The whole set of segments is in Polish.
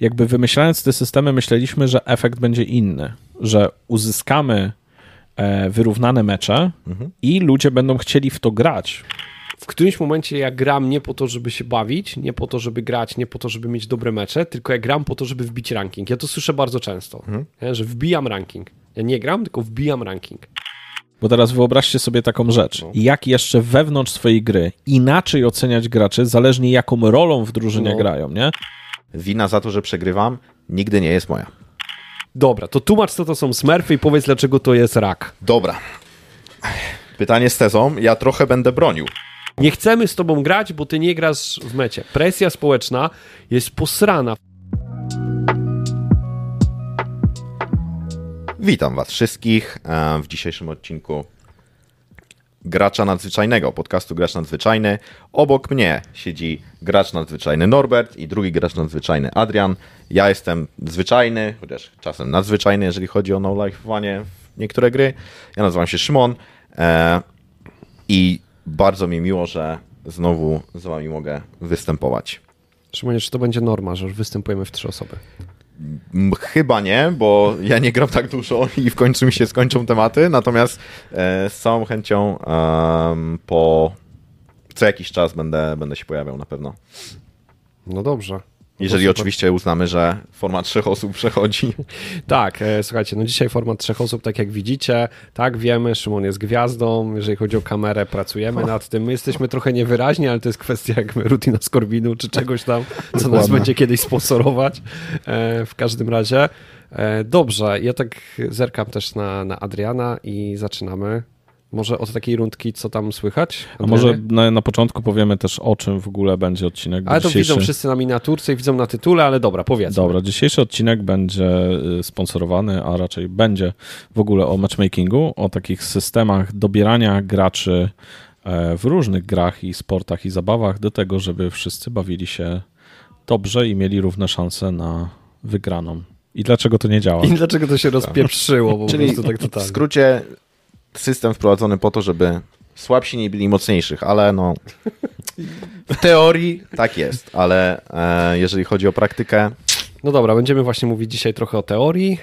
jakby wymyślając te systemy, myśleliśmy, że efekt będzie inny, że uzyskamy e, wyrównane mecze mhm. i ludzie będą chcieli w to grać. W którymś momencie ja gram nie po to, żeby się bawić, nie po to, żeby grać, nie po to, żeby mieć dobre mecze, tylko ja gram po to, żeby wbić ranking. Ja to słyszę bardzo często, mhm. nie? że wbijam ranking. Ja nie gram, tylko wbijam ranking. Bo teraz wyobraźcie sobie taką rzecz. No. Jak jeszcze wewnątrz swojej gry inaczej oceniać graczy, zależnie jaką rolą w drużynie no. grają, nie? Wina za to, że przegrywam, nigdy nie jest moja. Dobra, to tłumacz, co to są smurfy i powiedz, dlaczego to jest rak. Dobra. Pytanie z tezą. Ja trochę będę bronił. Nie chcemy z tobą grać, bo ty nie grasz w mecie. Presja społeczna jest posrana. Witam Was wszystkich e, w dzisiejszym odcinku Gracza Nadzwyczajnego, podcastu Gracz Nadzwyczajny. Obok mnie siedzi gracz nadzwyczajny Norbert i drugi gracz nadzwyczajny Adrian. Ja jestem zwyczajny, chociaż czasem nadzwyczajny, jeżeli chodzi o no-life'owanie niektóre gry. Ja nazywam się Szymon e, i bardzo mi miło, że znowu z Wami mogę występować. Szymonie, czy to będzie norma, że już występujemy w trzy osoby? Chyba nie, bo ja nie gram tak dużo i w końcu mi się skończą tematy, natomiast e, z całą chęcią po co jakiś czas będę, będę się pojawiał na pewno. No dobrze. Jeżeli oczywiście uznamy, że format trzech osób przechodzi. Tak, e, słuchajcie, no dzisiaj format trzech osób, tak jak widzicie, tak wiemy, Szymon jest gwiazdą, jeżeli chodzi o kamerę, pracujemy nad tym. My jesteśmy trochę niewyraźni, ale to jest kwestia jakby rutina Skorbinu czy czegoś tam, co nas będzie kiedyś sponsorować. E, w każdym razie. E, dobrze, ja tak zerkam też na, na Adriana i zaczynamy. Może od takiej rundki, co tam słychać? A może na, na, początku powiemy też, o czym w ogóle będzie odcinek. Ale to dzisiejszy... widzą wszyscy na miniaturce i widzą na tytule, ale dobra, powiedz. Dobra, dzisiejszy odcinek będzie y, sponsorowany, a raczej będzie w ogóle o matchmakingu, o takich systemach dobierania graczy e, w różnych grach i sportach i zabawach do tego, żeby wszyscy bawili się dobrze i mieli równe szanse na wygraną. I dlaczego to nie działa? I dlaczego to się rozpieprzyło? Czyli tak w skrócie system wprowadzony po to, żeby słabsi nie byli mocniejszych, ale no w teorii tak jest, ale e, jeżeli chodzi o praktykę, no dobra, będziemy właśnie mówić dzisiaj trochę o teorii,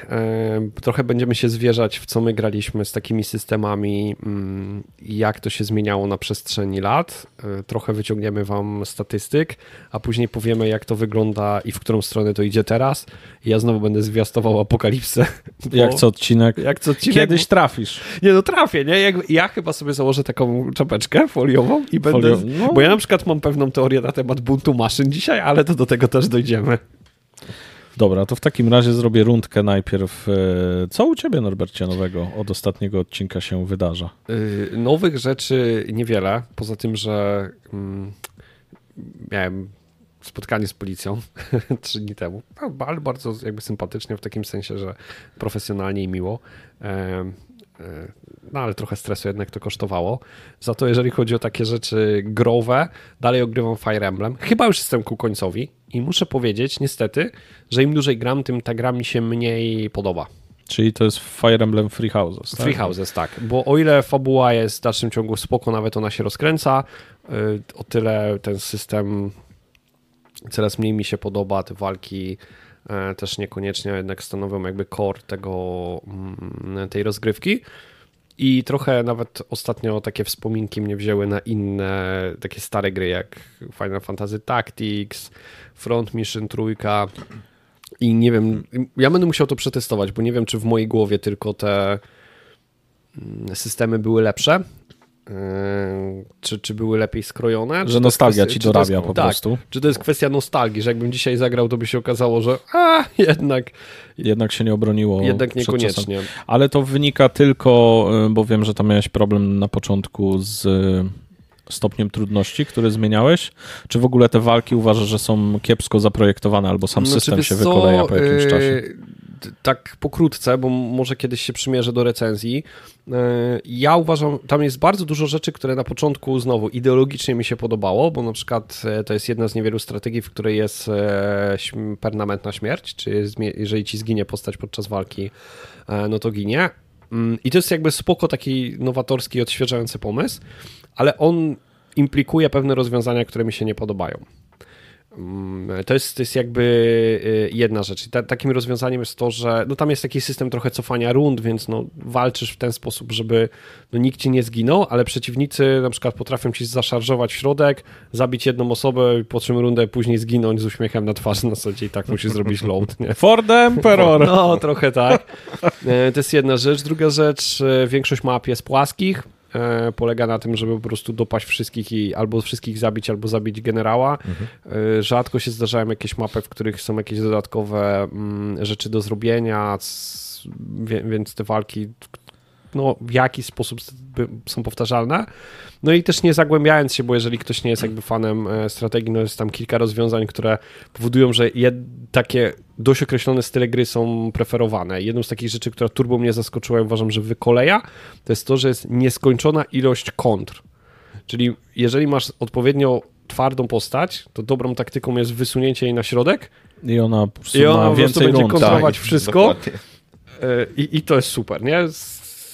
trochę będziemy się zwierzać w co my graliśmy z takimi systemami, mm, jak to się zmieniało na przestrzeni lat, e, trochę wyciągniemy wam statystyk, a później powiemy jak to wygląda i w którą stronę to idzie teraz. ja znowu będę zwiastował apokalipsę. Jak co odcinek. Jak co odcinek. Kiedyś trafisz. Nie no trafię, nie? Jak, ja chyba sobie założę taką czapeczkę foliową i będę... No. Bo ja na przykład mam pewną teorię na temat buntu maszyn dzisiaj, ale to do tego też dojdziemy. Dobra, to w takim razie zrobię rundkę najpierw. E, co u ciebie, Norbercie, nowego od ostatniego odcinka się wydarza? Yy, nowych rzeczy niewiele, poza tym, że mm, miałem spotkanie z policją trzy dni temu, ale bardzo jakby sympatycznie, w takim sensie, że profesjonalnie i miło. E, no ale trochę stresu jednak to kosztowało. Za to jeżeli chodzi o takie rzeczy growe, dalej ogrywam Fire Emblem. Chyba już jestem ku końcowi i muszę powiedzieć niestety, że im dłużej gram, tym ta gra mi się mniej podoba. Czyli to jest Fire Emblem Free Houses, tak? Free Houses, tak. Bo o ile fabuła jest w dalszym ciągu spoko, nawet ona się rozkręca, y, o tyle ten system coraz mniej mi się podoba, te walki e, też niekoniecznie jednak stanowią jakby core tego, mm, tej rozgrywki. I trochę nawet ostatnio takie wspominki mnie wzięły na inne, takie stare gry jak Final Fantasy Tactics, Front Mission Trójka. I nie wiem, ja będę musiał to przetestować, bo nie wiem, czy w mojej głowie tylko te mm, systemy były lepsze, czy, czy były lepiej skrojone. Że nostalgia kwestia, ci dorabia jest, po tak, prostu. Czy to jest kwestia nostalgii, że jakbym dzisiaj zagrał, to by się okazało, że a, jednak... Jednak się nie obroniło. Jednak niekoniecznie. Ale to wynika tylko, yy, bo wiem, że tam miałeś problem na początku z yy, stopniem trudności, który zmieniałeś? Czy w ogóle te walki uważasz, że są kiepsko zaprojektowane, albo sam znaczy, system się wykoleja po jakimś czasie? tak pokrótce, bo może kiedyś się przymierzę do recenzji. E, ja uważam, tam jest bardzo dużo rzeczy, które na początku znowu ideologicznie mi się podobało, bo na przykład e, to jest jedna z niewielu strategii, w której jest e, permanentna śmierć, czy jeżeli ci zginie postać podczas walki, no to ginie. Mm, I to jest jakby spoko taki nowatorski, odświeżający pomysł, ale on implikuje pewne rozwiązania, które mi się nie podobają. Mm, to jest, to jest jakby y, jedna rzecz. Ta, takim rozwiązaniem jest to, że no tam jest taki system trochę cofania rund, więc no, walczysz w ten sposób, żeby no, nikt ci nie zginął, ale przeciwnicy na przykład potrafią ci zaszarżować w środek, zabić jedną osobę, po czym rundę później zginąć z uśmiechem na twarzy na zasadzie i tak musisz zrobić load. Nie? For the Emperor! No, trochę tak. E, to jest jedna rzecz. Druga rzecz, e, większość map jest płaskich, polega na tym, żeby po prostu dopaść wszystkich i albo wszystkich zabić, albo zabić generała. Mhm. E, rzadko się zdarzają jakieś mapy, w których są jakieś dodatkowe mm, rzeczy do zrobienia, więc te walki no, w jakiś sposób są powtarzalne. No i też nie zagłębiając się, bo jeżeli ktoś nie jest jakby fanem e, strategii, no jest tam kilka rozwiązań, które powodują, że jed, takie dość określone style gry są preferowane. Jedną z takich rzeczy, która turbo mnie zaskoczyła i uważam, że wykoleja, to jest to, że jest nieskończona ilość kontr. Czyli jeżeli masz odpowiednio twardą postać, to dobrą taktyką jest wysunięcie jej na środek i ona po prostu I ona ma więcej będzie rund. kontrolować tak, wszystko. E, I, I to jest super, nie?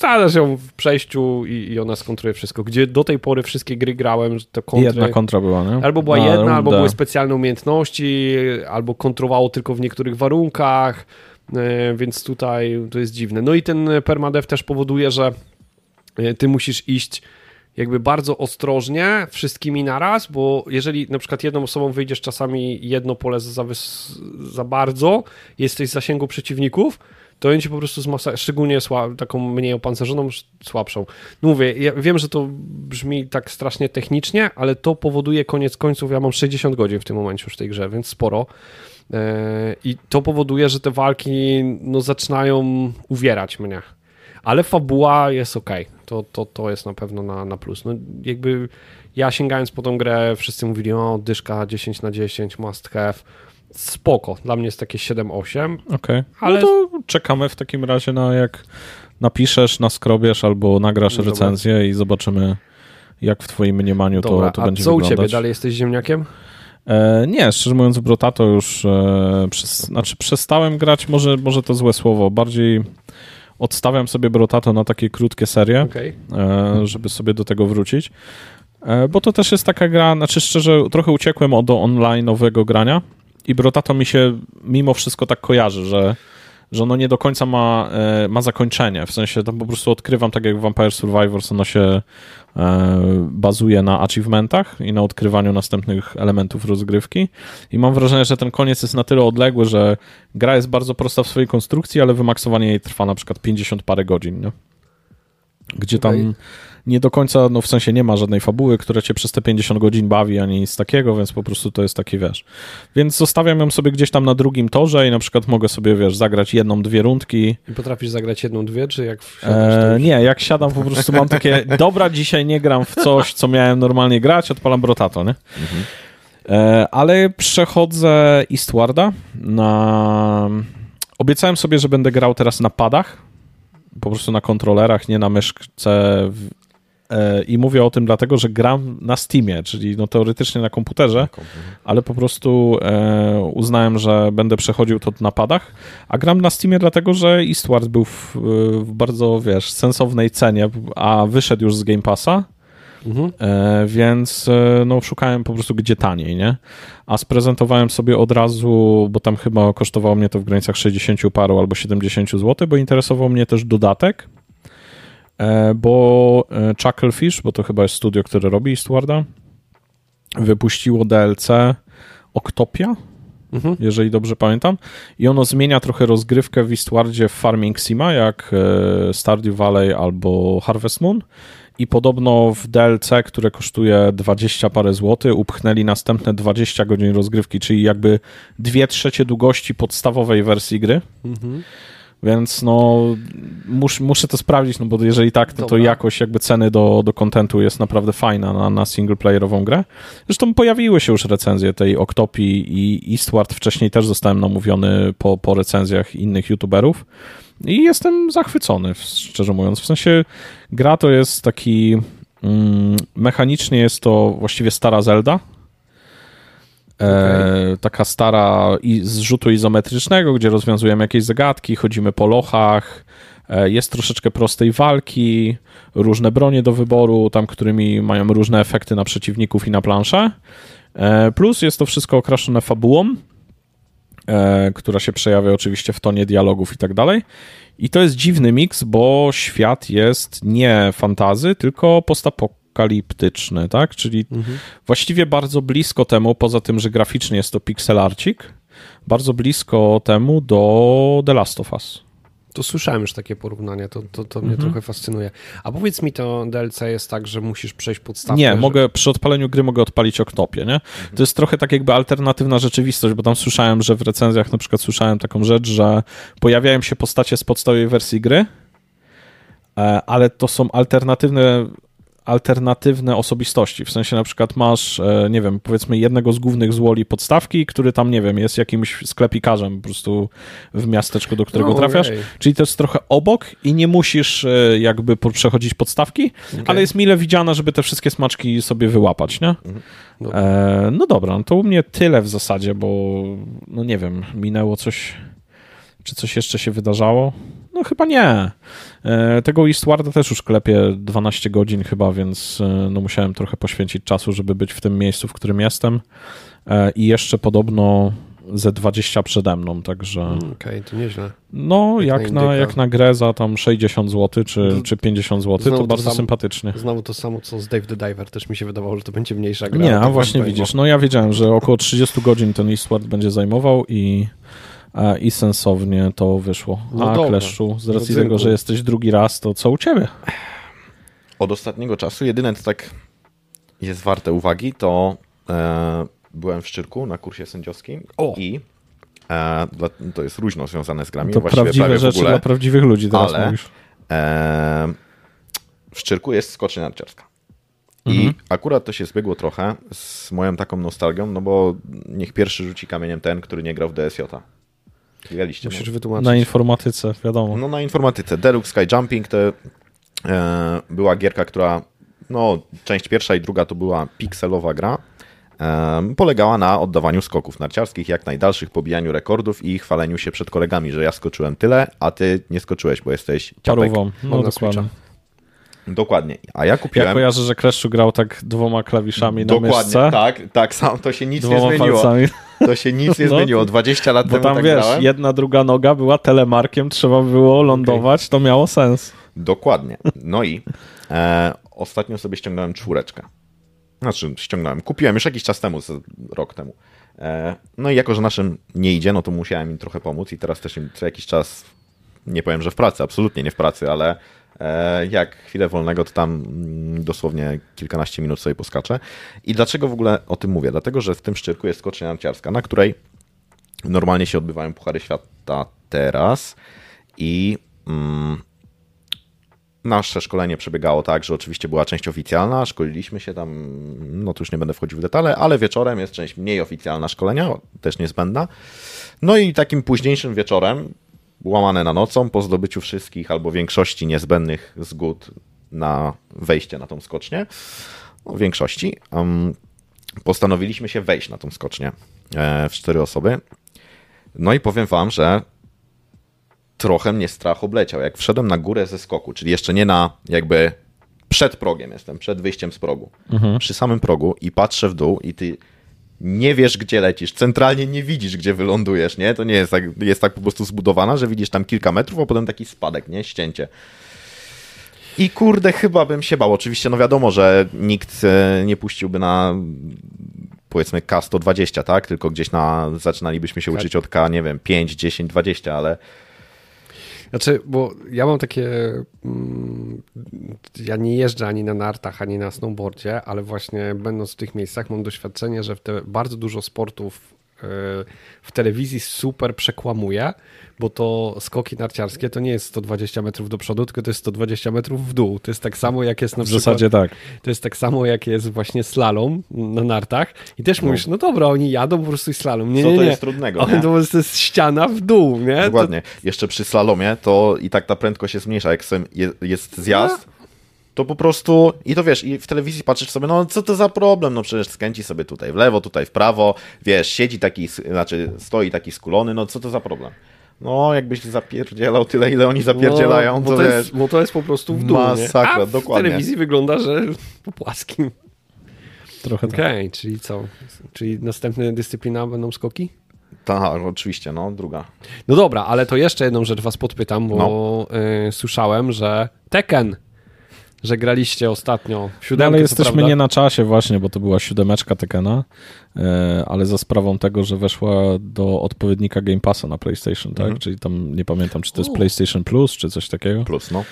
Starasz ją w przejściu i, i ona skontroluje wszystko. Gdzie do tej pory wszystkie gry grałem, że to kontry... Jedna kontra była, nie? Albo była Na jedna, albo były specjalne umiejętności, albo kontrolowało tylko w niektórych warunkach, e, więc tutaj to jest dziwne. No i ten permadev też powoduje, że e, ty musisz iść jakby bardzo ostrożnie wszystkimi naraz, bo jeżeli na przykład jedną osobą wyjdziesz czasami jedno pole za, za bardzo, jesteś w zasięgu przeciwników, to oni ci po prostu zmasa, szczególnie taką mniej opancerzoną, słabszą. No mówię, ja wiem, że to brzmi tak strasznie technicznie, ale to powoduje koniec końców, ja mam 60 godzin w tym momencie już w tej grze, więc sporo. E, I to powoduje, że te walki no, zaczynają uwierać mnie. Ale fabuła jest ok. To, to, to jest na pewno na, na plus. No, jakby ja sięgając po tą grę, wszyscy mówili, o, dyszka 10 na 10, must have spoko. Dla mnie jest takie 7-8. Okej, okay. No ale no to czekamy w takim razie na jak napiszesz, naskrobiesz albo nagrasz Dobra. recenzję i zobaczymy jak w twoim mniemaniu to, to będzie co wyglądać. u ciebie? Dalej jesteś ziemniakiem? E, nie, szczerze mówiąc w Brotato już e, przez, znaczy przestałem grać, może, może to złe słowo, bardziej odstawiam sobie Brotato na takie krótkie serie, okay. e, żeby sobie do tego wrócić. E, bo to też jest taka gra, znaczy szczerze, trochę uciekłem od online'owego grania, i Brotato mi się mimo wszystko tak kojarzy, że, że ono nie do końca ma, e, ma zakończenie. W sensie tam po prostu odkrywam, tak jak w Vampire Survivors, ono się e, bazuje na achievementach i na odkrywaniu następnych elementów rozgrywki. I mam wrażenie, że ten koniec jest na tyle odległy, że gra jest bardzo prosta w swojej konstrukcji, ale wymaksowanie jej trwa na przykład 50 parę godzin. Nie? Gdzie okay. Nie do końca, no w sensie nie ma żadnej fabuły, która cię przez te 50 godzin bawi, ani nic takiego, więc po prostu to jest takie, wiesz. Więc zostawiam ją sobie gdzieś tam na drugim torze i na przykład mogę sobie, wiesz, zagrać jedną, dwie rundki. I potrafisz zagrać jedną, dwie, czy jak e, Nie, jak siadam po prostu mam takie, dobra, dzisiaj nie gram w coś, co miałem normalnie grać, odpalam brotato, nie? Mhm. E, ale przechodzę Eastwarda na... Obiecałem sobie, że będę grał teraz na padach, po prostu na kontrolerach, nie na myszce I mówię o tym dlatego, że gram na Steamie, czyli no teoretycznie na komputerze, ale po prostu e, uznałem, że będę przechodził to na padach, a gram na Steamie dlatego, że Eastward był w, w bardzo, wiesz, sensownej cenie, a wyszedł już z Game Passa, Mhm. E, więc e, no, szukałem po prostu gdzie taniej, nie? A sprezentowałem sobie od razu, bo tam chyba kosztowało mnie to w granicach 60 paru albo 70 zł, bo interesował mnie też dodatek, E, bo e, Chucklefish, bo to chyba jest studio, które robi Eastwarda, wypuściło DLC Octopia, mhm. jeżeli dobrze pamiętam, i ono zmienia trochę rozgrywkę w Eastwardzie w Farming Sima, jak e, Stardew Valley albo Harvest Moon i podobno w DLC, które kosztuje 20 parę złotych, upchnęli następne 20 godzin rozgrywki, czyli jakby dwie trzecie długości podstawowej wersji gry. Mhm. Więc no mus, muszę to sprawdzić, no bo jeżeli tak, to, to jakość jakby ceny do, do kontentu jest naprawdę fajna na, na singleplayerową grę. Zresztą pojawiły się już recenzje tej Octopi i Eastward. Wcześniej też zostałem namówiony po, po recenzjach innych youtuberów i jestem zachwycony, szczerze mówiąc. W sensie gra to jest taki... Mm, mechanicznie jest to właściwie stara Zelda, Okay. E, taka stara i z rzutu izometrycznego, gdzie rozwiązujemy jakieś zagadki, chodzimy po lochach, e, jest troszeczkę prostej walki, różne bronie do wyboru, tam którymi mają różne efekty na przeciwników i na planszę. E, plus jest to wszystko okraszone fabułą, która się przejawia oczywiście w tonie dialogów i tak dalej. I to jest dziwny miks, bo świat jest nie fantazy, tylko postapokaliptyczny, tak? Czyli mhm. właściwie bardzo blisko temu, poza tym, że graficznie jest to pixelarcik, bardzo blisko temu do The Last of Us. To słyszałem już takie porównanie, to, to, to mnie mhm. trochę fascynuje. A powiedz mi, to DLC jest tak, że musisz przejść podstawkę? Nie, że... mogę, przy odpaleniu gry mogę odpalić oknopie, nie? Mhm. To jest trochę tak jakby alternatywna rzeczywistość, bo tam słyszałem, że w recenzjach na przykład słyszałem taką rzecz, że pojawiają się postacie z podstawowej wersji gry, e, ale to są alternatywne alternatywne osobistości. W sensie na przykład masz, e, nie wiem, powiedzmy jednego z głównych złoli podstawki, który tam, nie wiem, jest jakimś sklepikarzem po prostu w miasteczku, do którego no, trafiasz. Okay. Czyli to jest trochę obok i nie musisz e, jakby przechodzić podstawki, okay. ale jest mile widziane, żeby te wszystkie smaczki sobie wyłapać, nie? Mhm. E, no dobra, no to u mnie tyle w zasadzie, bo no nie wiem, minęło coś, czy coś jeszcze się wydarzało? No chyba nie. E, tego Eastwarda też już klepie 12 godzin chyba, więc e, no musiałem trochę poświęcić czasu, żeby być w tym miejscu, w którym jestem. E, I jeszcze podobno ze 20 przede mną, także... Mm, okej, okay, to nieźle. No, jak, jak, na, jak na grę za tam 60 zł czy, czy 50 zł, to, to bardzo samo, sympatycznie. Znowu to samo, co z Dave the Diver, też mi się wydawało, że to będzie mniejsza gra. Nie, a właśnie widzisz, no ja wiedziałem, że około 30 godzin ten Eastward będzie zajmował i i sensownie to wyszło. No A dobra. Kleszczu, z racji tego, że jesteś drugi raz, to co u ciebie? Od ostatniego czasu jedyne, co tak jest warte uwagi, to e, byłem w Szczyrku na kursie sędziowskim o. i e, to jest różno związane z grami. To prawdziwe rzeczy ogóle, dla prawdziwych ludzi teraz ale, mówisz. E, w Szczyrku jest skocznia narciarska. I mhm. akurat to się zbiegło trochę z moją taką nostalgią, no bo niech pierwszy rzuci kamieniem ten, który nie grał w DSJ. Graliście. Musisz no. wytłumaczyć. Na informatyce, wiadomo. No na informatyce. Deluxe Sky Jumping to e, była gierka, która no część pierwsza i druga to była pikselowa gra. E, polegała na oddawaniu skoków narciarskich, jak najdalszych, pobijaniu rekordów i chwaleniu się przed kolegami, że ja skoczyłem tyle, a ty nie skoczyłeś, bo jesteś ciapek. Parową, no dokładnie. Dokładnie. A ja kupiłem... Ja kojarzę, że Kleszczu grał tak dwoma klawiszami Dokładnie, na myszce. tak, tak, sam to się nic nie zmieniło. Palcami. To się nic nie no, zmieniło. 20 lat bo temu tam tak wiesz, grałem. jedna, druga noga była telemarkiem, trzeba było lądować, okay. to miało sens. Dokładnie. No i e, ostatnio sobie ściągnąłem czwóreczkę. Znaczy, ściągnąłem. Kupiłem już jakiś czas temu, rok temu. E, no i jako, że naszym nie idzie, no to musiałem im trochę pomóc i teraz też im co jakiś czas, nie powiem, że w pracy, absolutnie nie w pracy, ale E, jak chwilę wolnego, to tam mm, dosłownie kilkanaście minut sobie poskaczę. I dlaczego w ogóle o tym mówię? Dlatego, że w tym szczyrku jest skocznia narciarska, na której normalnie się odbywają Puchary Świata teraz i mm, nasze szkolenie przebiegało tak, że oczywiście była część oficjalna, szkoliliśmy się tam, no to już nie będę wchodził w detale, ale wieczorem jest część mniej oficjalna szkolenia, też niezbędna. No i takim późniejszym wieczorem łamane na nocą po zdobyciu wszystkich albo większości niezbędnych zgód na wejście na tą skocznię, no, większości, um, postanowiliśmy się wejść na tą skocznię e, w cztery osoby. No i powiem wam, że trochę mnie strach obleciał. Jak wszedłem na górę ze skoku, czyli jeszcze nie na jakby przed progiem jestem, przed wyjściem z progu, mhm. przy samym progu i patrzę w dół i ty nie wiesz, gdzie lecisz, centralnie nie widzisz, gdzie wylądujesz, nie? To nie jest tak, jest tak po prostu zbudowana, że widzisz tam kilka metrów, a potem taki spadek, nie? Ścięcie. I kurde, chyba bym się bał. Oczywiście, no wiadomo, że nikt e, nie puściłby na powiedzmy K120, tak? Tylko gdzieś na, zaczynalibyśmy się tak. uczyć od K, nie wiem, 5, 10, 20, ale znaczy, bo ja mam takie. Mm, ja nie jeżdżę ani na nartach, ani na snowboardzie, ale właśnie będąc w tych miejscach, mam doświadczenie, że w te bardzo dużo sportów w telewizji super przekłamuje, bo to skoki narciarskie to nie jest 120 metrów do przodu, tylko to jest 120 metrów w dół. To jest tak samo jak jest na w przykład... W zasadzie tak. To jest tak samo jak jest właśnie slalom na nartach i też no. mówisz, no dobra, oni jadą po prostu slalom. Nie, Co nie, to nie. jest trudnego, nie? To jest ściana w dół, nie? Dokładnie. To... Jeszcze przy slalomie to i tak ta prędkość jest mniejsza. Jak jest zjazd, to po prostu, i to wiesz, i w telewizji patrzysz sobie, no co to za problem, no przecież skręci sobie tutaj w lewo, tutaj w prawo, wiesz, siedzi taki, znaczy stoi taki skulony, no co to za problem. No, jakbyś zapierdzielał tyle, ile oni zapierdzielają, no, bo to, to jest, Bo to jest po prostu w dół, Masakra, nie? A dokładnie. w telewizji wygląda, że po płaskim. Trochę tak. Okej, czyli co? Czyli następna dyscyplina będą skoki? Tak, oczywiście, no, druga. No dobra, ale to jeszcze jedną rzecz was podpytam, bo No. y, słyszałem, że Tekken, że graliście ostatnio w No, siódemkę, ale jesteśmy prawda? nie na czasie właśnie, bo to była siódemeczka Tekena, e, ale za sprawą tego, że weszła do odpowiednika Game Passa na PlayStation, tak? Mhm. Czyli tam nie pamiętam, czy to jest U. PlayStation Plus, czy coś takiego. Plus, no.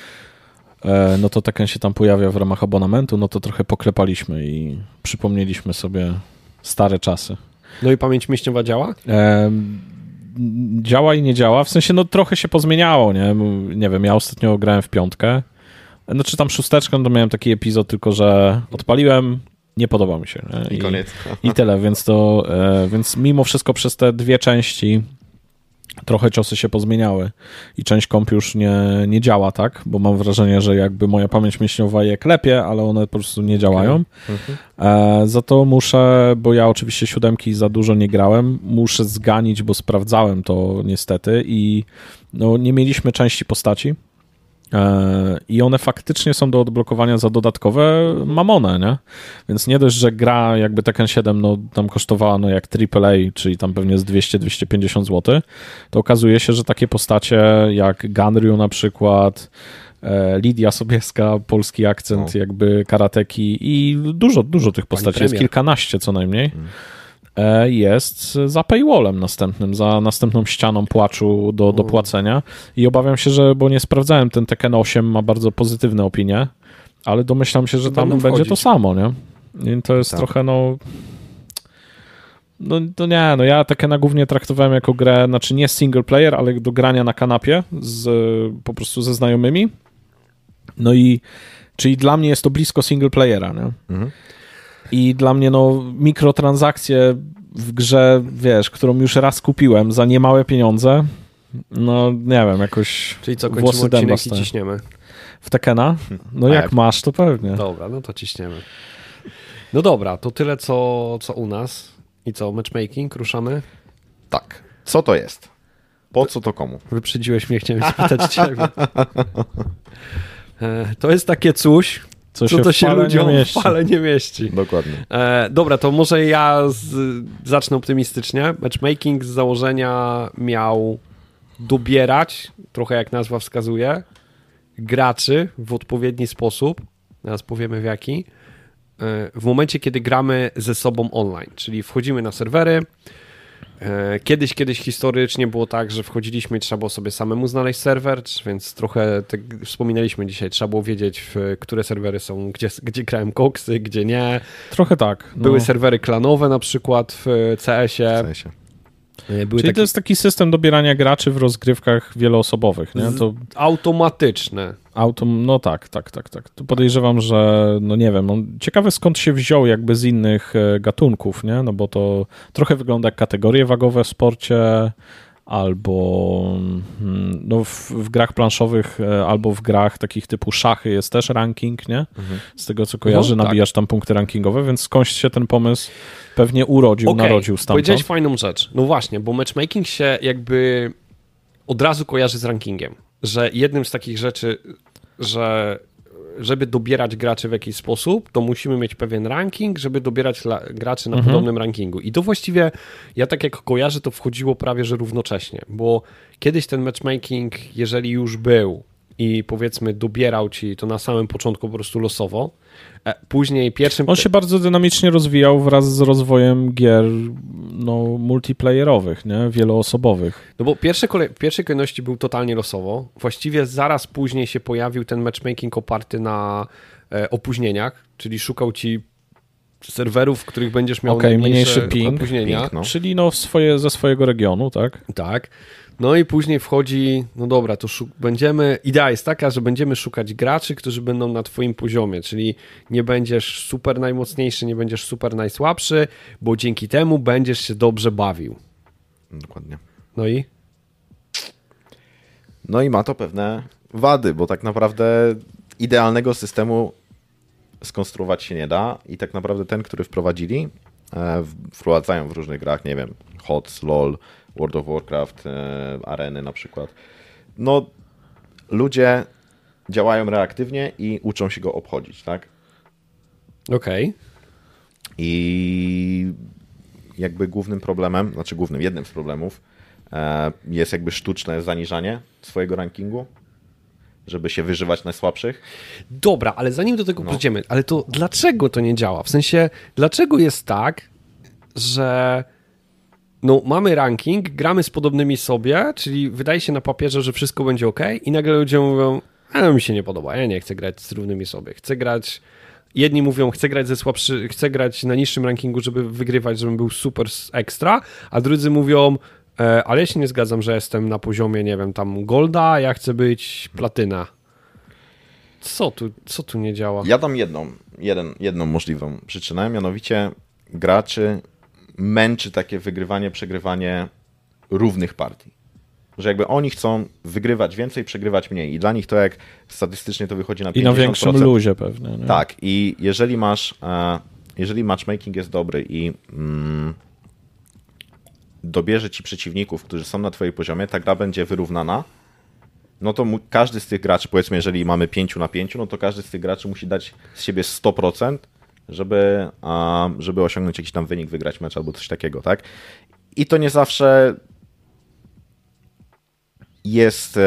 E, no to Tekken się tam pojawia w ramach abonamentu, no to trochę poklepaliśmy i przypomnieliśmy sobie stare czasy. No i pamięć mięśniowa działa? E, działa i nie działa, w sensie no trochę się pozmieniało, nie? Nie wiem, ja ostatnio grałem w piątkę, znaczy tam szósteczkę, no to miałem taki epizod tylko, że odpaliłem, nie podoba mi się. Nie? I koniec. I tyle, więc to, e, więc mimo wszystko przez te dwie części trochę ciosy się pozmieniały i część komp już nie, nie działa, tak? Bo mam wrażenie, że jakby moja pamięć mięśniowa je klepie, ale one po prostu nie działają. E, za to muszę, bo ja oczywiście siódemki za dużo nie grałem, muszę zganić, bo sprawdzałem to niestety i no, nie mieliśmy części postaci. E, I one faktycznie są do odblokowania za dodatkowe mamone, nie? Więc nie dość, że gra jakby Tekken 7 no, tam kosztowała no, jak AAA, czyli tam pewnie z 200-250 zł, to okazuje się, że takie postacie jak Ganryu na przykład, e, Lidia Sobieska, polski akcent jakby karateki i dużo, dużo tych postaci, jest kilkanaście co najmniej, e, jest za paywallem następnym, za następną ścianą płaczu do, do płacenia i obawiam się, że, bo nie sprawdzałem, ten Tekken 8 ma bardzo pozytywne opinie, ale domyślam się, że tam będzie to samo, nie? I to jest Tak. trochę, no... No to nie, no ja Tekkena głównie traktowałem jako grę, znaczy nie single player, ale do grania na kanapie z, po prostu ze znajomymi. No i czyli dla mnie jest to blisko single playera, nie? Mhm. I dla mnie no mikrotransakcje w grze, wiesz, którą już raz kupiłem za niemałe pieniądze, no nie wiem, jakoś Czyli co, Włosy odcinek i ciśniemy? w Tekena, no jak jak? masz, to pewnie. Dobra, no to ciśniemy. No dobra, to tyle co, co u nas. I co, matchmaking, ruszamy? Tak. Co to jest? Po co to komu? Wyprzedziłeś mnie, chciałem spytać ciebie. E, To jest takie coś, Co co to w się fale nie ludziom w mieści. fale nie mieści. Dokładnie. E, dobra, to może ja z, zacznę optymistycznie. Matchmaking z założenia miał dobierać, trochę jak nazwa wskazuje, graczy w odpowiedni sposób. Teraz powiemy w jaki. E, w momencie, kiedy gramy ze sobą online, czyli wchodzimy na serwery. E, Kiedyś, kiedyś historycznie było tak, że wchodziliśmy i trzeba było sobie samemu znaleźć serwer, więc trochę tak wspominaliśmy dzisiaj, trzeba było wiedzieć, które serwery są, gdzie, gdzie grałem koksy, gdzie nie. Trochę tak. No. Były serwery klanowe na przykład w W CS-ie. Sensie. Były Czyli takie to jest taki system dobierania graczy w rozgrywkach wieloosobowych, nie? To automatyczne. auto, no tak, tak, tak, tak. To podejrzewam, że, no nie wiem, on, ciekawe skąd się wziął jakby z innych e, gatunków, nie? No bo to trochę wygląda jak kategorie wagowe w sporcie, albo mm, no w, w grach planszowych, e, albo w grach takich typu szachy jest też ranking, nie? Z tego co kojarzę, No, tak. nabijasz tam punkty rankingowe, więc skądś się ten pomysł pewnie urodził, Okej, narodził stamtąd. Powiedziałeś fajną rzecz. No właśnie, bo matchmaking się jakby od razu kojarzy z rankingiem. Że jednym z takich rzeczy, że żeby dobierać graczy w jakiś sposób, to musimy mieć pewien ranking, żeby dobierać graczy na Mhm. podobnym rankingu. I to właściwie, ja tak jak kojarzę, to wchodziło prawie że równocześnie, bo kiedyś ten matchmaking, jeżeli już był i powiedzmy dobierał ci to na samym początku po prostu losowo, e, później pierwszym... On się bardzo dynamicznie rozwijał wraz z rozwojem gier no, multiplayerowych, nie? wieloosobowych. No bo pierwsze kolej, w pierwszej kolejności był totalnie losowo. Właściwie zaraz później się pojawił ten matchmaking oparty na e, opóźnieniach, czyli szukał ci serwerów, w których będziesz miał Okej, najmniejsze mniejszy ping. opóźnienia. Ping, no. Czyli no, swoje, ze swojego regionu, tak? Tak. No i później wchodzi, no dobra, to będziemy, idea jest taka, że będziemy szukać graczy, którzy będą na twoim poziomie, czyli nie będziesz super najmocniejszy, nie będziesz super najsłabszy, bo dzięki temu będziesz się dobrze bawił. Dokładnie. No i? No i ma to pewne wady, bo tak naprawdę idealnego systemu skonstruować się nie da i tak naprawdę ten, który wprowadzili, e, wprowadzają w różnych grach, nie wiem, HOTS, LOL, World of Warcraft, e, areny na przykład. No, ludzie działają reaktywnie i uczą się go obchodzić, tak? Okej. I jakby głównym problemem, znaczy głównym, jednym z problemów e, jest jakby sztuczne zaniżanie swojego rankingu, żeby się wyżywać najsłabszych. Dobra, ale zanim do tego no. przejdziemy, ale to dlaczego to nie działa? W sensie, dlaczego jest tak, że no, mamy ranking, gramy z podobnymi sobie, czyli wydaje się na papierze, że wszystko będzie ok, i nagle ludzie mówią, a mi się nie podoba, ja nie chcę grać z równymi sobie, chcę grać. Jedni mówią, chcę grać ze słabszy, chcę grać na niższym rankingu, żeby wygrywać, żebym był super ekstra, a drudzy mówią, e, ale ja się nie zgadzam, że jestem na poziomie, nie wiem, tam golda, ja chcę być platyna. Co tu, co tu nie działa? Ja dam jedną, jeden, jedną możliwą przyczynę, mianowicie graczy męczy takie wygrywanie, przegrywanie równych partii. Że jakby oni chcą wygrywać więcej, przegrywać mniej. I dla nich to jak statystycznie to wychodzi na 50%. I na większym luzie pewnie. Nie? Tak. I jeżeli masz, e, jeżeli matchmaking jest dobry i mm, dobierze ci przeciwników, którzy są na twojej poziomie, ta gra będzie wyrównana, no to każdy z tych graczy, powiedzmy, jeżeli mamy 5 na 5, no to każdy z tych graczy musi dać z siebie 100%, żeby, żeby osiągnąć jakiś tam wynik, wygrać mecz albo coś takiego, tak? I to nie zawsze jest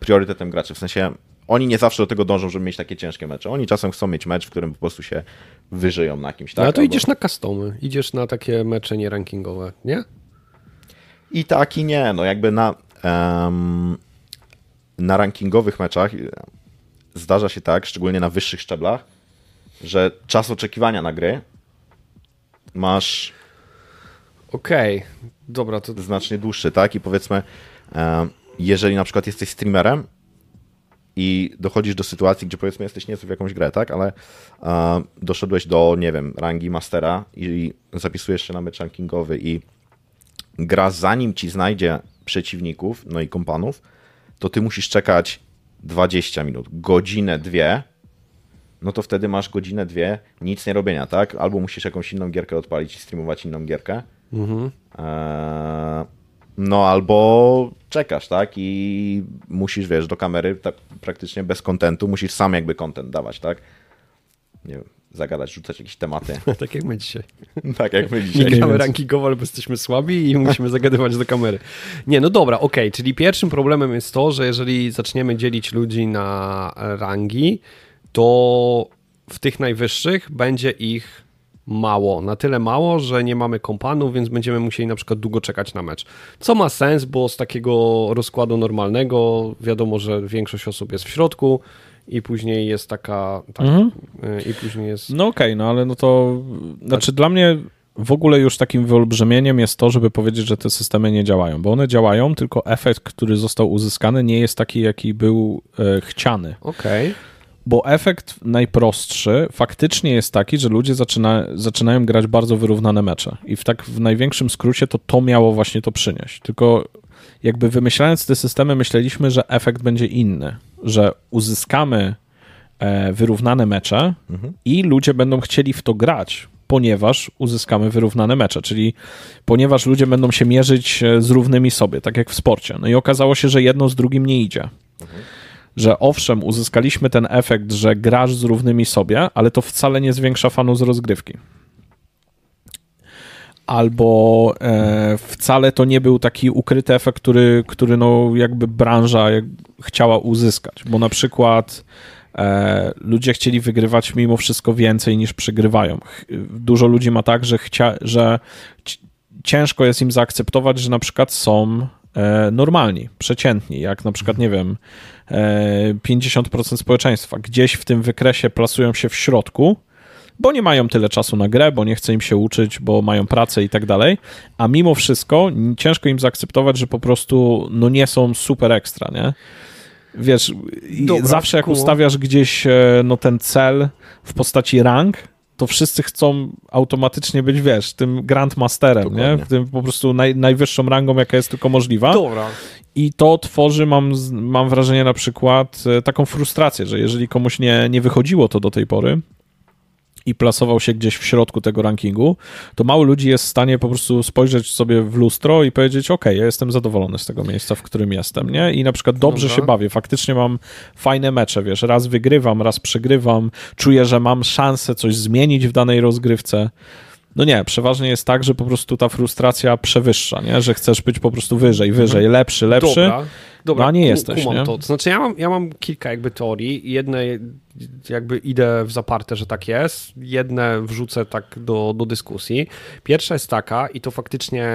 priorytetem graczy, w sensie oni nie zawsze do tego dążą, żeby mieć takie ciężkie mecze. Oni czasem chcą mieć mecz, w którym po prostu się wyżyją na kimś. Tak? No to albo... idziesz na customy, idziesz na takie mecze nierankingowe, nie? I tak i nie. No jakby na, um, na rankingowych meczach zdarza się tak, szczególnie na wyższych szczeblach, że czas oczekiwania na gry masz. Okej, okay. dobra, to. Znacznie dłuższy, tak? I powiedzmy, e, jeżeli na przykład jesteś streamerem i dochodzisz do sytuacji, gdzie powiedzmy jesteś niezły w jakąś grę, tak? Ale e, doszedłeś do, nie wiem, rangi mastera i zapisujesz się na mecz rankingowy i gra zanim ci znajdzie przeciwników, no i kompanów, to ty musisz czekać 20 minut, godzinę, dwie, no to wtedy masz godzinę, dwie nic nie robienia, tak? Albo musisz jakąś inną gierkę odpalić i streamować inną gierkę. Mhm. Eee, no albo czekasz, tak? I musisz, wiesz, do kamery tak, praktycznie bez kontentu, musisz sam jakby kontent dawać, tak? Nie wiem, zagadać, rzucać jakieś tematy. tak jak my dzisiaj. tak jak my dzisiaj. Nie gramy rankingowo, albo jesteśmy słabi i musimy zagadywać do kamery. Nie, no dobra, okej, okay. czyli pierwszym problemem jest to, że jeżeli zaczniemy dzielić ludzi na rangi, to w tych najwyższych będzie ich mało. Na tyle mało, że nie mamy kompanów, więc będziemy musieli na przykład długo czekać na mecz. Co ma sens, bo z takiego rozkładu normalnego wiadomo, że większość osób jest w środku i później jest taka. Tak, mhm. Y, I później jest. No okej, okay, no ale no to. Znaczy, tak. dla mnie w ogóle już takim wyolbrzymieniem jest to, żeby powiedzieć, że te systemy nie działają, bo one działają, tylko efekt, który został uzyskany, nie jest taki, jaki był e, chciany. Okej. Okay bo efekt najprostszy faktycznie jest taki, że ludzie zaczyna, zaczynają grać bardzo wyrównane mecze. I w tak w największym skrócie to to miało właśnie to przynieść. Tylko jakby wymyślając te systemy, myśleliśmy, że efekt będzie inny, że uzyskamy e, wyrównane mecze mhm. i ludzie będą chcieli w to grać, ponieważ uzyskamy wyrównane mecze, czyli ponieważ ludzie będą się mierzyć e, z równymi sobie, tak jak w sporcie. No i okazało się, że jedno z drugim nie idzie. Mhm że owszem, uzyskaliśmy ten efekt, że grasz z równymi sobie, ale to wcale nie zwiększa fanu z rozgrywki. Albo e, wcale to nie był taki ukryty efekt, który, który no jakby branża jak chciała uzyskać, bo na przykład e, ludzie chcieli wygrywać mimo wszystko więcej niż przegrywają. Dużo ludzi ma tak, że, chcia, że ciężko jest im zaakceptować, że na przykład są e, normalni, przeciętni, jak na przykład, nie wiem, 50% społeczeństwa. Gdzieś w tym wykresie plasują się w środku, bo nie mają tyle czasu na grę, bo nie chce im się uczyć, bo mają pracę i tak dalej, a mimo wszystko ciężko im zaakceptować, że po prostu no nie są super ekstra, nie? Wiesz, Dobra, zawsze jak ustawiasz gdzieś e, no ten cel w postaci rank, to wszyscy chcą automatycznie być, wiesz, tym Grandmasterem, nie? Tym po prostu naj, najwyższą rangą, jaka jest tylko możliwa. Dobra. I to tworzy, mam, mam wrażenie, na przykład e, taką frustrację, że jeżeli komuś nie, nie wychodziło to do tej pory i plasował się gdzieś w środku tego rankingu, to mało ludzi jest w stanie po prostu spojrzeć sobie w lustro i powiedzieć, ok, ja jestem zadowolony z tego miejsca, w którym jestem, nie? I na przykład dobrze Dobra. się bawię, faktycznie mam fajne mecze, wiesz, raz wygrywam, raz przegrywam, czuję, że mam szansę coś zmienić w danej rozgrywce. No nie, przeważnie jest tak, że po prostu ta frustracja przewyższa, nie? że chcesz być po prostu wyżej, wyżej, mhm. lepszy, lepszy. Dobra, dobra. No, a nie jesteś. Nie? To. znaczy, ja mam, ja mam kilka jakby teorii. Jedne jakby idę w zaparte, że tak jest. Jedne wrzucę tak do, do dyskusji. Pierwsza jest taka, i to faktycznie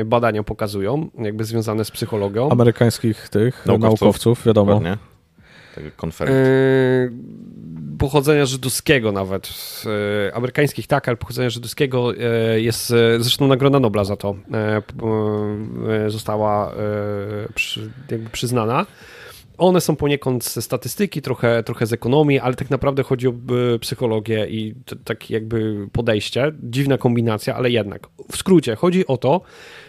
y, badania pokazują, jakby związane z psychologią. Amerykańskich tych naukowców, naukowców wiadomo. Dokładnie. Konferencji. Yy, pochodzenia żydowskiego nawet, e, amerykańskich tak, ale pochodzenia żydowskiego e, jest, e, zresztą Nagroda Nobla za to została jakby przyznana. One są poniekąd ze statystyki, trochę, trochę z ekonomii, ale tak naprawdę chodzi o psychologię i takie jakby podejście. Dziwna kombinacja, ale jednak. W skrócie, chodzi o to,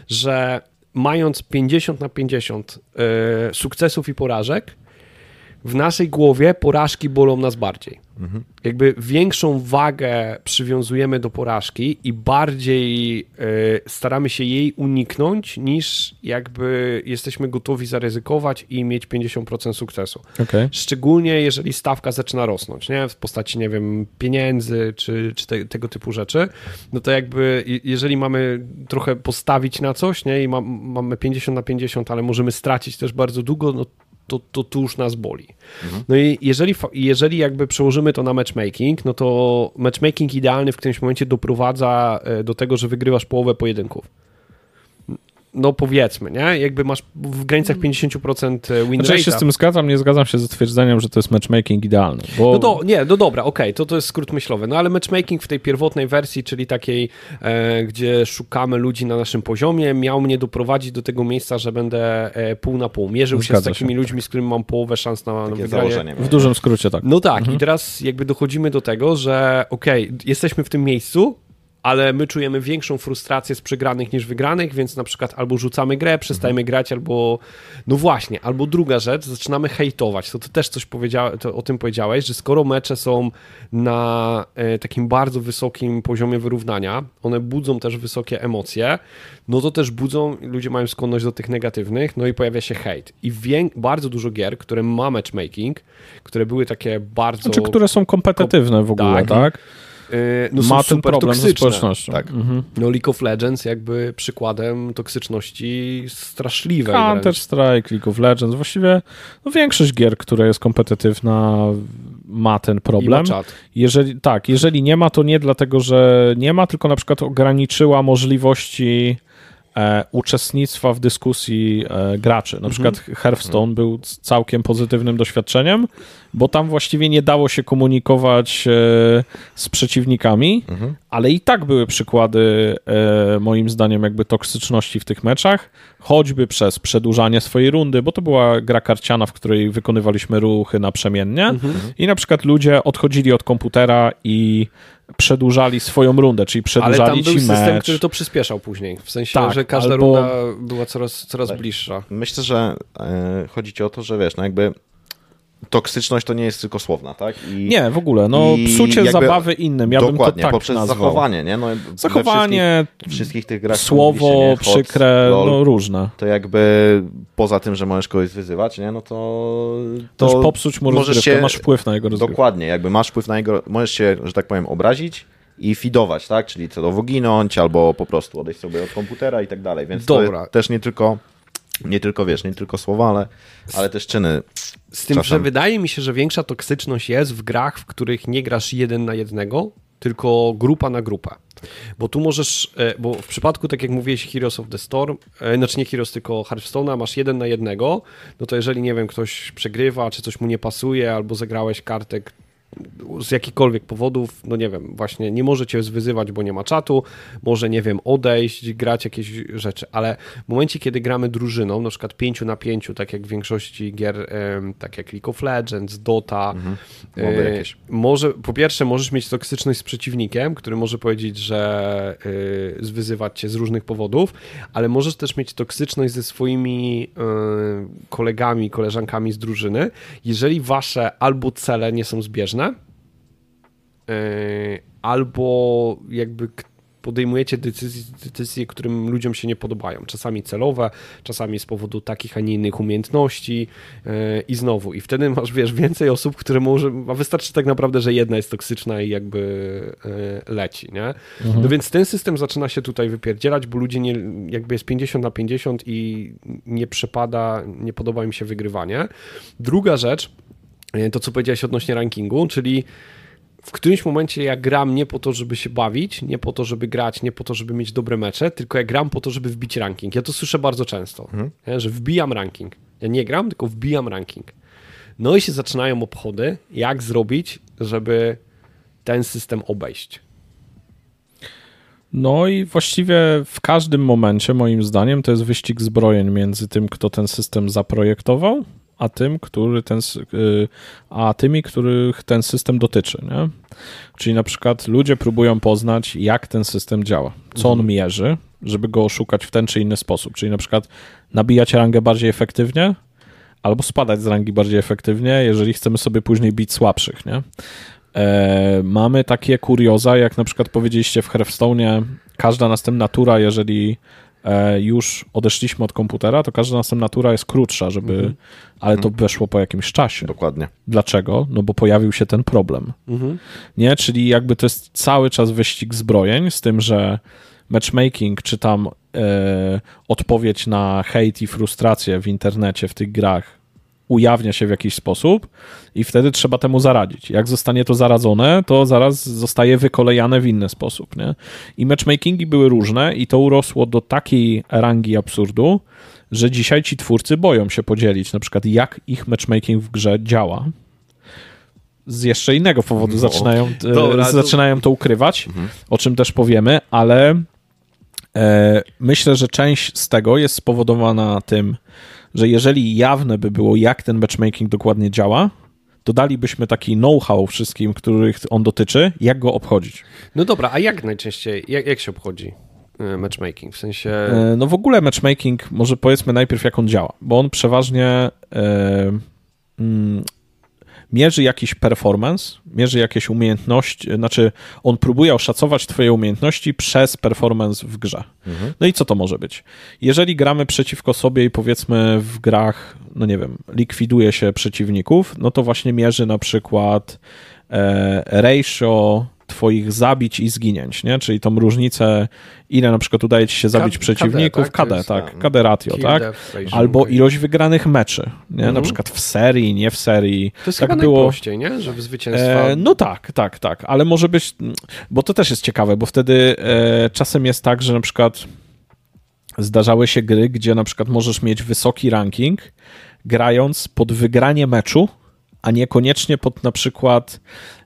że mając 50 na 50 sukcesów i porażek, w naszej głowie porażki bolą nas bardziej. Mhm. Jakby większą wagę przywiązujemy do porażki i bardziej y, staramy się jej uniknąć, niż jakby jesteśmy gotowi zaryzykować i mieć 50% sukcesu. Okay. Szczególnie jeżeli stawka zaczyna rosnąć, nie? W postaci, nie wiem, pieniędzy czy, czy te, tego typu rzeczy, no to jakby jeżeli mamy trochę postawić na coś, nie? I ma, mamy 50 na 50, ale możemy stracić też bardzo długo, no to, to, to już nas boli. Mhm. No i jeżeli, jeżeli jakby przełożymy to na matchmaking, no to matchmaking idealny w którymś momencie doprowadza e, do tego, że wygrywasz połowę pojedynków no powiedzmy, nie? Jakby masz w granicach 50% e, win znaczy, ja się z tym zgadzam, nie zgadzam się z twierdzeniem, że to jest matchmaking idealny. Bo... No do, nie, no dobra, okej, okay, to to jest skrót myślowy, no ale matchmaking w tej pierwotnej wersji, czyli takiej, e, gdzie szukamy ludzi na naszym poziomie, miał mnie doprowadzić do tego miejsca, że będę e, pół na pół. Mierzył Zgadza się z takimi się. ludźmi, z którymi mam połowę szans na, na wygranie. W dużym skrócie, tak. No tak, mhm. i teraz jakby dochodzimy do tego, że okej, okay, jesteśmy w tym miejscu, ale my czujemy większą frustrację z przegranych niż wygranych, więc na przykład albo rzucamy grę, przestajemy mhm. grać, albo no właśnie, albo druga rzecz, zaczynamy hejtować. To ty też coś powiedziałeś, o tym powiedziałeś, że skoro mecze są na e, takim bardzo wysokim poziomie wyrównania, one budzą też wysokie emocje, no to też budzą, ludzie mają skłonność do tych negatywnych, no i pojawia się hejt. I bardzo dużo gier, które ma matchmaking, które były takie bardzo... Znaczy, które są kompetytywne w ogóle, tak? tak? Y, no ma ten problem toksyczne. ze społecznością. Tak. Mhm. No League of Legends jakby przykładem toksyczności straszliwej. Counter-Strike, League of Legends, właściwie no większość gier, która jest kompetytywna ma ten problem. I ma. Jeżeli, tak, jeżeli nie ma, to nie dlatego, że nie ma, tylko na przykład ograniczyła możliwości e, uczestnictwa w dyskusji e, graczy. Na mhm. przykład Hearthstone był całkiem pozytywnym doświadczeniem, bo tam właściwie nie dało się komunikować e, z przeciwnikami, mhm. ale i tak były przykłady, moim zdaniem, jakby toksyczności w tych meczach, choćby przez przedłużanie swojej rundy, bo to była gra karciana, w której wykonywaliśmy ruchy naprzemiennie mhm. i na przykład ludzie odchodzili od komputera i przedłużali swoją rundę, czyli przedłużali Ale tam był system, który to przyspieszał później, w sensie, tak, że każda albo... runda była coraz, coraz bliższa. Myślę, że e, chodzi ci o to, że wiesz, no jakby toksyczność to nie jest tylko słowna, tak? I, nie, w ogóle, no psucie jakby, zabawy innym, ja dokładnie, bym to tak poprzez nazwał. zachowanie, nie? No, zachowanie, wszystkich, wszystkich tych grach słowo, Hot, przykre, LOL, no różne. To jakby poza tym, że możesz kogoś wyzywać, nie? No to... To popsuć mu możesz się, masz wpływ na jego rozgrywkę. Dokładnie, jakby masz wpływ na jego, możesz się, że tak powiem, obrazić, i fidować, tak? Czyli celowo ginąć, albo po prostu odejść sobie od komputera i tak dalej. Więc Dobra. to też nie tylko nie tylko wiesz, nie tylko słowa, ale, ale też czyny. Z tym, czasem... że wydaje mi się, że większa toksyczność jest w grach, w których nie grasz jeden na jednego, tylko grupa na grupę. Bo tu możesz, e, bo w przypadku, tak jak mówiłeś, Heroes of the Storm, e, znaczy nie Heroes, tylko Hearthstone'a, masz jeden na jednego, no to jeżeli, nie wiem, ktoś przegrywa, czy coś mu nie pasuje, albo zagrałeś kartę, z jakichkolwiek powodów, no nie wiem, właśnie nie może cię wyzywać, bo nie ma czatu, może, nie wiem, odejść, grać jakieś rzeczy, ale w momencie, kiedy gramy drużyną, na przykład pięciu na pięciu, tak jak w większości gier, tak jak League of Legends, Dota, mhm. E, może, po pierwsze, możesz mieć toksyczność z przeciwnikiem, który może powiedzieć, że y, zwyzywać cię z różnych powodów, ale możesz też mieć toksyczność ze swoimi y, kolegami, koleżankami z drużyny, jeżeli wasze albo cele nie są zbieżne, albo jakby podejmujecie decyzje, decyzje, którym ludziom się nie podobają. Czasami celowe, czasami z powodu takich, a nie innych umiejętności yy, i znowu. I wtedy masz, wiesz, więcej osób, które może, a wystarczy tak naprawdę, że jedna jest toksyczna i jakby yy, leci, nie? Mhm. No więc ten system zaczyna się tutaj wypierdzielać, bo ludzie nie, jakby jest 50 na 50 i nie przepada, nie podoba im się wygrywanie. Druga rzecz, to co powiedziałeś odnośnie rankingu, czyli w którymś momencie ja gram nie po to, żeby się bawić, nie po to, żeby grać, nie po to, żeby mieć dobre mecze, tylko ja gram po to, żeby wbić ranking. Ja to słyszę bardzo często, mhm. nie, że wbijam ranking. Ja nie gram, tylko wbijam ranking. No i się zaczynają obchody, jak zrobić, żeby ten system obejść. No i właściwie w każdym momencie, moim zdaniem, to jest wyścig zbrojeń między tym, kto ten system zaprojektował, a tym, który ten, y, a tymi, których ten system dotyczy. Nie? Czyli na przykład ludzie próbują poznać, jak ten system działa, co on mhm. mierzy, żeby go oszukać w ten czy inny sposób. Czyli na przykład nabijać rangę bardziej efektywnie, albo spadać z rangi bardziej efektywnie, jeżeli chcemy sobie później bić słabszych. Nie? E, mamy takie kurioza, jak na przykład powiedzieliście w Hearthstone, każda następna tura, jeżeli już odeszliśmy od komputera, to każda następna tura jest krótsza, żeby, mhm. ale to mhm. weszło po jakimś czasie. Dokładnie. Dlaczego? No bo pojawił się ten problem. Mhm. Nie, czyli jakby to jest cały czas wyścig zbrojeń, z tym, że matchmaking, czy tam e, odpowiedź na hejt i frustrację w internecie, w tych grach ujawnia się w jakiś sposób i wtedy trzeba temu zaradzić. Jak zostanie to zaradzone, to zaraz zostaje wykolejane w inny sposób. Nie? I matchmakingi były różne i to urosło do takiej rangi absurdu, że dzisiaj ci twórcy boją się podzielić na przykład jak ich matchmaking w grze działa. Z jeszcze innego powodu no. zaczynają, e, Dobra, zaczynają to ukrywać, mhm. o czym też powiemy, ale e, myślę, że część z tego jest spowodowana tym, że jeżeli jawne by było, jak ten matchmaking dokładnie działa, to dalibyśmy taki know-how wszystkim, których on dotyczy, jak go obchodzić. No dobra, a jak najczęściej, jak, jak się obchodzi e, matchmaking? W sensie... E, no w ogóle matchmaking, może powiedzmy najpierw jak on działa, bo on przeważnie mm, mierzy jakiś performance, mierzy jakieś umiejętności, znaczy on próbuje oszacować twoje umiejętności przez performance w grze. Mhm. No i co to może być? Jeżeli gramy przeciwko sobie i powiedzmy w grach, no nie wiem, likwiduje się przeciwników, no to właśnie mierzy na przykład e, ratio twoich zabić i zginięć, nie? Czyli tą różnicę, ile na przykład udaje ci się zabić K przeciwników, KD, tak? KD, tak, KD ratio, tak? Albo ilość wygranych meczy, nie? Na mhm. przykład w serii, nie w serii. To jest tak chyba było... najprościej, nie? Żeby zwycięstwa... E, no tak, tak, tak, ale może być, bo to też jest ciekawe, bo wtedy e, czasem jest tak, że na przykład zdarzały się gry, gdzie na przykład możesz mieć wysoki ranking, grając pod wygranie meczu, a niekoniecznie pod na przykład.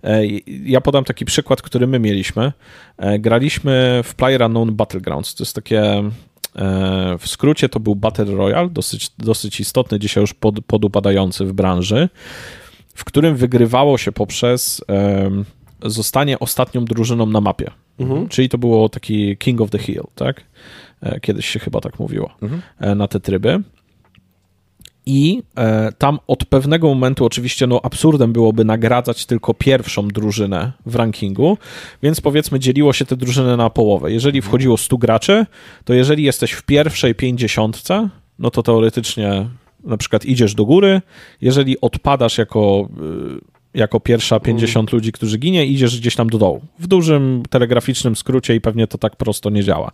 E, ja podam taki przykład, który my mieliśmy. E, graliśmy w PlayerUnknown Battlegrounds. To jest takie. E, w skrócie to był Battle Royale, dosyć, dosyć istotny, dzisiaj już pod, podupadający w branży, w którym wygrywało się poprzez zostanie ostatnią drużyną na mapie. Mhm. Czyli to było taki King of the Hill, tak? Kiedyś się chyba tak mówiło mhm. na te tryby. I e, tam od pewnego momentu oczywiście no absurdem byłoby nagradzać tylko pierwszą drużynę w rankingu, więc powiedzmy dzieliło się te drużyny na połowę. Jeżeli mhm. wchodziło 100 graczy, to jeżeli jesteś w pierwszej pięćdziesiątce, no to teoretycznie na przykład idziesz do góry, jeżeli odpadasz jako y, jako pierwsza 50 mhm. ludzi, którzy ginie, idziesz gdzieś tam do dołu. W dużym telegraficznym skrócie i pewnie to tak prosto nie działa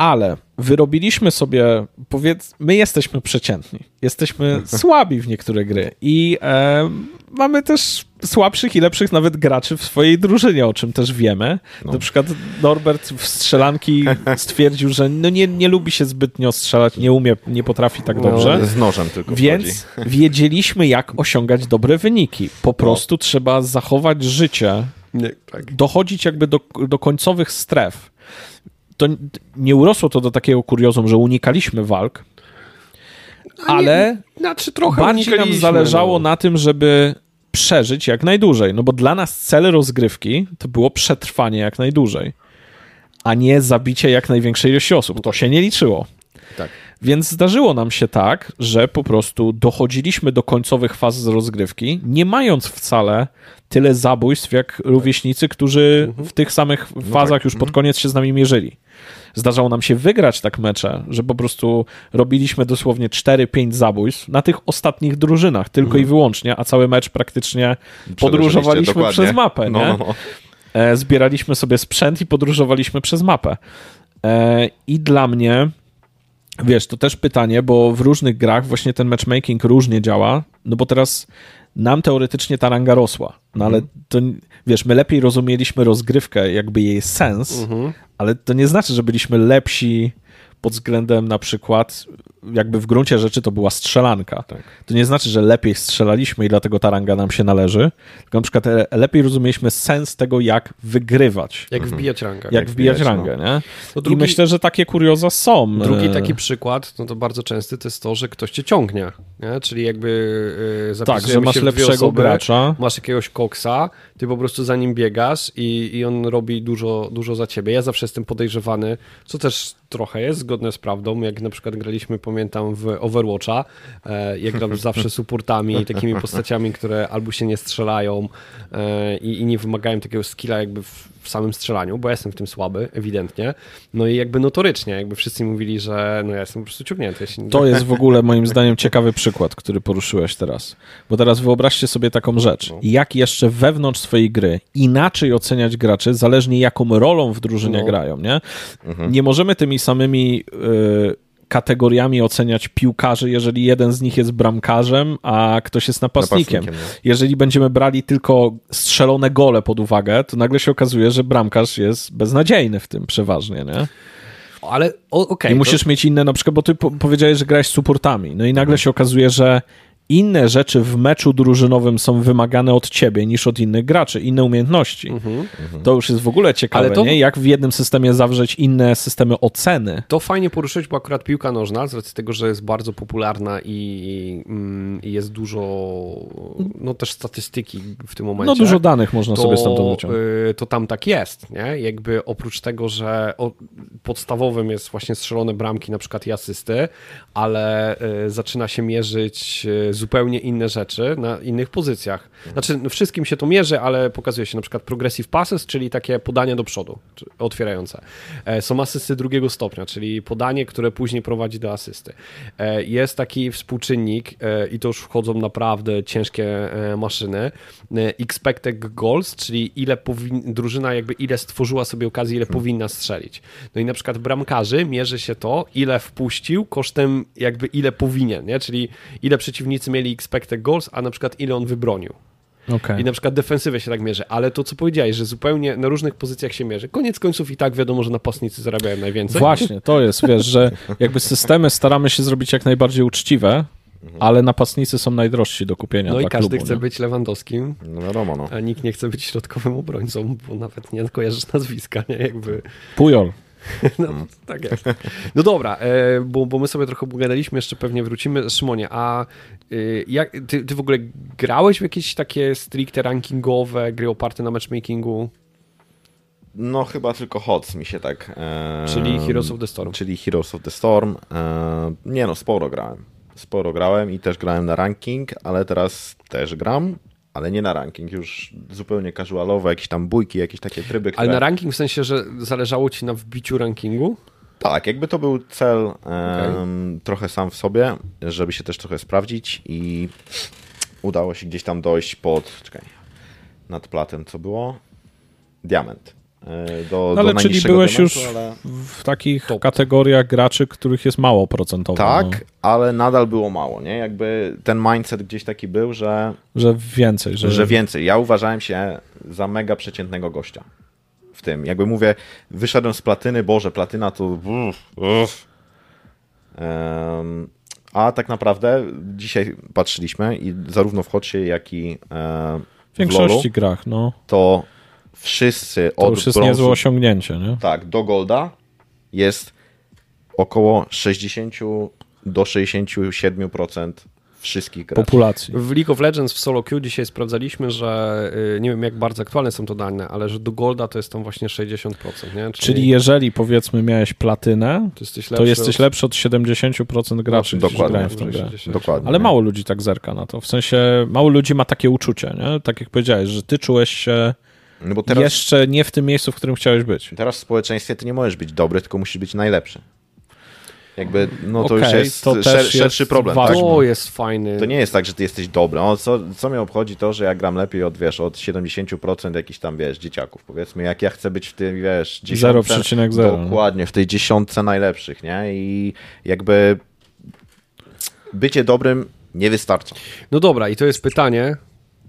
ale wyrobiliśmy sobie, powiedz, my jesteśmy przeciętni, jesteśmy słabi w niektóre gry i e, mamy też słabszych i lepszych nawet graczy w swojej drużynie, o czym też wiemy. No. Na przykład Norbert w strzelanki stwierdził, że no nie, nie lubi się zbytnio strzelać, nie umie, nie potrafi tak no, dobrze. No, z nożem tylko Więc wchodzi. wiedzieliśmy, jak osiągać dobre wyniki. Po no. prostu no. trzeba zachować życie, nie, tak. dochodzić jakby do, do końcowych stref to nie urosło to do takiego kuriozum, że unikaliśmy walk, ale nie, znaczy trochę bardziej nam zależało no. na tym, żeby przeżyć jak najdłużej. No bo dla nas cel rozgrywki to było przetrwanie jak najdłużej, a nie zabicie jak największej ilości osób. To się nie liczyło. Tak. Więc zdarzyło nam się tak, że po prostu dochodziliśmy do końcowych faz z rozgrywki, nie mając wcale tyle zabójstw jak rówieśnicy, którzy w tych samych fazach tak. już pod koniec się z nami mierzyli. Zdarzało nam się wygrać tak mecze, że po prostu robiliśmy dosłownie 4-5 zabójstw na tych ostatnich drużynach, tylko i wyłącznie, a cały mecz praktycznie podróżowaliśmy dokładnie. przez mapę, No, no, no. E, zbieraliśmy sobie sprzęt i podróżowaliśmy przez mapę. E, I dla mnie, wiesz, to też pytanie, bo w różnych grach właśnie ten matchmaking różnie działa, no bo teraz nam teoretycznie ta ranga rosła, no ale to, wiesz, my lepiej rozumieliśmy rozgrywkę, jakby jej sens, ale to nie znaczy, że byliśmy lepsi pod względem na przykład, jakby w gruncie rzeczy to była strzelanka. To nie znaczy, że lepiej strzelaliśmy i dlatego ta ranga nam się należy, tylko na przykład e, lepiej rozumieliśmy sens tego, jak wygrywać, Jak wbijać rangę. jak wbijać wbijać, rangę, nie? No I drugi- myślę, że takie kurioza są. Drugi E, taki przykład, no to bardzo częsty, to jest to, że ktoś cię ciągnie, nie? czyli jakby yy, Tak, że masz lepszego osoby, gracza. masz jakiegoś koksa, ty po prostu za nim biegasz i, i on robi dużo, dużo za ciebie. Ja zawsze jestem podejrzewany, co też trochę jest zgodne z prawdą, jak na przykład graliśmy, pamiętam, w Overwatcha, e, ja gram zawsze supportami takimi postaciami, które albo się nie strzelają e, i, i nie wymagają takiego skilla jakby w, w samym strzelaniu, bo ja jestem w tym słaby, ewidentnie. No i jakby notorycznie, jakby wszyscy mówili, że no ja jestem po prostu ciągnięty. Ja To jest w ogóle moim zdaniem ciekawy przykład, który poruszyłeś teraz. Bo teraz wyobraźcie sobie taką rzecz. Jak jeszcze wewnątrz swojej gry inaczej oceniać graczy, zależnie jaką rolą w drużynie No. grają, nie? Nie możemy tymi samymi y, kategoriami oceniać piłkarzy, jeżeli jeden z nich jest bramkarzem, a ktoś jest napastnikiem. Napastnikiem. Jeżeli będziemy brali tylko strzelone gole pod uwagę, to nagle się okazuje, że bramkarz jest beznadziejny w tym przeważnie, nie? Ale okej. I to- musisz mieć inne, na przykład, bo ty po powiedziałeś, że grałeś z supportami. No i nagle się okazuje, że inne rzeczy w meczu drużynowym są wymagane od ciebie niż od innych graczy, inne umiejętności. To już jest w ogóle ciekawe, Ale to- nie? Jak w jednym systemie zawrzeć inne systemy oceny. To fajnie poruszyć, bo akurat piłka nożna, z racji tego, że jest bardzo popularna i, mm, i jest dużo, no też statystyki w tym momencie. No dużo danych można to, sobie stamtąd wyciągnąć. y, to tam tak jest, nie? Jakby oprócz tego, że podstawowym jest właśnie strzelone bramki, na przykład i asysty, ale y, zaczyna się mierzyć y, zupełnie inne rzeczy na innych pozycjach. Znaczy, no, wszystkim się to mierzy, ale pokazuje się na przykład progressive passes, czyli takie podania do przodu, otwierające. E, Są asysty drugiego stopnia, czyli podanie, które później prowadzi do asysty. E, Jest taki współczynnik e, i to już wchodzą naprawdę ciężkie maszyny, expected goals, czyli ile drużyna jakby ile stworzyła sobie okazji, ile powinna strzelić. No i na przykład bramkarzy mierzy się to, ile wpuścił kosztem jakby ile powinien, nie? czyli ile przeciwnicy mieli expected goals, a na przykład ile on wybronił. Okej. I na przykład defensywę się tak mierzy, ale to co powiedziałeś, że zupełnie na różnych pozycjach się mierzy. Koniec końców i tak wiadomo, że napastnicy zarabiają najwięcej. Właśnie, to jest, wiesz, że jakby systemy staramy się zrobić jak najbardziej uczciwe, ale napastnicy są najdrożsi do kupienia No i każdy klubu, chce nie? być Lewandowskim, No wiadomo, no. a nikt nie chce być środkowym obrońcą, bo nawet nie kojarzysz nazwiska, nie? Jakby, Pujol. no, tak jest. No dobra, e, bo, bo my sobie trochę pogadaliśmy, jeszcze pewnie wrócimy. Szymonie, a e, jak, ty, ty w ogóle grałeś w jakieś takie stricte rankingowe gry oparte na matchmakingu? No chyba tylko HOTS mi się tak... E, Czyli Heroes of the Storm. Czyli Heroes of the Storm. E, nie no, sporo grałem. Sporo grałem i też grałem na ranking, ale teraz też gram, ale nie na ranking, już zupełnie casualowe, jakieś tam bójki, jakieś takie tryby, które... Ale na ranking w sensie, że zależało ci na wbiciu rankingu? Tak, jakby to był cel em, trochę sam w sobie, żeby się też trochę sprawdzić i udało się gdzieś tam dojść pod, czekaj, nad platem, co było? Diament. E, Do, No ale do czyli byłeś już ale... w takich Top. kategoriach graczy, których jest mało procentowo. Tak, No, ale nadal było mało, nie? Jakby ten mindset gdzieś taki był, że, że więcej, że, że więcej. Ja uważałem się za mega przeciętnego gościa w tym. Jakby mówię, wyszedłem z platyny, Boże, platyna to... Uff, uff. Em, a tak naprawdę dzisiaj patrzyliśmy i zarówno w Hocie, jak i e, w w LoLu, większości grach, no. to wszyscy To od już jest brązu, niezłe osiągnięcie, nie? tak, do golda jest około 60 do 67% wszystkich graczy. populacji. W League of Legends w solo queue dzisiaj sprawdzaliśmy, że y, nie wiem jak bardzo aktualne są to dane, ale że do Golda to jest tam właśnie 60%, nie? Czyli jeżeli powiedzmy miałeś platynę, to jesteś to lepszy jesteś od- lepszy od 70% graczy, którzy Dokładnie. w tę grę. Dokładnie. Ale mało ludzi tak zerka na to. W sensie mało ludzi ma takie uczucie, nie? Tak jak powiedziałeś, że ty czułeś się No bo teraz, jeszcze nie w tym miejscu, w którym chciałeś być. teraz w społeczeństwie ty nie możesz być dobry, tylko musisz być najlepszy. Jakby, no to już Okej, jest to szer, też szerszy jest problem. Tak? To jest fajny. To nie jest tak, że ty jesteś dobry. O, co, co mnie obchodzi to, że ja gram lepiej od, wiesz, od 70% jakichś tam, wiesz, dzieciaków, powiedzmy. Jak ja chcę być w tym, wiesz, dziesiątce... 0,0. Dokładnie, w tej dziesiątce najlepszych, nie? I jakby bycie dobrym nie wystarcza. No dobra, i to jest pytanie,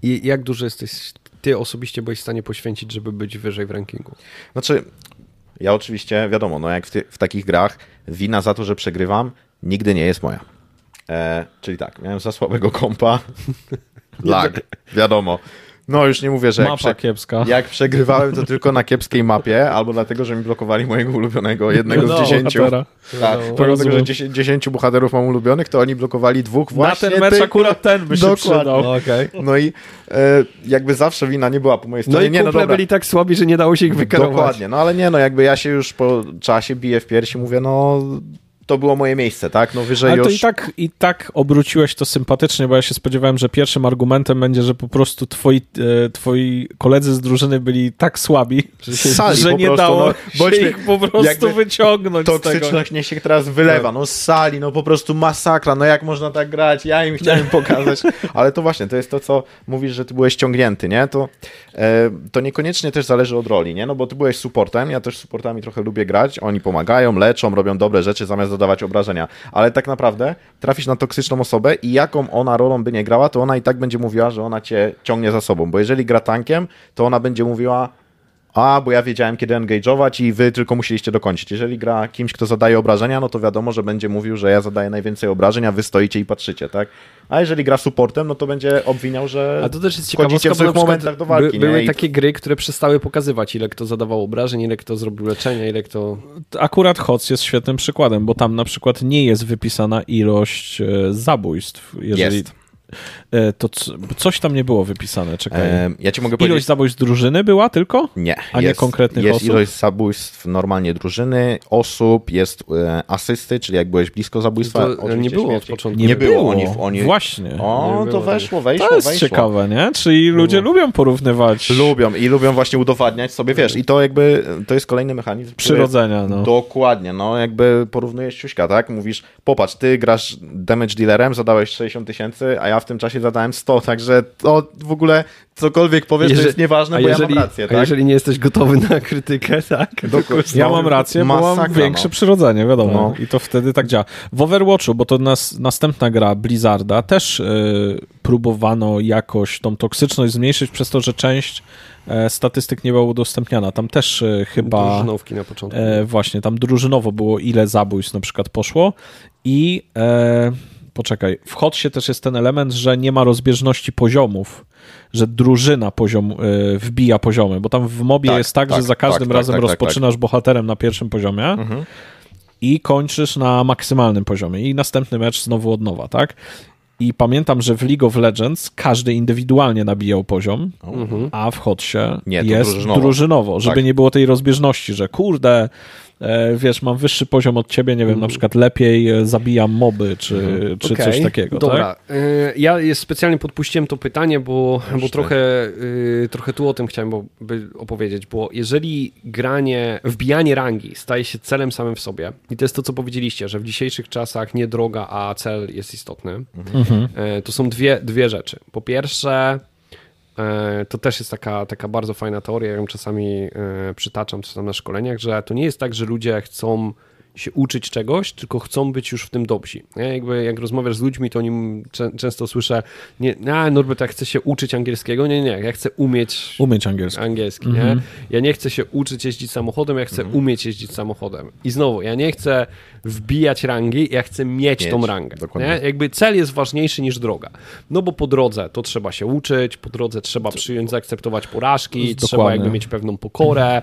jak dużo jesteś ty osobiście byłeś w stanie poświęcić, żeby być wyżej w rankingu? Znaczy, ja oczywiście, wiadomo, no jak w, ty, w takich grach wina za to, że przegrywam, nigdy nie jest moja. E, czyli tak, miałem za słabego kompa, lag, wiadomo. No już nie mówię, że jak, Mapa prze, kiepska. jak przegrywałem, to tylko na kiepskiej mapie, albo dlatego, że mi blokowali mojego ulubionego, jednego z No, dziesięciu. bohatera. Tak, Wiadomo. pomimo tego, że dziesię- dziesięciu bohaterów mam ulubionych, to oni blokowali dwóch Na właśnie ten mecz tych, akurat ten by się Dokładnie. przydał. okej. No i e, jakby zawsze wina nie była po mojej No stronie. i nie, no dobra. byli tak słabi, że nie dało się ich wykarować. Dokładnie, no ale nie, no jakby ja się już po czasie biję w piersi, mówię, no to było moje miejsce, tak? No wyżej Ale już... to i tak, i tak obróciłeś to sympatycznie, bo ja się spodziewałem, że pierwszym argumentem będzie, że po prostu twoi, e, twoi koledzy z drużyny byli tak słabi, że, się, Sali że nie prostu, dało no, się bądźmy- ich po prostu wyciągnąć. Toksyczność niech się teraz wylewa, no. Z sali, no po prostu masakra, no jak można tak grać, ja im chciałem pokazać, ale to właśnie, to jest to, co mówisz, że ty byłeś ciągnięty, nie, to, e, to niekoniecznie też zależy od roli, nie, no bo ty byłeś supportem, ja też supportami trochę lubię grać, oni pomagają, leczą, robią dobre rzeczy zamiast dodawać obrażenia, ale tak naprawdę trafisz na toksyczną osobę i jaką ona rolą by nie grała, to ona i tak będzie mówiła, że ona cię ciągnie za sobą, bo jeżeli gra tankiem, to ona będzie mówiła, a, bo ja wiedziałem, kiedy engage'ować i wy tylko musieliście dokończyć. Jeżeli gra kimś, kto zadaje obrażenia, no to wiadomo, że będzie mówił, że ja zadaję najwięcej obrażeń, a wy stoicie i patrzycie, tak? A jeżeli gra supportem, no to będzie obwiniał, że A to też jest ciekawostka, w złych momentach do walki, by, nie? były I- takie gry, które przestały pokazywać, ile kto zadawał obrażeń, ile kto zrobił leczenia, ile kto... Akurat HOTS jest świetnym przykładem, bo tam na przykład nie jest wypisana ilość e, zabójstw. Jeżeli, Jest. E, to coś tam nie było wypisane, czekaj. E, ja ci mogę Ilość powiedzieć... zabójstw drużyny była tylko? Nie. a nie jest, konkretnych jest osób? ilość zabójstw normalnie drużyny, osób, jest e, asysty, czyli jak byłeś blisko zabójstwa. To nie było od początku. Nie, było. Oni, oni... Właśnie. O, Nie to było weszło, weszło, to jest weszło. ciekawe, nie? Czyli ludzie lubią porównywać Lubią i lubią właśnie udowadniać sobie, wiesz, i to jakby, to jest kolejny mechanizm. który- przyrodzenia. No. Dokładnie, no jakby porównujesz ciuśka, tak? Mówisz, popatrz, ty grasz damage dealerem, zadałeś 60 tysięcy, a ja w tym czasie zadałem 100, także to w ogóle cokolwiek powiesz, to Jeżeli- jest nieważne, a bo jeżeli, ja mam rację, A tak? jeżeli nie jesteś gotowy na krytykę, tak? Ja mam rację, bo mam większe no. przyrodzenie, wiadomo. No. I to wtedy tak działa. W Overwatchu, bo to nas, następna gra Blizzarda, też y, próbowano jakoś tą toksyczność zmniejszyć przez to, że część e, statystyk nie była udostępniana. Tam też e, chyba... Drużynówki na początku. E, właśnie, tam drużynowo było ile zabójstw na przykład poszło i e, poczekaj, w Hotsie też jest ten element, że nie ma rozbieżności poziomów, że drużyna poziom, e, wbija poziomy, bo tam w mobie Tak, jest tak, tak, że za każdym tak, razem tak, tak, rozpoczynasz bohaterem na pierwszym poziomie Mhm. i kończysz na maksymalnym poziomie i następny mecz znowu od nowa, tak? I pamiętam, że w League of Legends każdy indywidualnie nabijał poziom, Mhm. a w Hotsie Nie, jest drużynowo. drużynowo, żeby Tak. nie było tej rozbieżności, że kurde, wiesz, mam wyższy poziom od ciebie, nie wiem, na przykład lepiej e, zabijam moby, czy, czy coś Okej, takiego, Dobra, tak? ja specjalnie podpuściłem to pytanie, bo, bo trochę, trochę tu o tym chciałem opowiedzieć, bo jeżeli granie, wbijanie rangi staje się celem samym w sobie i to jest to, co powiedzieliście, że w dzisiejszych czasach nie droga, a cel jest istotny, Mhm. e, to są dwie, dwie rzeczy. Po pierwsze, e, to też jest taka, taka bardzo fajna teoria, ja ją czasami e, przytaczam czy tam na szkoleniach, że to nie jest tak, że ludzie chcą się uczyć czegoś, tylko chcą być już w tym dobrzy. Nie? Jakby jak rozmawiasz z ludźmi, to oni czę- często słyszę, nie, a Norbert, ja chcę się uczyć angielskiego. Nie, nie, ja chcę umieć Umieć angielski. angielski, Mhm. nie? Ja nie chcę się uczyć jeździć samochodem, ja chcę umieć jeździć samochodem. I znowu, ja nie chcę wbijać rangi, ja chcę mieć, Mieć, tą rangę. dokładnie. Nie? Jakby cel jest ważniejszy niż droga. No bo po drodze to trzeba się uczyć, po drodze trzeba przyjąć, zaakceptować porażki, Dokładnie. trzeba jakby mieć pewną pokorę,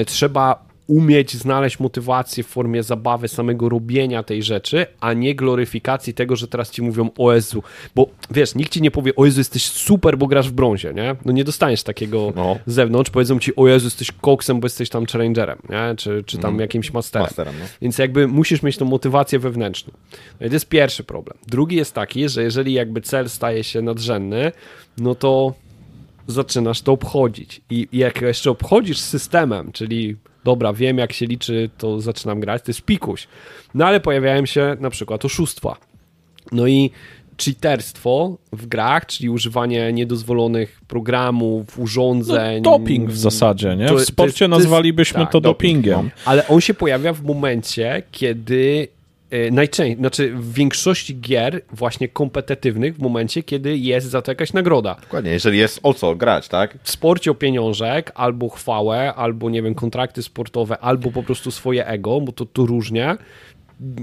y, trzeba umieć znaleźć motywację w formie zabawy, samego robienia tej rzeczy, a nie gloryfikacji tego, że teraz ci mówią o Jezu, bo wiesz, nikt ci nie powie o Jezu, jesteś super, bo grasz w brązie, nie? No nie dostaniesz takiego no. z zewnątrz, powiedzą ci o Jezu, jesteś koksem, bo jesteś tam challengerem, nie? Czy, czy tam mm. jakimś masterem. masterem no. Więc jakby musisz mieć tą motywację wewnętrzną. No i to jest pierwszy problem. Drugi jest taki, że jeżeli jakby cel staje się nadrzędny, no to zaczynasz to obchodzić. I, i jak jeszcze obchodzisz systemem, czyli dobra, wiem jak się liczy, to zaczynam grać, to jest pikuś. No ale pojawiają się na przykład oszustwa. No i cheaterstwo w grach, czyli używanie niedozwolonych programów, urządzeń. No, doping w zasadzie, nie? W sporcie to jest, nazwalibyśmy tak, to dopingiem. Doping. Ale on się pojawia w momencie, kiedy najczęściej, znaczy w większości gier właśnie kompetytywnych w momencie, kiedy jest za to jakaś nagroda. Dokładnie, jeżeli jest o co grać, tak? W sporcie o pieniążek, albo chwałę, albo nie wiem, kontrakty sportowe, albo po prostu swoje ego, bo to tu różnie,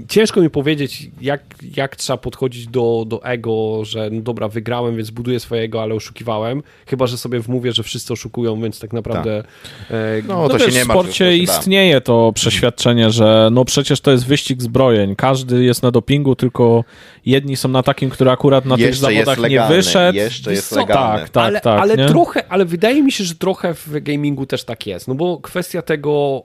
ciężko mi powiedzieć, jak, jak trzeba podchodzić do, do ego, że no dobra, wygrałem, więc buduję swojego, ale oszukiwałem. Chyba, że sobie wmówię, że wszyscy oszukują, więc tak naprawdę. Tak. E, no, no to się nie w sporcie ma, istnieje to przeświadczenie, że no przecież to jest wyścig zbrojeń. Każdy jest na dopingu, tylko jedni są na takim, który akurat na Jeszcze tych zawodach nie wyszedł. Jeszcze jest legalny. Tak, tak, ale, tak. Ale trochę, ale wydaje mi się, że trochę w gamingu też tak jest. No bo kwestia tego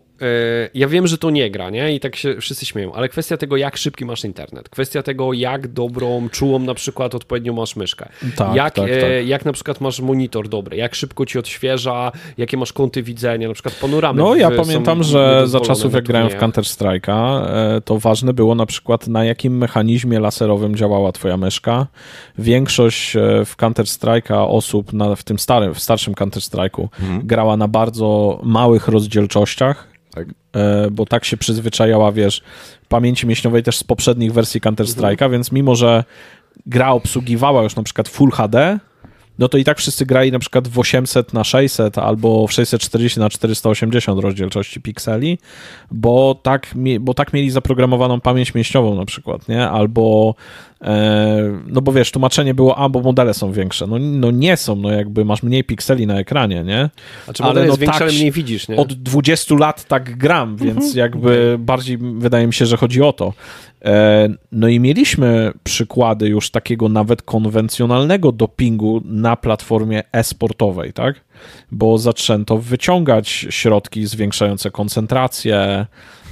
ja wiem, że to nie gra, nie? I tak się wszyscy śmieją, ale kwestia tego, jak szybki masz internet, kwestia tego, jak dobrą, czułą na przykład odpowiednio masz myszkę, tak, jak, tak, tak. E, jak na przykład masz monitor dobry, jak szybko ci odświeża, jakie masz kąty widzenia, na przykład panoramy. No ja pamiętam, że za czasów jak grałem w Counter Strike'a, e, to ważne było na przykład na jakim mechanizmie laserowym działała twoja myszka. Większość w Counter Strike'a osób na, w tym starym, w starszym Counter Strike'u mhm. grała na bardzo małych rozdzielczościach, tak? E, bo tak się przyzwyczajała, wiesz, pamięci mięśniowej też z poprzednich wersji Counter-Strike'a, mhm. więc mimo, że gra obsługiwała już na przykład Full HD, no to i tak wszyscy grali na przykład w 800 na 600 albo w 640 na 480 rozdzielczości pikseli, bo tak, bo tak mieli zaprogramowaną pamięć mięśniową na przykład, nie? Albo e, no bo wiesz, tłumaczenie było, a bo modele są większe. No, no nie są, no jakby masz mniej pikseli na ekranie, nie? Znaczy ale no większe, tak, ale mniej widzisz, nie? Od 20 lat tak gram, więc mhm. jakby okay. bardziej wydaje mi się, że chodzi o to. E, no i mieliśmy przykłady już takiego nawet konwencjonalnego dopingu na platformie e-sportowej, tak? Bo zaczęto wyciągać środki zwiększające koncentrację,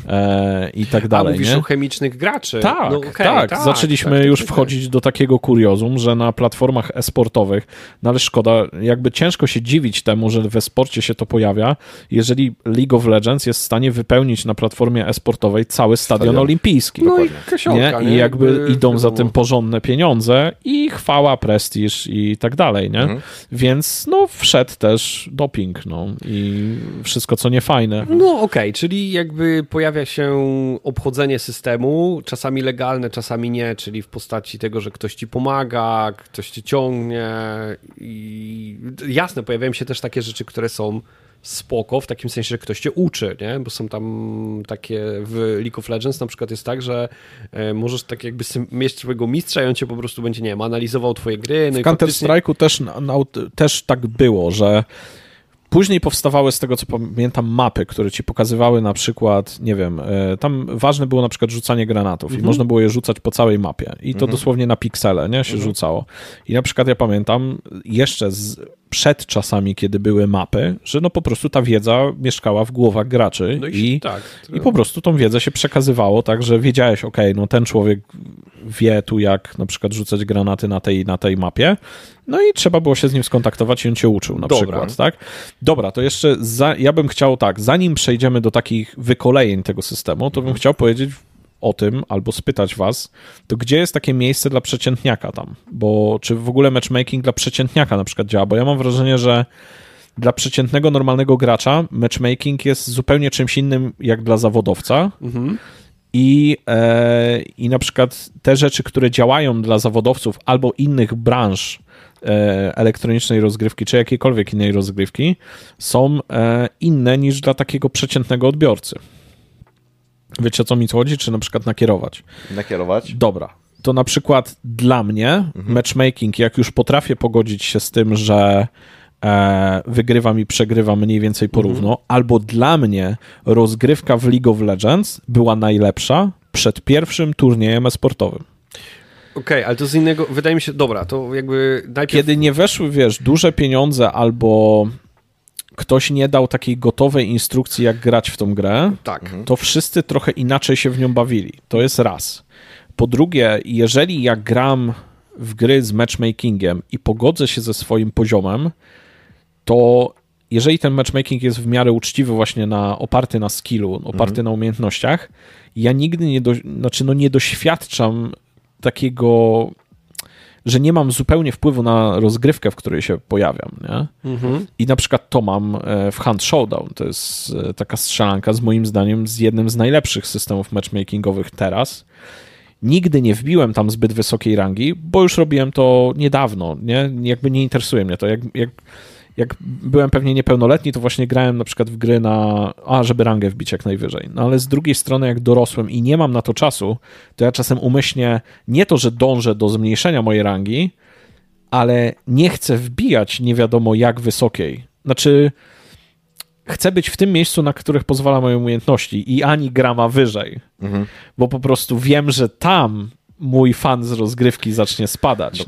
e, i tak dalej. A mówisz nie? o chemicznych graczy. Tak, no, okay, tak, tak, Zaczęliśmy tak, już tak, wchodzić do takiego kuriozum, że na platformach e-sportowych, no ale szkoda, jakby ciężko się dziwić temu, że we sporcie się to pojawia, jeżeli League of Legends jest w stanie wypełnić na platformie e-sportowej cały stadion, stadion. olimpijski. No i, kasiołka, nie? I jakby idą za tym porządne pieniądze i chwała, prestiż i tak dalej, nie? Mhm. Więc no wszedł też doping, no i wszystko, co niefajne. No okej, okay, czyli jakby pojawia pojawia się obchodzenie systemu, czasami legalne, czasami nie, czyli w postaci tego, że ktoś ci pomaga, ktoś cię ciągnie i jasne, pojawiają się też takie rzeczy, które są spoko, w takim sensie, że ktoś cię uczy, nie? Bo są tam takie w League of Legends na przykład jest tak, że e, możesz tak jakby mieć swojego mistrza i on cię po prostu będzie, nie wiem, analizował twoje gry. No w Counter-Strike'u też, no, też tak było, że Później powstawały, z tego co pamiętam, mapy, które ci pokazywały na przykład, nie wiem, e, tam ważne było na przykład rzucanie granatów mhm. i można było je rzucać po całej mapie. I to mhm. dosłownie na piksele, nie, się mhm. rzucało. I na przykład ja pamiętam jeszcze z, przed czasami, kiedy były mapy, że no po prostu ta wiedza mieszkała w głowach graczy no i, i, tak, i po prostu tą wiedzę się przekazywało tak, że wiedziałeś, ok, no ten człowiek wie tu jak na przykład rzucać granaty na tej na tej mapie, no i trzeba było się z nim skontaktować i on cię uczył na Dobra. przykład, tak? Dobra, to jeszcze za, ja bym chciał tak, zanim przejdziemy do takich wykolejeń tego systemu, to bym chciał powiedzieć o tym albo spytać was, to gdzie jest takie miejsce dla przeciętniaka tam? Bo czy w ogóle matchmaking dla przeciętniaka na przykład działa? Bo ja mam wrażenie, że dla przeciętnego, normalnego gracza matchmaking jest zupełnie czymś innym jak dla zawodowca. Mhm. I, e, I na przykład te rzeczy, które działają dla zawodowców albo innych branż elektronicznej rozgrywki, czy jakiejkolwiek innej rozgrywki, są e, inne niż dla takiego przeciętnego odbiorcy. Wiecie, o co mi chodzi? Czy na przykład nakierować? Nakierować? Dobra. To na przykład dla mnie mhm. matchmaking, jak już potrafię pogodzić się z tym, że e, wygrywam i przegrywam mniej więcej porówno, Mhm. albo dla mnie rozgrywka w League of Legends była najlepsza przed pierwszym turniejem e-sportowym. Okej, ale to z innego, wydaje mi się, dobra, to jakby najpierw... Kiedy nie weszły, wiesz, duże pieniądze albo ktoś nie dał takiej gotowej instrukcji, jak grać w tą grę, Tak. to wszyscy trochę inaczej się w nią bawili. To jest raz. Po drugie, jeżeli ja gram w gry z matchmakingiem i pogodzę się ze swoim poziomem, to jeżeli ten matchmaking jest w miarę uczciwy, właśnie na, oparty na skillu, oparty na umiejętnościach, ja nigdy nie, do, znaczy no nie doświadczam takiego, że nie mam zupełnie wpływu na rozgrywkę, w której się pojawiam. Nie? Mhm. I na przykład to mam e, w Hunt Showdown. To jest e, taka strzelanka z moim zdaniem z jednym z najlepszych systemów matchmakingowych teraz. Nigdy nie wbiłem tam zbyt wysokiej rangi, bo już robiłem to niedawno, nie? Jakby nie interesuje mnie to. Jak, jak, jak byłem pewnie niepełnoletni, to właśnie grałem na przykład w gry na, a żeby rangę wbić jak najwyżej. No ale z drugiej strony, jak dorosłem i nie mam na to czasu, to ja czasem umyślnie nie to, że dążę do zmniejszenia mojej rangi, ale nie chcę wbijać nie wiadomo jak wysokiej. Znaczy, chcę być w tym miejscu, na których pozwala moje umiejętności i ani grama wyżej, Mhm. bo po prostu wiem, że tam mój fan z rozgrywki zacznie spadać.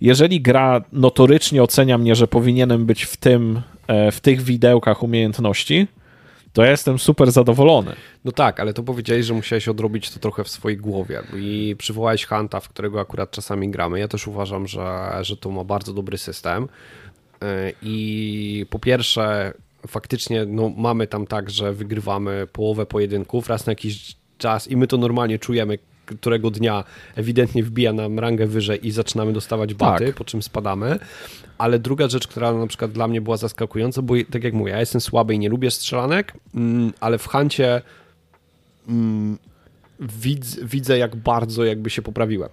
Jeżeli gra notorycznie ocenia mnie, że powinienem być w tym, e, w tych widełkach umiejętności, to ja jestem super zadowolony. No tak, ale to powiedziałeś, że musiałeś odrobić to trochę w swojej głowie i przywołałeś Hunta, w którego akurat czasami gramy. Ja też uważam, że, że to ma bardzo dobry system Yy, i po pierwsze faktycznie no, mamy tam tak, że wygrywamy połowę pojedynków raz na jakiś czas i my to normalnie czujemy, którego dnia ewidentnie wbija nam rangę wyżej i zaczynamy dostawać baty, Tak. po czym spadamy. Ale druga rzecz, która na przykład dla mnie była zaskakująca, bo tak jak mówię, ja jestem słaby i nie lubię strzelanek, mm, ale w Huncie mm, widz, widzę, jak bardzo jakby się poprawiłem.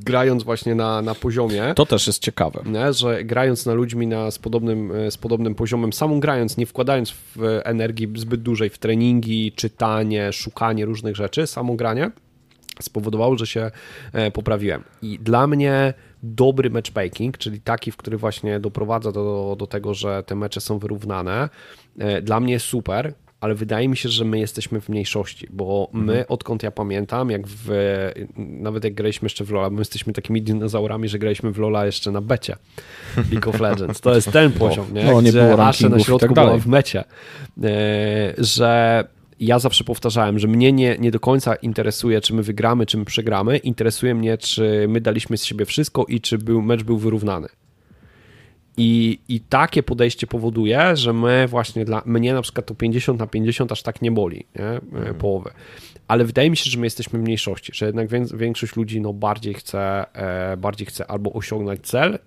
Grając właśnie na, na poziomie, To też jest ciekawe. nie, że grając na ludźmi na, z, podobnym, e, z podobnym poziomem, samą grając, nie wkładając w e, energii zbyt dużej w treningi, czytanie, szukanie różnych rzeczy, samo granie spowodowało, że się e, poprawiłem. I dla mnie dobry matchmaking, czyli taki, w który właśnie doprowadza do, do tego, że te mecze są wyrównane, e, dla mnie jest super, ale wydaje mi się, że my jesteśmy w mniejszości, bo my, odkąd ja pamiętam, jak w, nawet jak graliśmy jeszcze w LoL'a, my jesteśmy takimi dinozaurami, że graliśmy w LoL'a jeszcze na becie League of Legends. To jest ten poziom, nie? no, nie Gdzie było na i środku tak była w mecie. E, że ja zawsze powtarzałem, że mnie nie, nie do końca interesuje, czy my wygramy, czy my przegramy. Interesuje mnie, czy my daliśmy z siebie wszystko i czy był, mecz był wyrównany. I, I takie podejście powoduje, że my właśnie dla mnie na przykład to 50 na 50 aż tak nie boli, nie? E, połowę. Ale wydaje mi się, że my jesteśmy w mniejszości, że jednak wię- większość ludzi no, bardziej, chce, e, bardziej chce albo osiągnąć cel,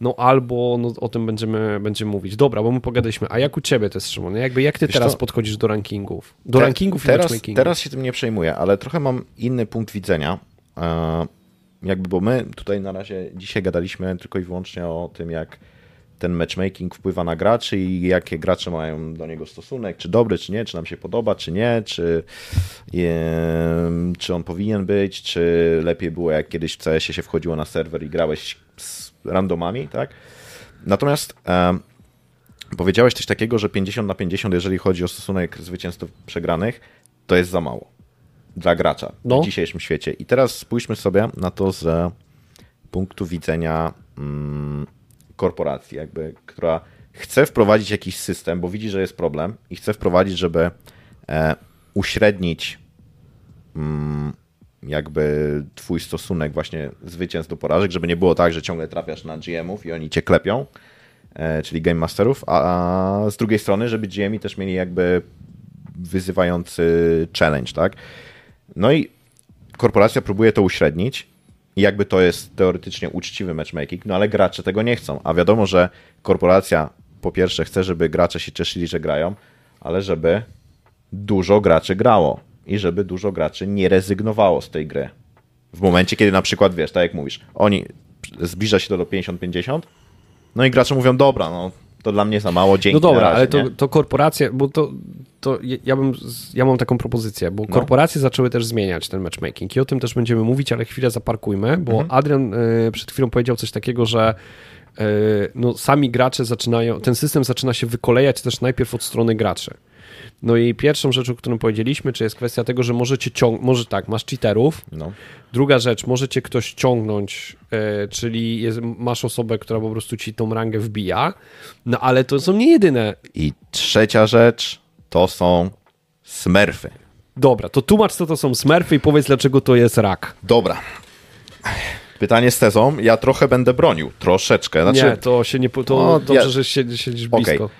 no albo no, o tym będziemy, będziemy mówić. Dobra, bo my pogadaliśmy. A jak u ciebie to jest, Szymon? Jakby jak ty Wiesz teraz co? podchodzisz do rankingów? Do Te- rankingów i teraz, matchmakingu. teraz się tym nie przejmuję, ale trochę mam inny punkt widzenia. E, Jakby, bo my tutaj na razie dzisiaj gadaliśmy tylko i wyłącznie o tym, jak ten matchmaking wpływa na graczy i jakie gracze mają do niego stosunek, czy dobry, czy nie, czy nam się podoba, czy nie, czy, em, czy on powinien być, czy lepiej było jak kiedyś w CS-ie się wchodziło na serwer i grałeś z randomami, tak? Natomiast em, powiedziałeś coś takiego, że 50 na 50, jeżeli chodzi o stosunek zwycięstw przegranych, to jest za mało dla gracza No. w dzisiejszym świecie. I teraz spójrzmy sobie na to z punktu widzenia mm, korporacji, jakby, która chce wprowadzić jakiś system, bo widzi, że jest problem i chce wprowadzić, żeby e, uśrednić mm, jakby twój stosunek właśnie zwycięstw do porażek, żeby nie było tak, że ciągle trafiasz na GM-ów i oni cię klepią, e, czyli Game Masterów, a, z drugiej strony, żeby GM-i też mieli jakby wyzywający challenge, tak? No i korporacja próbuje to uśrednić i jakby to jest teoretycznie uczciwy matchmaking, no ale gracze tego nie chcą, a wiadomo, że korporacja po pierwsze chce, żeby gracze się cieszyli, że grają, ale żeby dużo graczy grało i żeby dużo graczy nie rezygnowało z tej gry. W momencie, kiedy na przykład, wiesz, tak jak mówisz, oni zbliża się do 50-50, no i gracze mówią, dobra, no to dla mnie za mało, dzięki No dobra, razie, ale to, to korporacje, bo to, to ja- bym, ja mam taką propozycję, bo No. korporacje zaczęły też zmieniać ten matchmaking i o tym też będziemy mówić, ale chwilę zaparkujmy, bo Mhm. Adrian y, przed chwilą powiedział coś takiego, że e, no sami gracze zaczynają, ten system zaczyna się wykolejać też najpierw od strony graczy. No i pierwszą rzeczą, o którą powiedzieliśmy, czy jest kwestia tego, że możecie ciągnąć, może tak, masz cheaterów. No. Druga rzecz, możecie ktoś ciągnąć, e, czyli jest, masz osobę, która po prostu ci tą rangę wbija, no ale to są nie jedyne. I trzecia rzecz to są smurfy. Dobra, to tłumacz, co to są smurfy i powiedz, dlaczego to jest rak. Dobra. Pytanie z tezą. Ja trochę będę bronił. Troszeczkę. Znaczy, nie, to się nie... To No, dobrze, ja- że siedzisz, siedzisz Okej. blisko.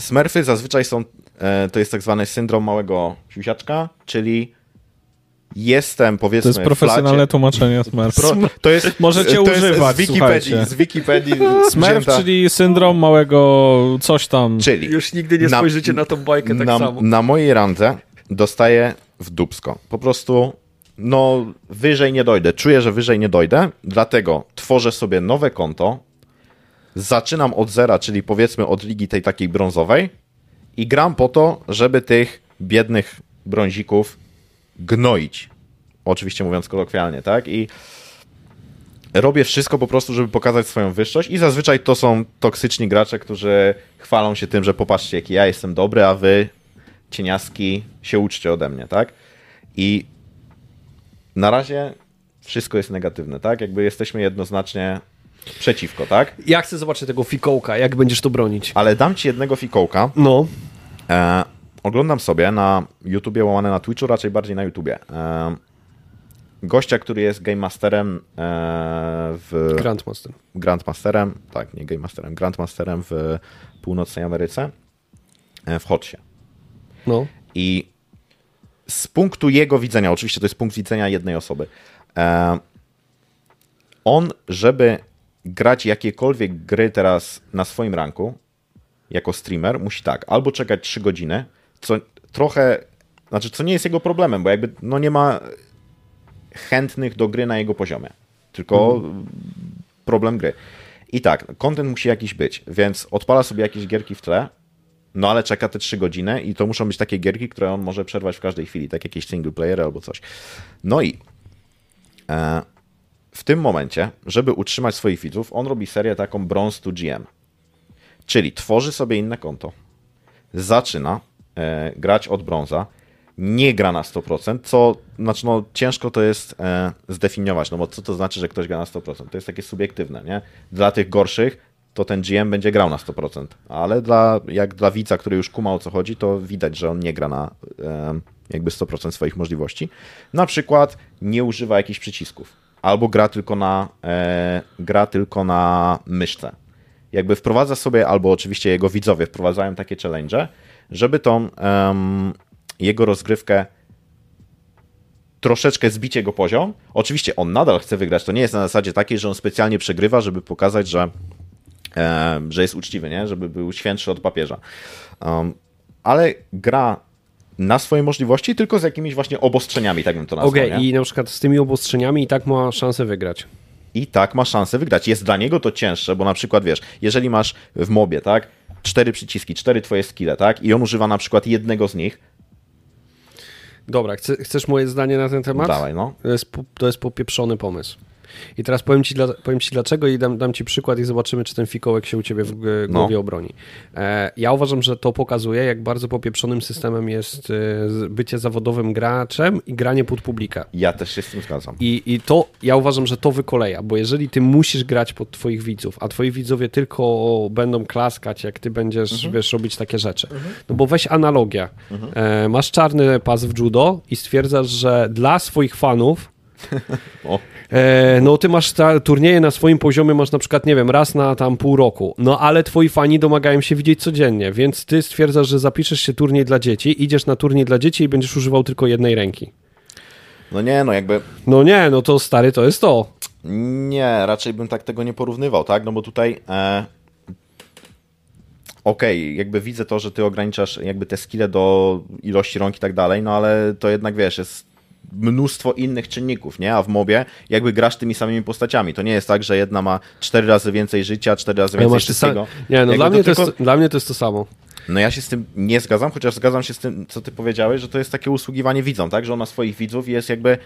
Smurfy zazwyczaj są, e, to jest tak zwany syndrom małego siusiaczka, czyli jestem To powiedzmy jest w profesjonalne tłumaczenie Smurf. Pro, to jest, Możecie to jest używać, z Wikipedii, słuchajcie. z Wikipedii Smurf, wzięta- czyli syndrom małego coś tam. czyli Już nigdy nie na- spojrzycie na tą bajkę tak na, samo. na mojej randze dostaję w dupsko. Po prostu no wyżej nie dojdę. Czuję, że wyżej nie dojdę, dlatego tworzę sobie nowe konto, zaczynam od zera, czyli powiedzmy od ligi tej takiej brązowej i gram po to, żeby tych biednych brązików gnoić. Oczywiście mówiąc kolokwialnie, tak? I robię wszystko po prostu, żeby pokazać swoją wyższość i zazwyczaj to są toksyczni gracze, którzy chwalą się tym, że popatrzcie, jaki ja jestem dobry, a wy cieniaski się uczcie ode mnie, tak? I na razie wszystko jest negatywne, tak? Jakby jesteśmy jednoznacznie przeciwko, tak? Ja chcę zobaczyć tego fikołka, jak będziesz to bronić. Ale dam ci jednego fikołka. No, E, oglądam sobie na YouTubie, łamane na Twitchu, raczej bardziej na YouTubie. E, gościa, który jest Game Masterem e, w... Grandmaster. Grandmasterem, tak, nie Game Masterem, Grandmasterem w północnej Ameryce, e, w Hotsie. No. I z punktu jego widzenia, oczywiście to jest punkt widzenia jednej osoby, e, on, żeby grać jakiekolwiek gry teraz na swoim ranku, jako streamer, musi tak, albo czekać 3 godziny, co trochę, znaczy, co nie jest jego problemem, bo jakby no nie ma chętnych do gry na jego poziomie, tylko problem gry. I tak, content musi jakiś być, więc odpala sobie jakieś gierki w tle, no ale czeka te 3 godziny i to muszą być takie gierki, które on może przerwać w każdej chwili, tak jakieś single player albo coś. No i e, w tym momencie, żeby utrzymać swoich widzów, on robi serię taką Bronze to GM. Czyli tworzy sobie inne konto, zaczyna e, grać od brąza, nie gra na 100%, co znaczy no, ciężko to jest e, zdefiniować, no bo co to znaczy, że ktoś gra na 100%? To jest takie subiektywne, nie? Dla tych gorszych to ten GM będzie grał na 100%, ale dla, jak dla widza, który już kuma o co chodzi, to widać, że on nie gra na e, jakby 100% swoich możliwości. Na przykład nie używa jakichś przycisków, albo gra tylko na, e, gra tylko na myszce jakby wprowadza sobie, albo oczywiście jego widzowie wprowadzają takie challenge, żeby tą em, jego rozgrywkę troszeczkę zbić jego poziom. Oczywiście on nadal chce wygrać. To nie jest na zasadzie takiej, że on specjalnie przegrywa, żeby pokazać, że, że jest uczciwy, nie? żeby był świętszy od papieża. Um, ale gra na swoje możliwości, tylko z jakimiś właśnie obostrzeniami, tak bym to nazwał. Okej, nie? i na przykład z tymi obostrzeniami i tak ma szansę wygrać. i tak ma szansę wygrać. Jest dla niego to cięższe, bo na przykład wiesz, jeżeli masz w mobie, tak, cztery przyciski, cztery twoje skille, tak, i on używa na przykład jednego z nich, Dobra, chce, chcesz moje zdanie na ten temat? dawaj, no. To jest, to jest popieprzony pomysł. I teraz powiem ci, dla, powiem ci dlaczego i dam, dam ci przykład i zobaczymy, czy ten fikołek się u ciebie w No. głowie obroni. E, ja uważam, że to pokazuje, jak bardzo popieprzonym systemem jest e, bycie zawodowym graczem i granie pod publikę. Ja też się z tym zgadzam. I, I to, ja uważam, że to wykoleja, bo jeżeli ty musisz grać pod twoich widzów, a twoi widzowie tylko będą klaskać, jak ty będziesz, wiesz, robić takie rzeczy. No bo weź analogię. E, masz czarny pas w judo i stwierdzasz, że dla swoich fanów O, no ty masz ta, turnieje na swoim poziomie, masz na przykład, nie wiem, raz na tam pół roku, no ale twoi fani domagają się widzieć codziennie, więc ty stwierdzasz, że zapiszesz się turniej dla dzieci, idziesz na turniej dla dzieci i będziesz używał tylko jednej ręki. no nie, no jakby No nie, no to stary, to jest to. nie, raczej bym tak tego nie porównywał, tak, no bo tutaj e, okej, jakby widzę to, że ty ograniczasz jakby te skille do ilości rąk i tak dalej, no ale to jednak, wiesz, jest mnóstwo innych czynników, nie? A w mobie jakby grasz tymi samymi postaciami. To nie jest tak, że jedna ma cztery razy więcej życia, cztery razy więcej sam... wszystkiego. Nie, no Jakby dla mnie, to tylko- jest, dla mnie to jest to samo. No ja się z tym nie zgadzam, chociaż zgadzam się z tym, co ty powiedziałeś, że to jest takie usługiwanie widzom, tak? Że on ma swoich widzów i jest jakby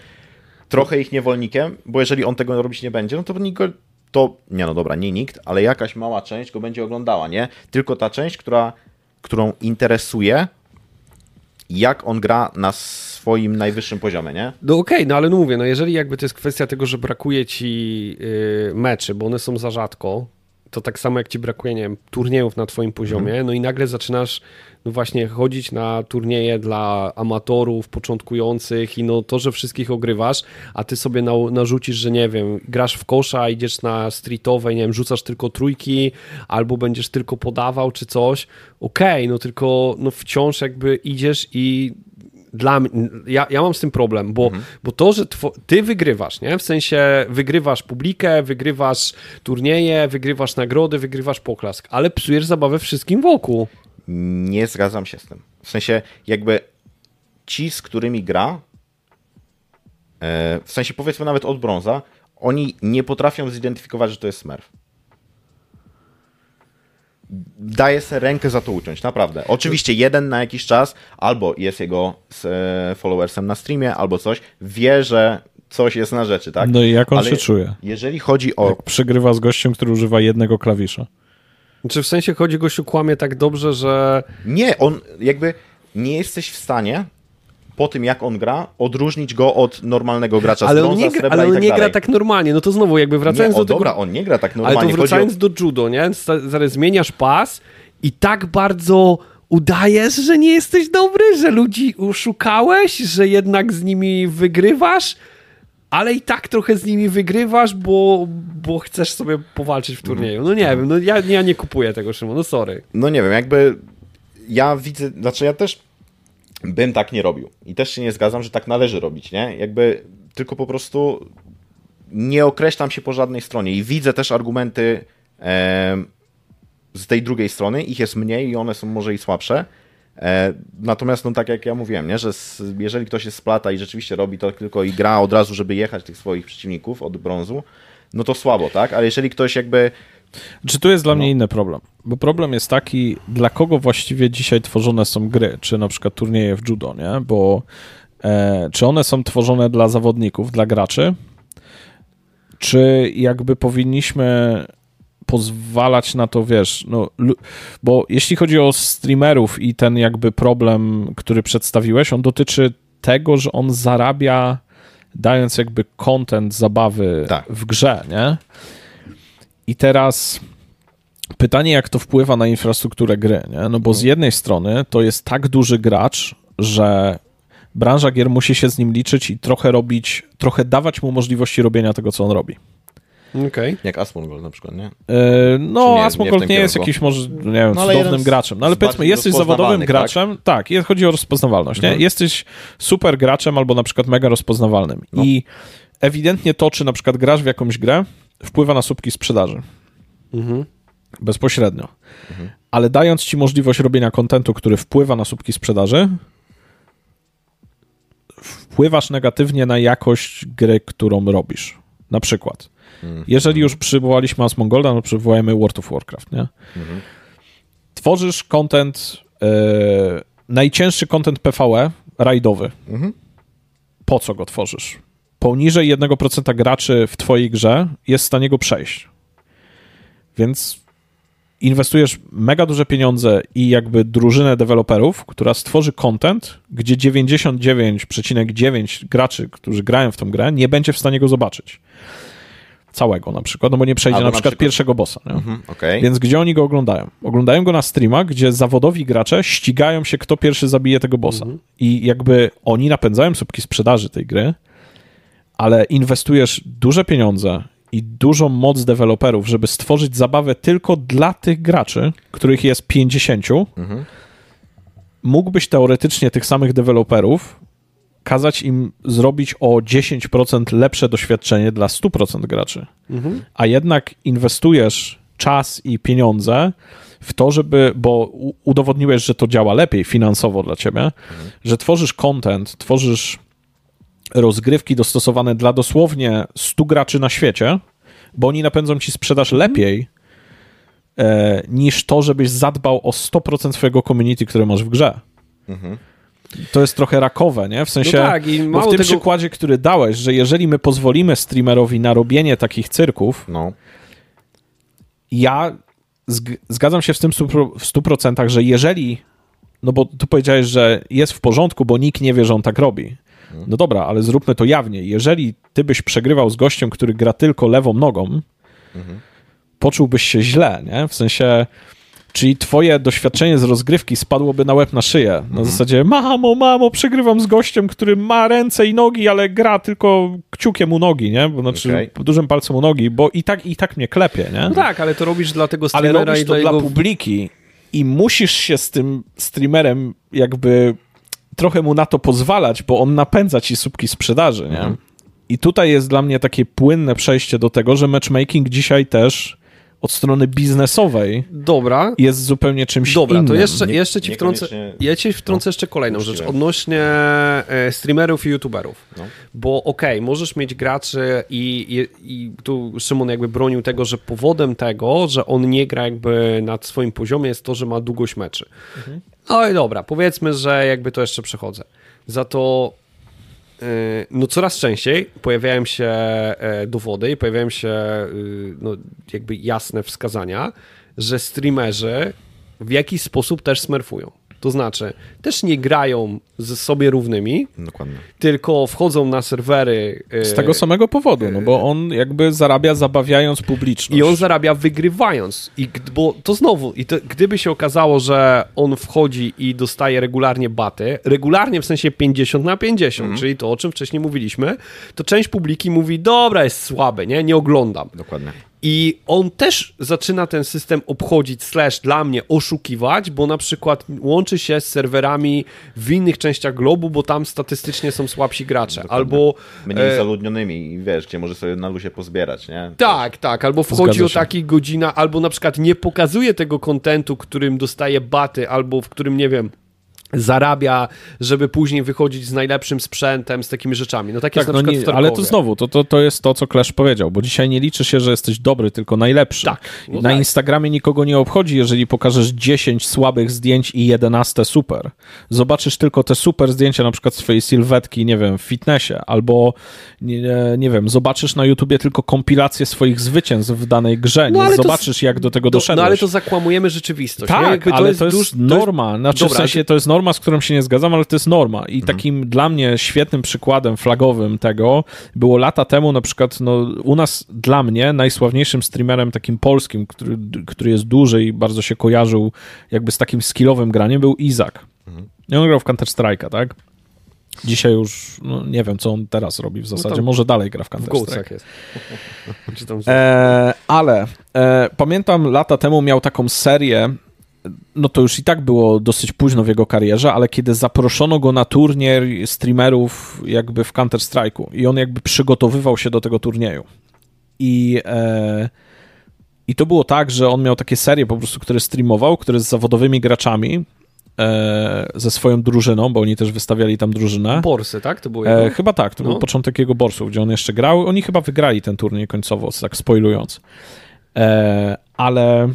trochę ich niewolnikiem, bo jeżeli on tego robić nie będzie, no to nikt to, nie no dobra, nie nikt, ale jakaś mała część go będzie oglądała, nie? Tylko ta część, która, którą interesuje, jak on gra na swoim najwyższym poziomie, nie? No okej, okay, no ale no mówię, no jeżeli jakby to jest kwestia tego, że brakuje ci yy, meczy, bo one są za rzadko, to tak samo jak ci brakuje, nie wiem, turniejów na twoim poziomie, mhm. no i nagle zaczynasz no właśnie chodzić na turnieje dla amatorów, początkujących i no to, że wszystkich ogrywasz, a ty sobie na, narzucisz, że nie wiem, grasz w kosza, idziesz na streetowe, nie wiem, rzucasz tylko trójki, albo będziesz tylko podawał czy coś, okej, okay, no tylko no wciąż jakby idziesz i dla mnie, ja, ja mam z tym problem, bo, mhm. bo to, że ty wygrywasz, nie? W sensie wygrywasz publikę, wygrywasz turnieje, wygrywasz nagrody, wygrywasz poklask, ale psujesz zabawę wszystkim wokół. Nie zgadzam się z tym. W sensie jakby ci, z którymi gra, e, w sensie powiedzmy nawet od brąza, oni nie potrafią zidentyfikować, że to jest Smurf daje sobie rękę za to uciąć, naprawdę. Oczywiście jeden na jakiś czas, albo jest jego e, followersem na streamie, albo coś, wie, że coś jest na rzeczy, tak? No i jak on Ale się czuje? Jeżeli chodzi o... Jak przegrywa z gościem, który używa jednego klawisza. Czy w sensie chodzi, gościu kłamie tak dobrze, że... Nie, on jakby nie jesteś w stanie po tym, jak on gra, odróżnić go od normalnego gracza ale z brąza, nie gra, Ale on tak nie dalej. gra tak normalnie, no to znowu jakby wracając nie, o, do dobra, on nie gra tak normalnie. Ale to wracając o... do judo, nie? Zaraz zmieniasz pas i tak bardzo udajesz, że nie jesteś dobry, że ludzi uszukałeś, że jednak z nimi wygrywasz, ale i tak trochę z nimi wygrywasz, bo, bo chcesz sobie powalczyć w turnieju. No nie wiem, no ja, ja nie kupuję tego, Szymon, no sorry. No nie wiem, jakby ja widzę, znaczy ja też bym tak nie robił. I też się nie zgadzam, że tak należy robić, nie? Jakby tylko po prostu nie określam się po żadnej stronie i widzę też argumenty e, z tej drugiej strony, ich jest mniej i one są może i słabsze. E, natomiast, no tak jak ja mówiłem, nie, że z, jeżeli ktoś jest splata i rzeczywiście robi to tylko i gra od razu, żeby jechać tych swoich przeciwników od brązu, no to słabo, tak? Ale jeżeli ktoś jakby czy tu jest dla no. mnie inny problem? Bo problem jest taki, dla kogo właściwie dzisiaj tworzone są gry, czy na przykład turnieje w judo, nie? Bo e, czy one są tworzone dla zawodników, dla graczy, czy jakby powinniśmy pozwalać na to, wiesz, no, bo jeśli chodzi o streamerów i ten jakby problem, który przedstawiłeś, on dotyczy tego, że on zarabia dając jakby content zabawy tak. w grze, nie? I teraz pytanie, jak to wpływa na infrastrukturę gry, nie? No bo z jednej strony to jest tak duży gracz, że branża gier musi się z nim liczyć i trochę robić, trochę dawać mu możliwości robienia tego, co on robi. Okay. Jak Asmongold na przykład, nie? Yy, no, nie, Asmongold nie, nie jest jakiś może, nie wiem, no, cudownym graczem. No ale powiedzmy, jesteś zawodowym tak? graczem. Tak, chodzi o rozpoznawalność, mhm. nie? Jesteś super graczem albo na przykład mega rozpoznawalnym. No. I ewidentnie to, czy na przykład grasz w jakąś grę, wpływa na słupki sprzedaży. Mhm. Bezpośrednio. Mhm. Ale dając ci możliwość robienia kontentu, który wpływa na słupki sprzedaży, wpływasz negatywnie na jakość gry, którą robisz. Na przykład. Mhm. Jeżeli już przywołaliśmy Asmongolda, no przywołajmy World of Warcraft, nie? Mhm. Tworzysz content, yy, najcięższy content PvE, rajdowy. Mhm. Po co go tworzysz? Poniżej 1% graczy w twojej grze jest w stanie go przejść. Więc inwestujesz mega duże pieniądze i jakby drużynę deweloperów, która stworzy content, gdzie 99,9 graczy, którzy grają w tą grę, nie będzie w stanie go zobaczyć. Całego na przykład, no bo nie przejdzie Albo na, przykład, przykład pierwszego bossa. Mhm, okay. Więc gdzie oni go oglądają? Oglądają go na streamach, gdzie zawodowi gracze ścigają się, kto pierwszy zabije tego bossa. Mhm. I jakby oni napędzają słupki sprzedaży tej gry, ale inwestujesz duże pieniądze i dużą moc deweloperów, żeby stworzyć zabawę tylko dla tych graczy, których jest 50, mhm. mógłbyś teoretycznie tych samych deweloperów kazać im zrobić o 10% lepsze doświadczenie dla 100% graczy. Mhm. A jednak inwestujesz czas i pieniądze w to, żeby, bo udowodniłeś, że to działa lepiej finansowo dla ciebie, mhm. że tworzysz content, tworzysz rozgrywki dostosowane dla dosłownie 100 graczy na świecie, bo oni napędzą ci sprzedaż mhm. lepiej e, niż to, żebyś zadbał o 100% swojego community, które masz w grze. Mhm. To jest trochę rakowe, nie? W sensie, no tak, bo w tym tego... przykładzie, który dałeś, że jeżeli my pozwolimy streamerowi na robienie takich cyrków, no. ja zgadzam się z tym w 100%, że jeżeli, no bo tu powiedziałeś, że jest w porządku, bo nikt nie wie, że on tak robi. No dobra, ale zróbmy to jawnie. Jeżeli ty byś przegrywał z gościem, który gra tylko lewą nogą, mhm. poczułbyś się źle, nie? W sensie Czyli twoje doświadczenie z rozgrywki spadłoby na łeb na szyję. Na mhm. zasadzie, mamo, mamo, przegrywam z gościem, który ma ręce i nogi, ale gra tylko kciukiem u nogi, nie? Bo, znaczy okay. dużym palcem u nogi, bo i tak, i tak mnie klepie, nie? No tak, ale to robisz dla tego streamera ale robisz i to dla, jego... publiki i musisz się z tym streamerem jakby trochę mu na to pozwalać, bo on napędza ci słupki sprzedaży, nie? Mhm. I tutaj jest dla mnie takie płynne przejście do tego, że matchmaking dzisiaj też od strony biznesowej Dobra. jest zupełnie czymś Dobra, innym. to jeszcze, jeszcze ci wtrącę, ja ci wtrącę no, jeszcze kolejną rzecz odnośnie e, streamerów i youtuberów. No. Bo okej, okay, możesz mieć graczy i, i, i, tu Szymon jakby bronił tego, że powodem tego, że on nie gra jakby na swoim poziomie jest to, że ma długość meczy. Mhm. No i dobra, powiedzmy, że jakby to jeszcze przechodzę. Za to no coraz częściej pojawiają się e, dowody i pojawiają się y, no, jakby jasne wskazania, że streamerzy w jakiś sposób też smerfują. To znaczy, też nie grają ze sobie równymi, Dokładnie. tylko wchodzą na serwery. E, z tego samego powodu, no bo on jakby zarabia zabawiając publiczność. I on zarabia wygrywając. I, bo to znowu, i to, gdyby się okazało, że on wchodzi i dostaje regularnie baty, regularnie w sensie 50 na 50, mhm. czyli to, o czym wcześniej mówiliśmy, to część publiki mówi, dobra, jest słaby, nie, nie oglądam. Dokładnie. I on też zaczyna ten system obchodzić, slash dla mnie oszukiwać, bo na przykład łączy się z serwerami w innych częściach globu, bo tam statystycznie są słabsi gracze. Dokładnie. Albo. Mniej e... zaludnionymi i wiesz, gdzie może sobie na luzie pozbierać, nie? Tak, tak. Albo wchodzi o takich godzina, albo na przykład nie pokazuje tego kontentu, którym dostaje baty, albo w którym nie wiem zarabia, żeby później wychodzić z najlepszym sprzętem, z takimi rzeczami. No tak, tak jest no na przykład nie, Ale to znowu, to, to, to jest to, co Clash powiedział, bo dzisiaj nie liczy się, że jesteś dobry, tylko najlepszy. Tak, no na tak. Instagramie nikogo nie obchodzi, jeżeli pokażesz 10 słabych zdjęć i 11 super. Zobaczysz tylko te super zdjęcia, na przykład swojej sylwetki, nie wiem, w fitnessie, albo nie, nie wiem, zobaczysz na YouTubie tylko kompilację swoich zwycięstw w danej grze, no, nie zobaczysz, jak do tego doszedłeś. No ale to zakłamujemy rzeczywistość. Tak, to ale jest to jest duż, norma. Znaczy, Dobra, w sensie to jest norma norma, z którą się nie zgadzam, ale to jest norma. I mhm. takim dla mnie świetnym przykładem flagowym tego było lata temu na przykład no, u nas dla mnie najsławniejszym streamerem takim polskim, który, który jest duży i bardzo się kojarzył jakby z takim skillowym graniem był Izak. Mhm. I on grał w Counter-Strike'a, tak? Dzisiaj już no, nie wiem, co on teraz robi w no zasadzie. No Może dalej gra w Counter-Strike. jest. e, ale e, pamiętam lata temu miał taką serię no to już i tak było dosyć późno w jego karierze, ale kiedy zaproszono go na turniej streamerów jakby w Counter-Strike'u i on jakby przygotowywał się do tego turnieju. I, e, I to było tak, że on miał takie serie po prostu, które streamował, które z zawodowymi graczami, e, ze swoją drużyną, bo oni też wystawiali tam drużynę. Borsy, tak? To było e, Chyba tak, to no. był początek jego borsów, gdzie on jeszcze grał. Oni chyba wygrali ten turniej końcowo, tak spoilując. E, ale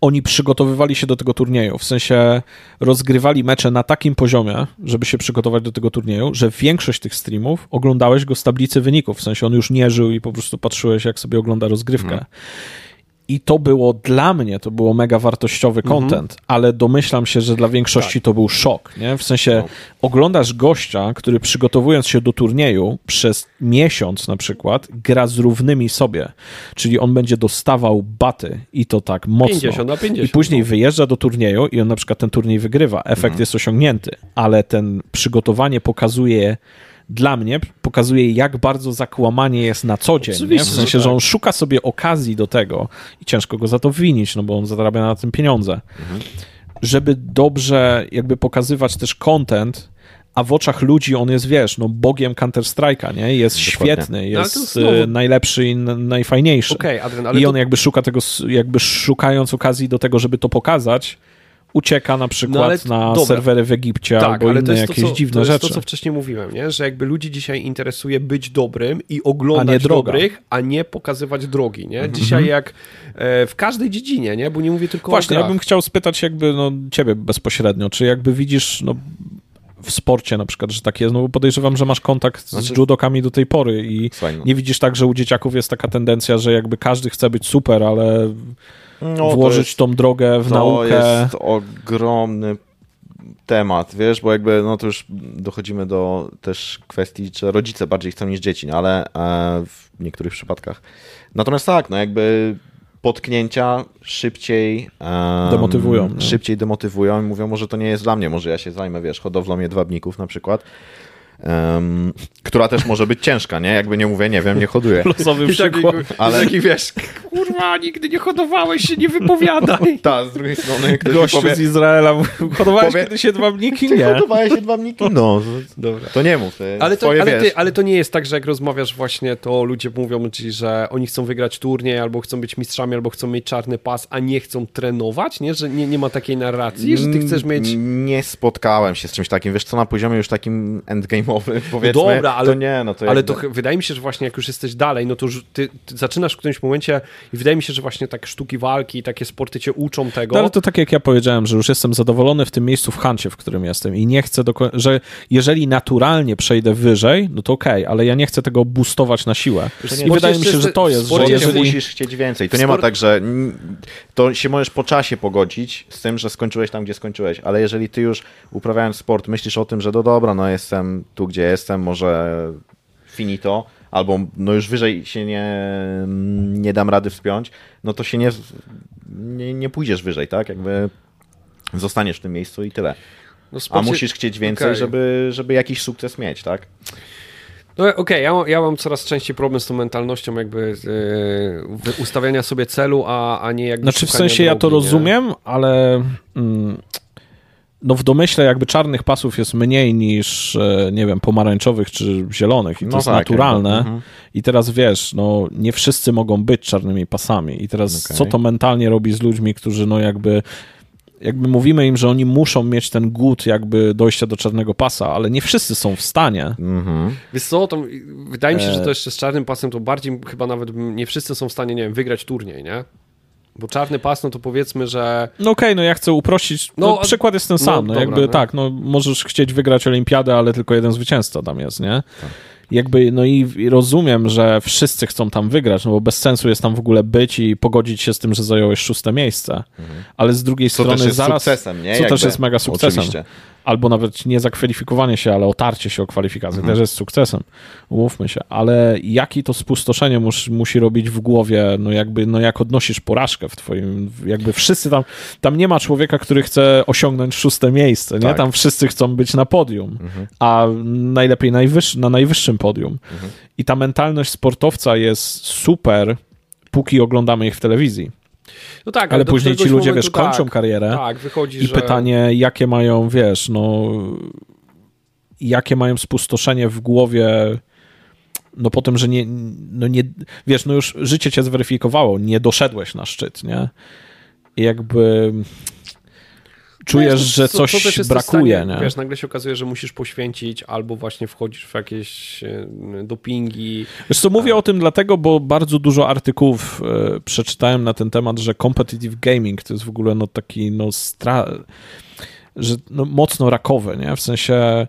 oni przygotowywali się do tego turnieju, w sensie rozgrywali mecze na takim poziomie, żeby się przygotować do tego turnieju, że większość tych streamów oglądałeś go z tablicy wyników, w sensie on już nie żył i po prostu patrzyłeś, jak sobie ogląda rozgrywkę. Mhm. I to było dla mnie, to było mega wartościowy mhm. content, ale domyślam się, że dla większości tak. to był szok, nie? W sensie no. oglądasz gościa, który przygotowując się do turnieju przez miesiąc na przykład, gra z równymi sobie, czyli on będzie dostawał baty i to tak mocno. 50 na 50. I później no. wyjeżdża do turnieju i on na przykład ten turniej wygrywa. Efekt mhm. jest osiągnięty, ale ten przygotowanie pokazuje dla mnie pokazuje, jak bardzo zakłamanie jest na co dzień. Nie? W sensie, że, on tak. szuka sobie okazji do tego i ciężko go za to winić, no bo on zarabia na tym pieniądze. Mhm. Żeby dobrze jakby pokazywać też content, a w oczach ludzi on jest, wiesz, no bogiem Counter-Strike'a, nie? Jest Dokładnie. świetny, no, jest znowu... najlepszy i najfajniejszy. Okay, Adrian, I on to... jakby szuka tego, jakby szukając okazji do tego, żeby to pokazać, ucieka na przykład no, na dobra. serwery w Egipcie tak, albo inne jakieś to, co, dziwne to rzeczy. To jest to, co wcześniej mówiłem, nie? że jakby ludzi dzisiaj interesuje być dobrym i oglądać a dobrych, a nie pokazywać drogi. Nie? Mhm. Dzisiaj jak e, w każdej dziedzinie, nie? bo nie mówię tylko Właśnie, o ja bym chciał spytać jakby no, ciebie bezpośrednio, czy jakby widzisz no, w sporcie na przykład, że tak jest, no bo podejrzewam, że masz kontakt Znaczy- z judokami do tej pory i Słuchaj, no. nie widzisz tak, że u dzieciaków jest taka tendencja, że jakby każdy chce być super, ale No, to włożyć jest- tą drogę w to naukę. jest ogromny temat, wiesz, bo jakby, no to już dochodzimy do też kwestii, czy rodzice bardziej chcą niż dzieci, no ale e, w niektórych przypadkach. Natomiast tak, no jakby potknięcia szybciej em, Demotywują. Szybciej demotywują i mówią, może to nie jest dla mnie, może ja się zajmę, wiesz, hodowlą jedwabników na przykład. Em, która też może być ciężka, nie? Jakby nie mówię, nie wiem, nie hoduję. Losowy przykład. Ale- Ale taki wiesz, kurwa, nigdy nie hodowałeś się, nie wypowiadaj. Ta, z drugiej strony ktoś Gościu powie, z Izraela mówił, hodowałeś Powie- kiedyś jedwabniki? Nie. hodowałeś jedwabniki? No, Dobra. to nie mów. Ale to, ale, ty, ale to nie jest tak, że jak rozmawiasz właśnie, to ludzie mówią ci, że oni chcą wygrać turniej, albo chcą być mistrzami, albo chcą mieć czarny pas, a nie chcą trenować, nie? Że nie, nie ma takiej narracji, że ty chcesz mieć... Nie spotkałem się z czymś takim. Wiesz co, na poziomie już takim endgame'owym, powiedzmy, Dobra, ale- to nie, no to Ale jakby... to wydaje mi się, że właśnie jak już jesteś dalej, no to już ty, ty zaczynasz w którymś momencie i wydaje mi się, że właśnie tak sztuki walki, takie sporty cię uczą tego. No, ale to tak jak ja powiedziałem, że już jestem zadowolony w tym miejscu w Hancie, w którym jestem i nie chcę, doko- że jeżeli naturalnie przejdę wyżej, no to okej, ale ja nie chcę tego boostować na siłę. I wydaje mi się, że to jest, że jeżeli... musisz chcieć więcej. To nie ma tak, że to się możesz po czasie pogodzić z tym, że skończyłeś tam, gdzie skończyłeś, ale jeżeli ty już uprawiając sport myślisz o tym, że no dobra, no jestem tu, gdzie jestem, może finito, albo no już wyżej się nie, nie dam rady wspiąć, no to się nie, nie, nie pójdziesz wyżej, tak? Jakby zostaniesz w tym miejscu i tyle. No, A musisz chcieć więcej, Okej. żeby, żeby jakiś sukces mieć, tak? No okej, ja, mam- ja mam coraz częściej problem z tą mentalnością jakby yy, ustawiania sobie celu, a, a nie jakby Znaczy w sensie ja to drogi, nie? rozumiem, ale mm, no w domyśle jakby czarnych pasów jest mniej niż, e, nie wiem, pomarańczowych czy zielonych i to No jest tak, naturalne. jakby, mhm. I teraz wiesz, no nie wszyscy mogą być czarnymi pasami i teraz Okej. co to mentalnie robi z ludźmi, którzy no jakby jakby mówimy im, że oni muszą mieć ten głód jakby dojścia do czarnego pasa, ale nie wszyscy są w stanie. Mhm. Wiesz co, to, wydaje mi się, że E. to jeszcze z czarnym pasem to bardziej chyba nawet nie wszyscy są w stanie, nie wiem, wygrać turniej, nie? Bo czarny pas, no to powiedzmy, że No okej, no ja chcę uprościć. No, No, przykład jest ten sam. No, dobra, jakby no. tak, no możesz chcieć wygrać olimpiadę, ale tylko jeden zwycięzca tam jest, nie? Jakby, no i, i rozumiem, że wszyscy chcą tam wygrać, no bo bez sensu jest tam w ogóle być i pogodzić się z tym, że zająłeś szóste miejsce. Ale z drugiej Co strony też jest zaraz. sukcesem, nie? Co też jest mega sukcesem. Oczywiście. Albo nawet nie zakwalifikowanie się, ale otarcie się o kwalifikację Mhm. też jest sukcesem. Umówmy się. Ale jaki to spustoszenie mus, musi robić w głowie, no jakby, no jak odnosisz porażkę w twoim, jakby wszyscy tam, tam nie ma człowieka, który chce osiągnąć szóste miejsce, nie? Tak. Tam wszyscy chcą być na podium, Mhm. a najlepiej najwyższy, na najwyższym podium. Mhm. I ta mentalność sportowca jest super, póki oglądamy ich w telewizji. No tak, Ale później ci ludzie, momentu wiesz, kończą tak, karierę. Tak, wychodzi, I że... pytanie, jakie mają, wiesz, no, jakie mają spustoszenie w głowie, no po tym, że nie, no nie, wiesz, no już życie cię zweryfikowało, nie doszedłeś na szczyt, nie? I jakby czujesz, Wiesz, że co- coś co brakuje, stanie, nie? Wiesz, nagle się okazuje, że musisz poświęcić albo właśnie wchodzisz w jakieś e, dopingi. Wiesz co, mówię o tym dlatego, bo bardzo dużo artykułów e, przeczytałem na ten temat, że competitive gaming to jest w ogóle no taki no stra... że no, mocno rakowy, nie? W sensie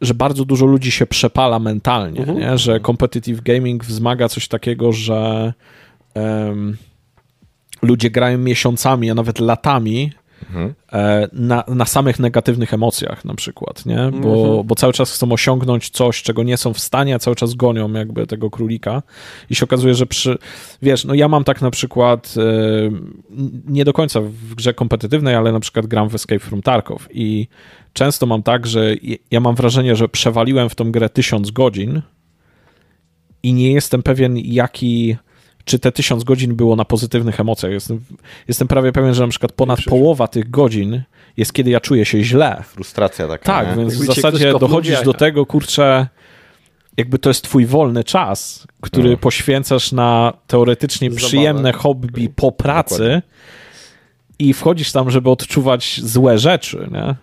że bardzo dużo ludzi się przepala mentalnie, Mhm. nie? że competitive gaming wzmaga coś takiego, że em, ludzie grają miesiącami, a nawet latami Mhm. e, na, na samych negatywnych emocjach na przykład, nie? Bo, Mhm. bo cały czas chcą osiągnąć coś, czego nie są w stanie, a cały czas gonią jakby tego królika i się okazuje, że przy, wiesz, no ja mam tak na przykład e, nie do końca w grze kompetytywnej, ale na przykład gram w Escape from Tarkov i często mam tak, że ja mam wrażenie, że przewaliłem w tą grę tysiąc godzin i nie jestem pewien, jaki czy te tysiąc godzin było na pozytywnych emocjach. Jestem, jestem prawie pewien, że na przykład ponad połowa tych godzin jest, kiedy ja czuję się źle. Frustracja taka, Tak, nie? więc w Jakby cię zasadzie w dochodzisz do tego, kurczę, jakby to jest twój wolny czas, który No. poświęcasz na teoretycznie Zabawę. przyjemne hobby po pracy Dokładnie. i wchodzisz tam, żeby odczuwać złe rzeczy, nie?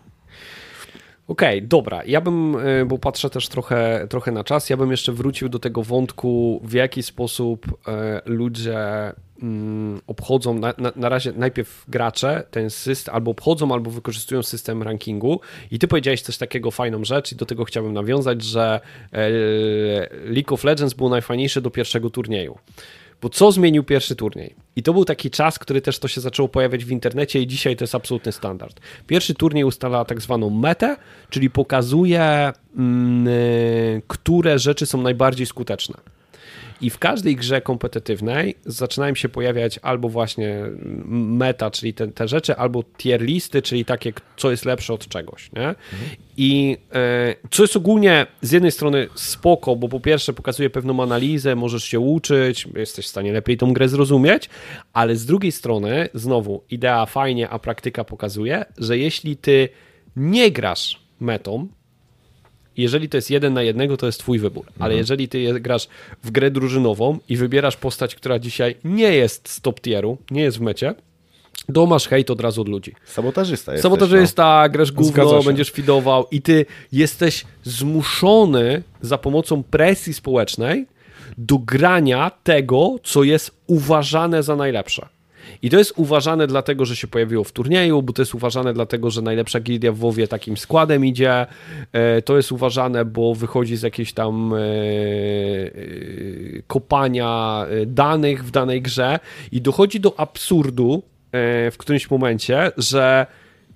Okej, okay, dobra. Ja bym, e, bo patrzę też trochę, trochę na czas, ja bym jeszcze wrócił do tego wątku, w jaki sposób e, ludzie mm, obchodzą, na, na, na, razie najpierw gracze ten system, albo obchodzą, albo wykorzystują system rankingu. I ty powiedziałeś coś takiego fajną rzecz i do tego chciałbym nawiązać, że e, League of Legends był najfajniejszy do pierwszego turnieju. Bo co zmienił pierwszy turniej? I to był taki czas, który też to się zaczęło pojawiać w internecie i dzisiaj to jest absolutny standard. Pierwszy turniej ustala tak zwaną metę, czyli pokazuje, mm, które rzeczy są najbardziej skuteczne. I w każdej grze kompetytywnej zaczynają się pojawiać albo właśnie meta, czyli te, te rzeczy, albo tier listy, czyli takie, co jest lepsze od czegoś. Nie? I e, co jest ogólnie z jednej strony spoko, bo po pierwsze pokazuje pewną analizę, możesz się uczyć, jesteś w stanie lepiej tą grę zrozumieć, ale z drugiej strony, znowu, idea fajnie, a praktyka pokazuje, że jeśli ty nie grasz metą, jeżeli to jest jeden na jednego, to jest twój wybór. Ale mhm. jeżeli ty grasz w grę drużynową i wybierasz postać, która dzisiaj nie jest z top tieru, nie jest w mecie, to masz hejt od razu od ludzi. Sabotażysta jesteś. Sabotażysta, no. grasz gówno, będziesz fidował i ty jesteś zmuszony za pomocą presji społecznej do grania tego, co jest uważane za najlepsze. I to jest uważane dlatego, że się pojawiło w turnieju, bo to jest uważane dlatego, że najlepsza gildia w WoWie takim składem idzie. E, to jest uważane, bo wychodzi z jakiejś tam e, e, kopania danych w danej grze i dochodzi do absurdu w którymś momencie, że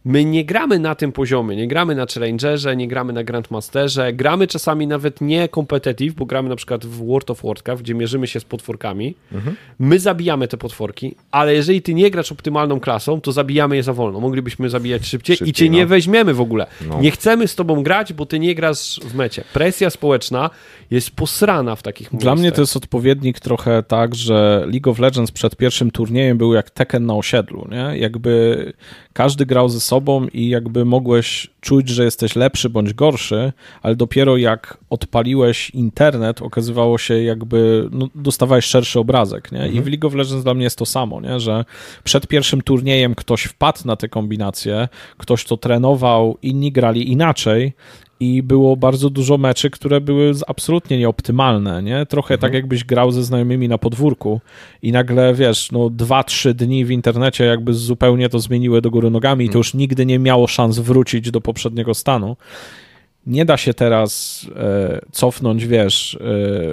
My nie gramy na tym poziomie, nie gramy na Challengerze, nie gramy na Grandmasterze, gramy czasami nawet nie competitive, bo gramy na przykład w World of Warcraft, gdzie mierzymy się z potworkami. Mhm. My zabijamy te potworki, ale jeżeli ty nie grasz optymalną klasą, to zabijamy je za wolno. Moglibyśmy zabijać szybciej, szybciej i cię no. nie weźmiemy w ogóle. No. Nie chcemy z tobą grać, bo ty nie grasz w mecie. Presja społeczna jest posrana w takich momentach. Dla mnie to jest odpowiednik trochę tak, że League of Legends przed pierwszym turniejem był jak Tekken na osiedlu, nie? Jakby każdy grał ze sobą i jakby mogłeś czuć, że jesteś lepszy bądź gorszy, ale dopiero jak odpaliłeś internet, okazywało się jakby, no, dostawałeś szerszy obrazek, nie? I mhm. w League of Legends dla mnie jest to samo, nie? Że przed pierwszym turniejem ktoś wpadł na te kombinacje, ktoś to trenował, inni grali inaczej i było bardzo dużo meczy, które były absolutnie nieoptymalne, nie? Trochę tak mhm. tak jakbyś grał ze znajomymi na podwórku i nagle, wiesz, no dwa, trzy dni w internecie jakby zupełnie to zmieniły do góry nogami i to mhm. już nigdy nie miało szans wrócić do poprzedniego stanu nie da się teraz e, cofnąć, wiesz, e,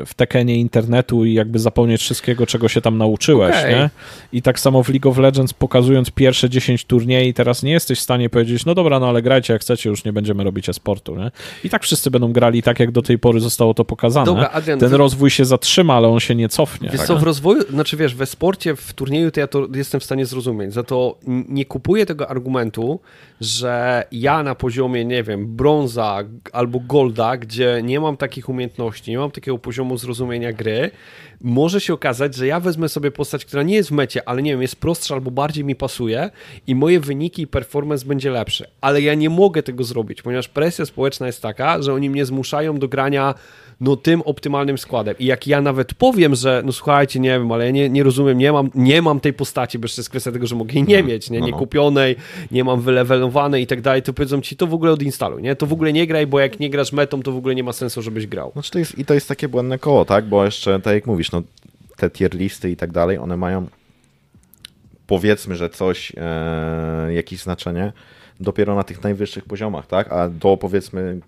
w tekenie internetu i jakby zapomnieć wszystkiego, czego się tam nauczyłeś, okay. nie? I tak samo w League of Legends pokazując pierwsze 10 turniej, teraz nie jesteś w stanie powiedzieć, no dobra, no ale grajcie jak chcecie, już nie będziemy robić e-sportu, nie? I tak wszyscy będą grali tak, jak do tej pory zostało to pokazane. Dobra, Adrian, Ten rozwój się zatrzyma, ale on się nie cofnie. Wiesz tak? co, w rozwoju, znaczy wiesz, we sporcie, w turnieju to ja to jestem w stanie zrozumieć, za to nie kupuję tego argumentu, że ja na poziomie, nie wiem, brąza, albo Golda, gdzie nie mam takich umiejętności, nie mam takiego poziomu zrozumienia gry, może się okazać, że ja wezmę sobie postać, która nie jest w mecie, ale nie wiem, jest prostsza albo bardziej mi pasuje i moje wyniki i performance będzie lepszy. Ale ja nie mogę tego zrobić, ponieważ presja społeczna jest taka, że oni mnie zmuszają do grania no tym optymalnym składem. I jak ja nawet powiem, że no słuchajcie, nie wiem, ale ja nie, nie rozumiem, nie mam, nie mam tej postaci, bo jeszcze jest kwestia tego, że mogę jej nie no, mieć, nie, nie no, no. kupionej, nie mam wylewelowanej i tak dalej, to powiedzą ci, to w ogóle odinstaluj, nie? To w ogóle nie graj, bo jak nie grasz metą, to w ogóle nie ma sensu, żebyś grał. Znaczy to jest, I to jest takie błędne koło, tak? Bo jeszcze, tak jak mówisz, no te tier listy i tak dalej, one mają powiedzmy, że coś, e, jakieś znaczenie dopiero na tych najwyższych poziomach, tak? A do powiedzmy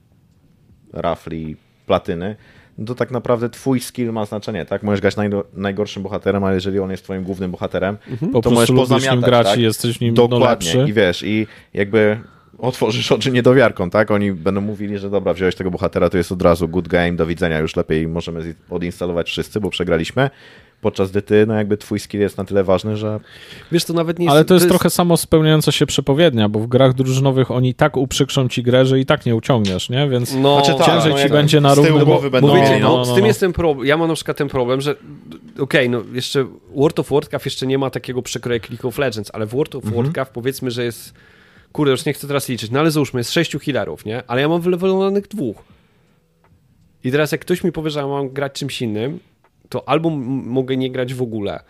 roughly platyny, no to tak naprawdę twój skill ma znaczenie, tak? Możesz grać naj, najgorszym bohaterem, ale jeżeli on jest twoim głównym bohaterem, mhm. to po możesz pozamiatać, grać tak? i jesteś nim Dokładnie. No. I wiesz, i jakby otworzysz oczy niedowiarką, tak? Oni będą mówili, że dobra, wziąłeś tego bohatera, to jest od razu good game, do widzenia, już lepiej możemy odinstalować wszyscy, bo przegraliśmy podczas gdy ty, no jakby twój skill jest na tyle ważny, że... Wiesz, to nawet nie jest... Ale to jest, to jest... trochę samo spełniająca się przepowiednia, bo w grach drużynowych oni tak uprzykrzą ci grę, że i tak nie uciągniesz, nie? Więc no, znaczy, ciężej tak, no, ci będzie na równym... Bo, będą... Bo wiecie, no, no, no, z tym jest ten problem, ja mam na przykład ten problem, że okej, okay, no jeszcze World of Warcraft jeszcze nie ma takiego przekroju jak League of Legends, ale w World of mhm. Warcraft powiedzmy, że jest kurde, już nie chcę teraz liczyć, no ale załóżmy, jest sześciu healerów, nie? Ale ja mam wylewelowanych dwóch. I teraz jak ktoś mi powie, że ja mam grać czymś innym, to albo mogę nie grać w ogóle.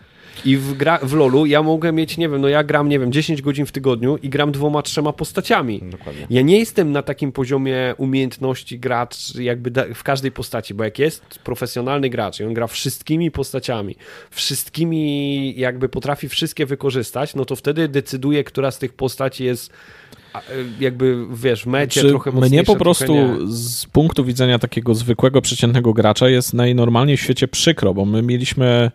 I w, gra, w LoLu ja mogę mieć, nie wiem, no ja gram, nie wiem, 10 godzin w tygodniu i gram dwoma, trzema postaciami. Dokładnie. Ja nie jestem na takim poziomie umiejętności gracz jakby w każdej postaci, bo jak jest profesjonalny gracz i on gra wszystkimi postaciami, wszystkimi jakby potrafi wszystkie wykorzystać, no to wtedy decyduje, która z tych postaci jest jakby, wiesz, w mecie znaczy, trochę Mnie po prostu z punktu widzenia takiego zwykłego, przeciętnego gracza jest najnormalniej w świecie przykro, bo my mieliśmy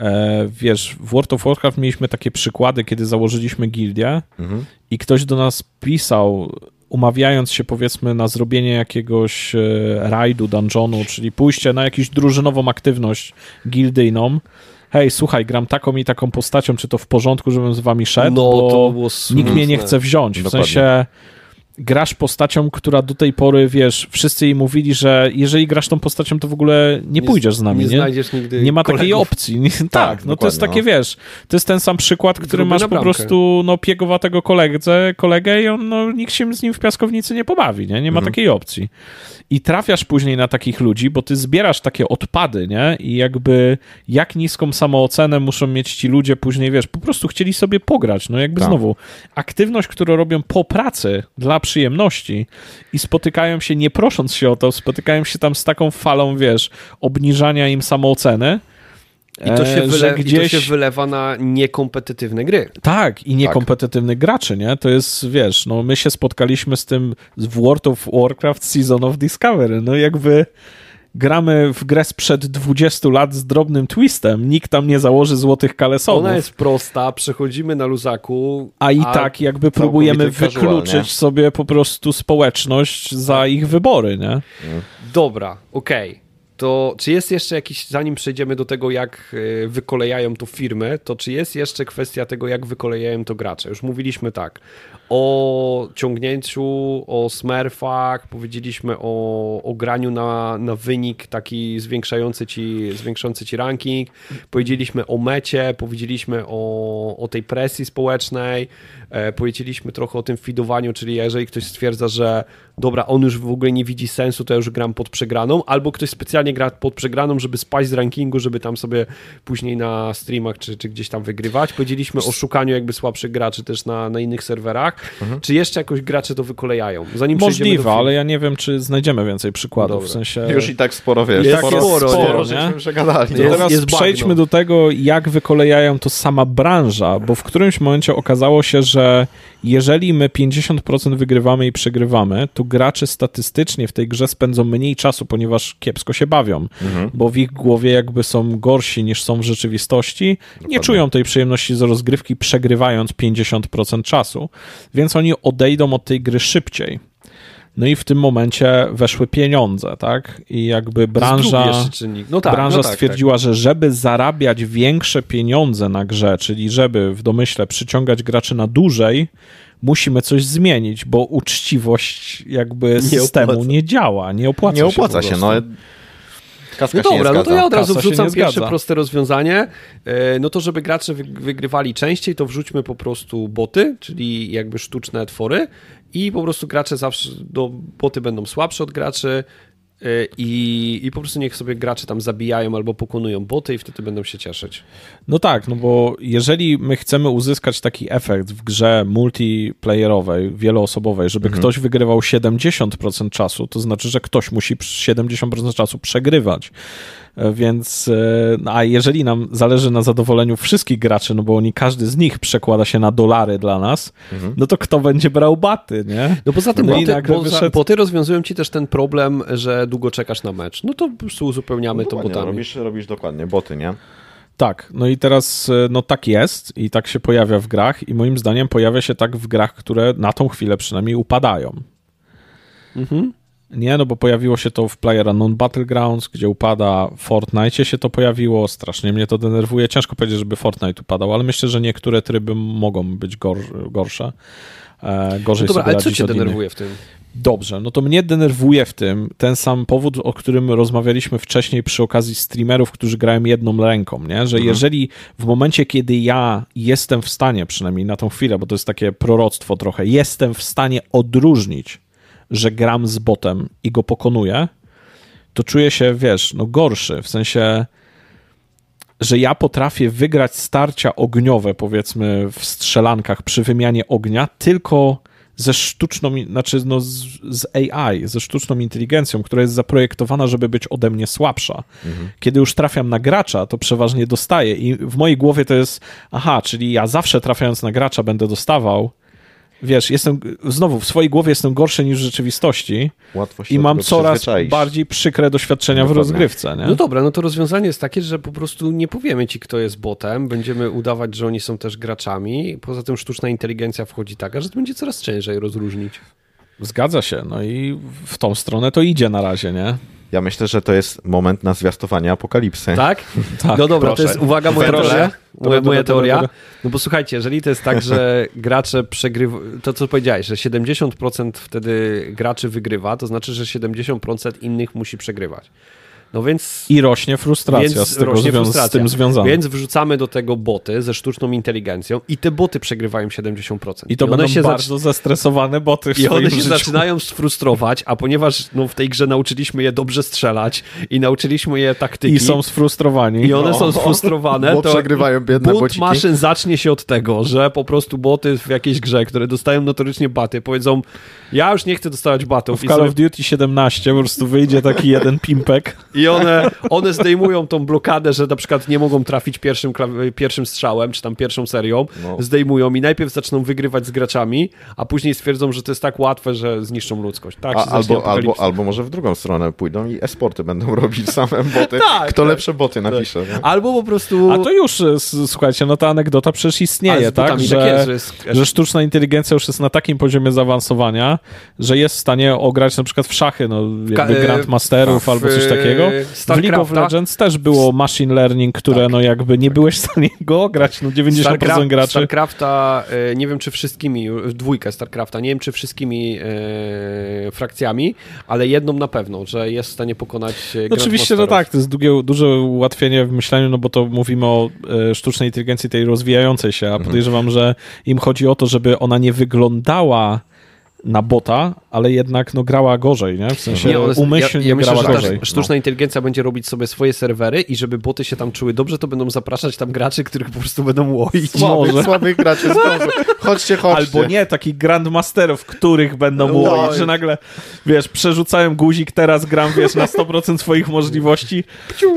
E, wiesz, w World of Warcraft mieliśmy takie przykłady, kiedy założyliśmy gildię mhm. i ktoś do nas pisał, umawiając się powiedzmy na zrobienie jakiegoś e, rajdu, dungeonu, czyli pójście na jakąś drużynową aktywność gildyjną, hej, słuchaj, gram taką i taką postacią, czy to w porządku, żebym z wami szedł, no, bo nikt mnie nie chce wziąć. W Dokładnie. sensie grasz postacią, która do tej pory, wiesz, wszyscy jej mówili, że jeżeli grasz tą postacią, to w ogóle nie, nie pójdziesz z nami, nie? Nie znajdziesz nigdy Nie ma kolegów. takiej opcji. tak, tak no to jest takie, no. wiesz, to jest ten sam przykład, który Gruby masz po prostu, no, piegowatego kolegę, kolegę i on, no, nikt się z nim w piaskownicy nie pobawi, nie? Nie ma mhm. takiej opcji i trafiasz później na takich ludzi, bo ty zbierasz takie odpady, nie? I jakby jak niską samoocenę muszą mieć ci ludzie później, wiesz, po prostu chcieli sobie pograć. No jakby tak. znowu, aktywność, którą robią po pracy dla przyjemności i spotykają się, nie prosząc się o to, spotykają się tam z taką falą, wiesz, obniżania im samooceny, i to, się wyle... gdzieś... I to się wylewa na niekompetytywne gry. Tak, i niekompetytywnych tak. graczy, nie? To jest, wiesz, no my się spotkaliśmy z tym w World of Warcraft Season of Discovery, no jakby gramy w grę sprzed 20 lat z drobnym twistem, nikt tam nie założy złotych kalesonów. Ona jest prosta, przechodzimy na luzaku. A i a tak jakby próbujemy wykluczyć sobie po prostu społeczność za ich wybory, nie? Dobra, okej. Okay to czy jest jeszcze jakiś, zanim przejdziemy do tego, jak e, wykolejają to firmy, to czy jest jeszcze kwestia tego, jak wykolejają to gracze? Już mówiliśmy tak, o ciągnięciu, o smurfach, powiedzieliśmy o, o graniu na, na wynik taki zwiększający ci, zwiększający ci ranking, powiedzieliśmy o mecie, powiedzieliśmy o, o tej presji społecznej, e, powiedzieliśmy trochę o tym fidowaniu, czyli jeżeli ktoś stwierdza, że dobra, on już w ogóle nie widzi sensu, to ja już gram pod przegraną, albo ktoś specjalnie gra pod przegraną, żeby spaść z rankingu, żeby tam sobie później na streamach czy, czy gdzieś tam wygrywać. Powiedzieliśmy o szukaniu jakby słabszych graczy też na, na innych serwerach. Mhm. Czy jeszcze jakoś gracze to wykolejają? Zanim Możliwe, ale ja nie wiem, czy znajdziemy więcej przykładów. W sensie... Już i tak sporo wiesz. Jest sporo, sporo, sporo nie? przegadali. Jest, teraz jest przejdźmy do tego, jak wykolejają to sama branża, bo w którymś momencie okazało się, że jeżeli my 50% wygrywamy i przegrywamy, to gracze statystycznie w tej grze spędzą mniej czasu, ponieważ kiepsko się bawią, mhm. bo w ich głowie jakby są gorsi niż są w rzeczywistości, Dokładnie. nie czują tej przyjemności z rozgrywki, przegrywając 50% czasu, więc oni odejdą od tej gry szybciej. No i w tym momencie weszły pieniądze, tak? I jakby branża, no tak, branża no tak, stwierdziła, tak. że żeby zarabiać większe pieniądze na grze, czyli żeby w domyśle przyciągać graczy na dłużej, musimy coś zmienić, bo uczciwość jakby nie systemu opłaca. nie działa, nie opłaca nie się. Nie opłaca się, no. Kaska no dobra, no to ja od razu Kasa wrzucam pierwsze proste rozwiązanie. E, no to, żeby gracze wygrywali częściej, to wrzućmy po prostu boty, czyli jakby sztuczne twory i po prostu gracze zawsze, do, boty będą słabsze od graczy, I, I po prostu niech sobie gracze tam zabijają albo pokonują boty i wtedy będą się cieszyć. No tak, no bo jeżeli my chcemy uzyskać taki efekt w grze multiplayerowej, wieloosobowej, żeby mhm. ktoś wygrywał 70% czasu, to znaczy, że ktoś musi 70% czasu przegrywać. Więc, e, no, a jeżeli nam zależy na zadowoleniu wszystkich graczy, no bo oni, każdy z nich przekłada się na dolary dla nas, mhm. no to kto będzie brał baty, nie? No poza tym, no boty, bo, wyszedł... boty rozwiązują ci też ten problem, że długo czekasz na mecz. No to po prostu uzupełniamy no, to botami. Robisz, robisz dokładnie boty, nie? Tak, no i teraz e, no tak jest i tak się pojawia w grach i moim zdaniem pojawia się tak w grach, które na tą chwilę przynajmniej upadają. Mhm. Nie, no bo pojawiło się to w Player Non Battlegrounds, gdzie upada, w Fortnite się to pojawiło, strasznie mnie to denerwuje. Ciężko powiedzieć, żeby Fortnite upadał, ale myślę, że niektóre tryby mogą być gor gorsze. E, gorzej no dobra, ale co cię denerwuje w tym? Dobrze, no to mnie denerwuje w tym ten sam powód, o którym rozmawialiśmy wcześniej przy okazji streamerów, którzy grają jedną ręką, nie? że mhm. jeżeli w momencie, kiedy ja jestem w stanie, przynajmniej na tą chwilę, bo to jest takie proroctwo trochę, jestem w stanie odróżnić że gram z botem i go pokonuję, to czuję się, wiesz, no gorszy, w sensie że ja potrafię wygrać starcia ogniowe, powiedzmy, w strzelankach przy wymianie ognia, tylko ze sztuczną, znaczy no z, z AI, ze sztuczną inteligencją, która jest zaprojektowana, żeby być ode mnie słabsza. Mhm. Kiedy już trafiam na gracza, to przeważnie dostaję i w mojej głowie to jest, aha, czyli ja zawsze trafiając na gracza będę dostawał, wiesz, jestem, znowu w swojej głowie jestem gorszy niż w rzeczywistości Łatwo się i mam coraz bardziej przykre doświadczenia Dokładnie. w rozgrywce. Nie? No dobra, no to rozwiązanie jest takie, że po prostu nie powiemy ci, kto jest botem, będziemy udawać, że oni są też graczami, poza tym sztuczna inteligencja wchodzi taka, że to będzie coraz ciężej rozróżnić. Zgadza się, no i w tą stronę to idzie na razie, nie? Ja myślę, że to jest moment na zwiastowanie apokalipsy. Tak? tak no dobra, proszę. to jest, uwaga, moja teoria. Moja, moja teoria. No bo słuchajcie, jeżeli to jest tak, że gracze przegrywają, to co powiedziałeś, że 70% wtedy graczy wygrywa, to znaczy, że 70% innych musi przegrywać. No więc... I rośnie frustracja z, tego rośnie frustracja. z tym związana. Więc wrzucamy do tego boty ze sztuczną inteligencją i te boty przegrywają 70%. I to I będą się bardzo zestresowane boty w I one się życiu. zaczynają sfrustrować, a ponieważ no, w tej grze nauczyliśmy je dobrze strzelać i nauczyliśmy je taktyki. I są sfrustrowani. I one no. są sfrustrowane. Bo to przegrywają biedne but bociki. maszyn zacznie się od tego, że po prostu boty w jakiejś grze, które dostają notorycznie baty, powiedzą ja już nie chcę dostawać batów. W Call of Duty 17 po prostu wyjdzie taki jeden pimpek. I one, one zdejmują tą blokadę, że na przykład nie mogą trafić pierwszym, pierwszym strzałem, czy tam pierwszą serią. No. Zdejmują i najpierw zaczną wygrywać z graczami, a później stwierdzą, że to jest tak łatwe, że zniszczą ludzkość. Tak, a, albo, albo, albo może w drugą stronę pójdą i esporty będą robić same boty. tak, Kto tak. lepsze boty napisze. Tak. Albo po prostu... A to już, e, słuchajcie, no ta anegdota przecież istnieje, tak? Że, tak jest, że, jest... że sztuczna inteligencja już jest na takim poziomie zaawansowania, że jest w stanie ograć na przykład w szachy, no jakby Grandmasterów albo coś takiego. W League of Legends też było machine learning, które tak. no jakby nie byłeś w stanie go ograć, no 90% Starcraft, graczy. StarCrafta, e, nie wiem czy wszystkimi, dwójkę StarCrafta, nie wiem czy wszystkimi e, frakcjami, ale jedną na pewno, że jest w stanie pokonać no Oczywiście to tak, to jest długie, duże ułatwienie w myśleniu, no bo to mówimy o e, sztucznej inteligencji tej rozwijającej się, a mhm. podejrzewam, że im chodzi o to, żeby ona nie wyglądała na bota, ale jednak no, grała gorzej, nie? W sensie nie, umyślnie ja, ja myślę, grała gorzej. Sztuczna no. inteligencja będzie robić sobie swoje serwery i żeby boty się tam czuły dobrze, to będą zapraszać tam graczy, których po prostu będą łoić. Słabych, słabych graczy Chodźcie, chodźcie. Albo nie, takich grandmasterów, których będą łoić, że nagle, wiesz, przerzucałem guzik, teraz gram, wiesz, na 100% swoich możliwości,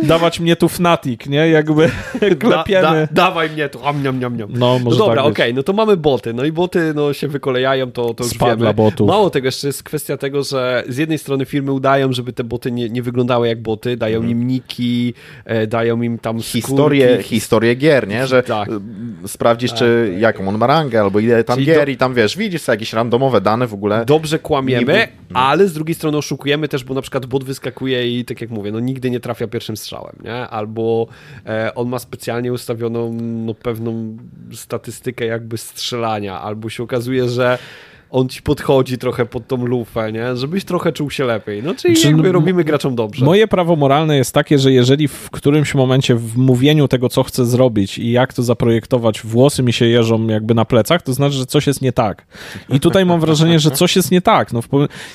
dawać mnie tu Fnatic, nie? Jakby klepiemy. Da, da, dawaj mnie tu, am, niam, niam, niam. No, może no dobra, tak okej, okay, no to mamy boty, no i boty no, się wykolejają, to, to już wiemy botów. Mało tego, jeszcze jest kwestia tego, że z jednej strony firmy udają, żeby te boty nie, nie wyglądały jak boty, dają mhm. im niki, e, dają im tam historię, historię gier, nie? Że tak. sprawdzisz, tak, czy tak, jaką on ma rangę, albo ile tam Czyli gier do... i tam wiesz, widzisz jakieś randomowe dane w ogóle. Dobrze kłamiemy, Niby... No. ale z drugiej strony oszukujemy też, bo na przykład bot wyskakuje i tak jak mówię, no nigdy nie trafia pierwszym strzałem, nie? Albo e, on ma specjalnie ustawioną no, pewną statystykę jakby strzelania, albo się okazuje, że on ci podchodzi trochę pod tą lufę, nie? Żebyś trochę czuł się lepiej. No czyli Czy jakby robimy graczom dobrze. Moje prawo moralne jest takie, że jeżeli w którymś momencie w mówieniu tego, co chcę zrobić i jak to zaprojektować, włosy mi się jeżą jakby na plecach, to znaczy, że coś jest nie tak. I tutaj mam wrażenie, że coś jest nie tak. No,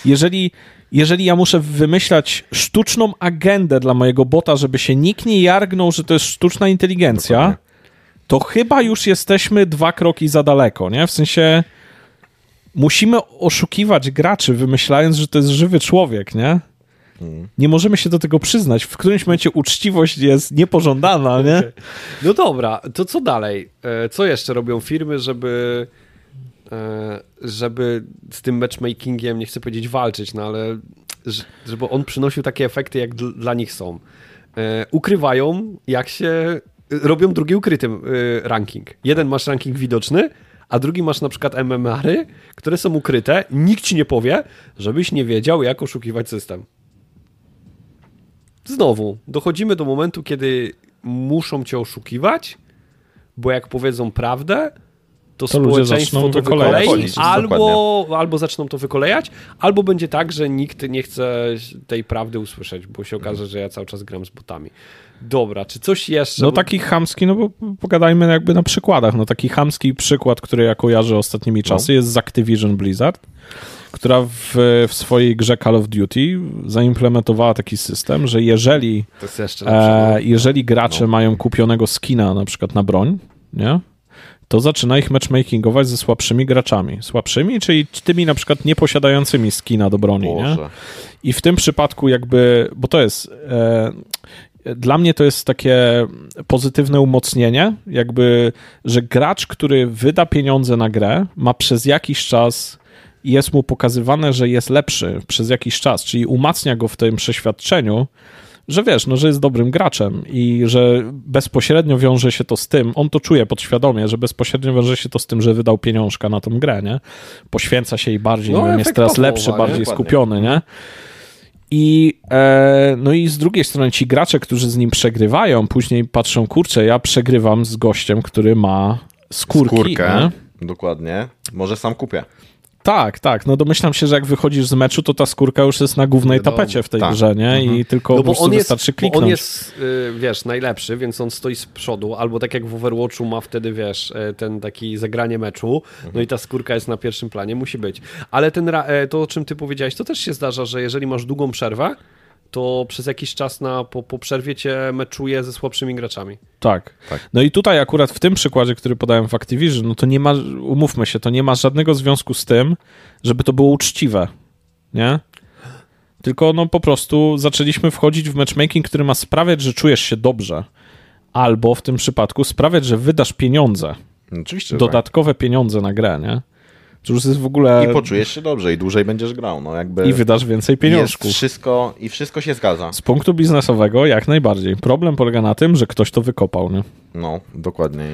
jeżeli jeżeli ja muszę wymyślać sztuczną agendę dla mojego bota, żeby się nikt nie jargnął, że to jest sztuczna inteligencja, Dokładnie. to chyba już jesteśmy dwa kroki za daleko, nie? W sensie musimy oszukiwać graczy, wymyślając, że to jest żywy człowiek, nie? Hmm. Nie możemy się do tego przyznać. W którymś momencie uczciwość jest niepożądana, nie? No dobra, to co dalej? E, co jeszcze robią firmy, żeby e, żeby z tym matchmakingiem, nie chcę powiedzieć walczyć, no ale żeby on przynosił takie efekty, jak dla nich są. E, ukrywają, jak się robią drugi ukryty ranking. Jeden masz ranking widoczny, a drugi masz na przykład MMR-y, które są ukryte, nikt ci nie powie, żebyś nie wiedział, jak oszukiwać system. Znowu, dochodzimy do momentu, kiedy muszą cię oszukiwać, bo jak powiedzą prawdę, to, To społeczeństwo to wykolei, albo, albo zaczną to wykolejać, albo będzie tak, że nikt nie chce tej prawdy usłyszeć, bo się okaże, że ja cały czas gram z botami. Dobra, czy coś jeszcze? No taki chamski, no bo pogadajmy jakby na przykładach. No taki chamski przykład, który ja kojarzę ostatnimi czasy jest z Activision Blizzard, która w, w swojej grze Call of Duty zaimplementowała taki system, że jeżeli, To jest jeszcze lepsze. e, jeżeli gracze No. mają kupionego skina na przykład na broń, nie? To zaczyna ich matchmakingować ze słabszymi graczami. Słabszymi, czyli tymi na przykład nieposiadającymi skina do broni, nie? I w tym przypadku jakby, bo to jest e, dla mnie to jest takie pozytywne umocnienie, jakby, że gracz, który wyda pieniądze na grę, ma przez jakiś czas jest mu pokazywane, że jest lepszy przez jakiś czas, czyli umacnia go w tym przeświadczeniu, że wiesz, no, że jest dobrym graczem i że bezpośrednio wiąże się to z tym, on to czuje podświadomie, że bezpośrednio wiąże się to z tym, że wydał pieniążka na tą grę, nie? Poświęca się jej bardziej, No, jest teraz lepszy, nie? bardziej Dokładnie. skupiony, nie? I, e, no i z drugiej strony ci gracze, którzy z nim przegrywają, później patrzą, kurczę, ja przegrywam z gościem, który ma skórki. Skórkę, nie? dokładnie. Może sam kupię. Tak, tak. No domyślam się, że jak wychodzisz z meczu, to ta skórka już jest na głównej Wiadomo. tapecie w tej Tak. grze, nie? I tylko No bo on jest, wystarczy bo kliknąć. on jest, y, wiesz, najlepszy, więc on stoi z przodu, albo tak jak w Overwatchu ma wtedy, wiesz, y, ten taki zagranie meczu, no i ta skórka jest na pierwszym planie, musi być. Ale ten, e, to o czym ty powiedziałeś, to też się zdarza, że jeżeli masz długą przerwę, to przez jakiś czas na, po, po przerwie cię meczuje ze słabszymi graczami. Tak. Tak. No i tutaj akurat w tym przykładzie, który podałem w Activision, no to nie ma, umówmy się, to nie ma żadnego związku z tym, żeby to było uczciwe, nie? Tylko no po prostu zaczęliśmy wchodzić w matchmaking, który ma sprawiać, że czujesz się dobrze. Albo w tym przypadku sprawiać, że wydasz pieniądze, Oczywiście, że dodatkowe pieniądze na grę, nie? To już jest w ogóle... I poczujesz się dobrze i dłużej będziesz grał. No jakby I wydasz więcej pieniążków. wszystko i wszystko się zgadza. Z punktu biznesowego jak najbardziej. Problem polega na tym, że ktoś to wykopał, nie? No, dokładnie.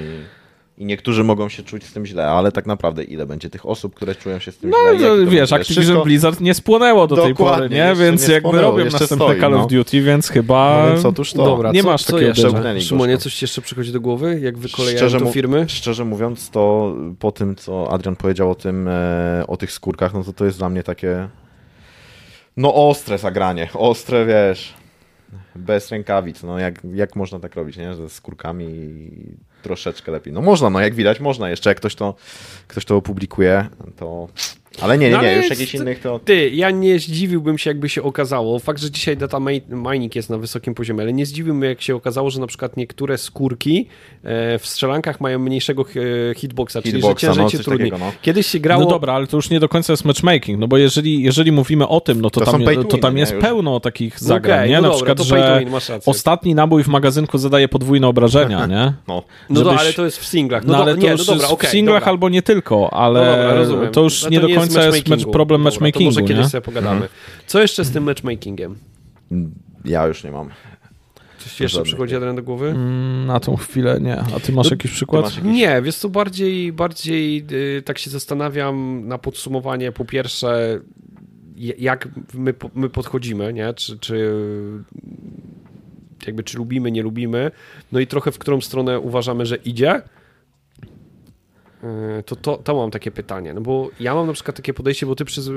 I, niektórzy mogą się czuć z tym źle, ale tak naprawdę ile będzie tych osób, które czują się z tym No, źle? to wiesz? Activision Wszystko- Blizzard nie spłonęło do tej Dokładnie, pory, nie? Więc nie jakby robią następne stoi, Call no. of Duty, więc chyba No więc otóż to. Dobra, nie co, masz co takiego jeszcze? Szymonie, coś ci jeszcze przychodzi do głowy, jak wykolejają to firmy? szczerze mówiąc, to po tym, co Adrian powiedział o tym, e, o tych skórkach, no to to jest dla mnie takie no ostre zagranie, ostre, wiesz, bez rękawic, no jak, jak można tak robić, nie, ze skórkami troszeczkę lepiej. No można, no jak widać, można, jeszcze jak ktoś to, ktoś to opublikuje, to... Ale nie, nie, No nie, już jakichś innych to... Ty, ja nie zdziwiłbym się, jakby się okazało. Fakt, że dzisiaj data mi- mining jest na wysokim poziomie, ale nie zdziwiłbym, jak się okazało, że na przykład niektóre skórki e, w strzelankach mają mniejszego e, hitboxa, czyli że ciężej no, cię trudniej. takiego, no. Kiedyś się grało... No dobra, ale to już nie do końca jest matchmaking, no bo jeżeli, jeżeli mówimy o tym, no to, To tam, to to tam jest nie? Już. pełno takich zagrań, Okej, nie? no Na dobra, przykład, że ostatni nabój w magazynku zadaje podwójne obrażenia, nie? No, No to, żebyś- ale to jest w singlach. No, No, ale do, to nie, już no dobra, jest okej, w singlach dobra. albo nie tylko, ale No to już No nie do jest końca jest mecz, matchmakingu. problem Dobra, może kiedyś nie? sobie pogadamy. Co jeszcze z tym matchmakingiem? ja już nie mam. Coś jeszcze przychodzi. Adrian do głowy? Mm, Na tą chwilę nie. A ty masz jakiś przykład? masz jakiś- Nie, wiesz co, bardziej, bardziej y, tak się zastanawiam na podsumowanie, po pierwsze, jak my, my podchodzimy, nie? Czy, czy jakby czy lubimy, nie lubimy, no i trochę w którą stronę uważamy, że idzie. Y, To, to, to mam takie pytanie, no bo ja mam na przykład takie podejście, bo ty przyz,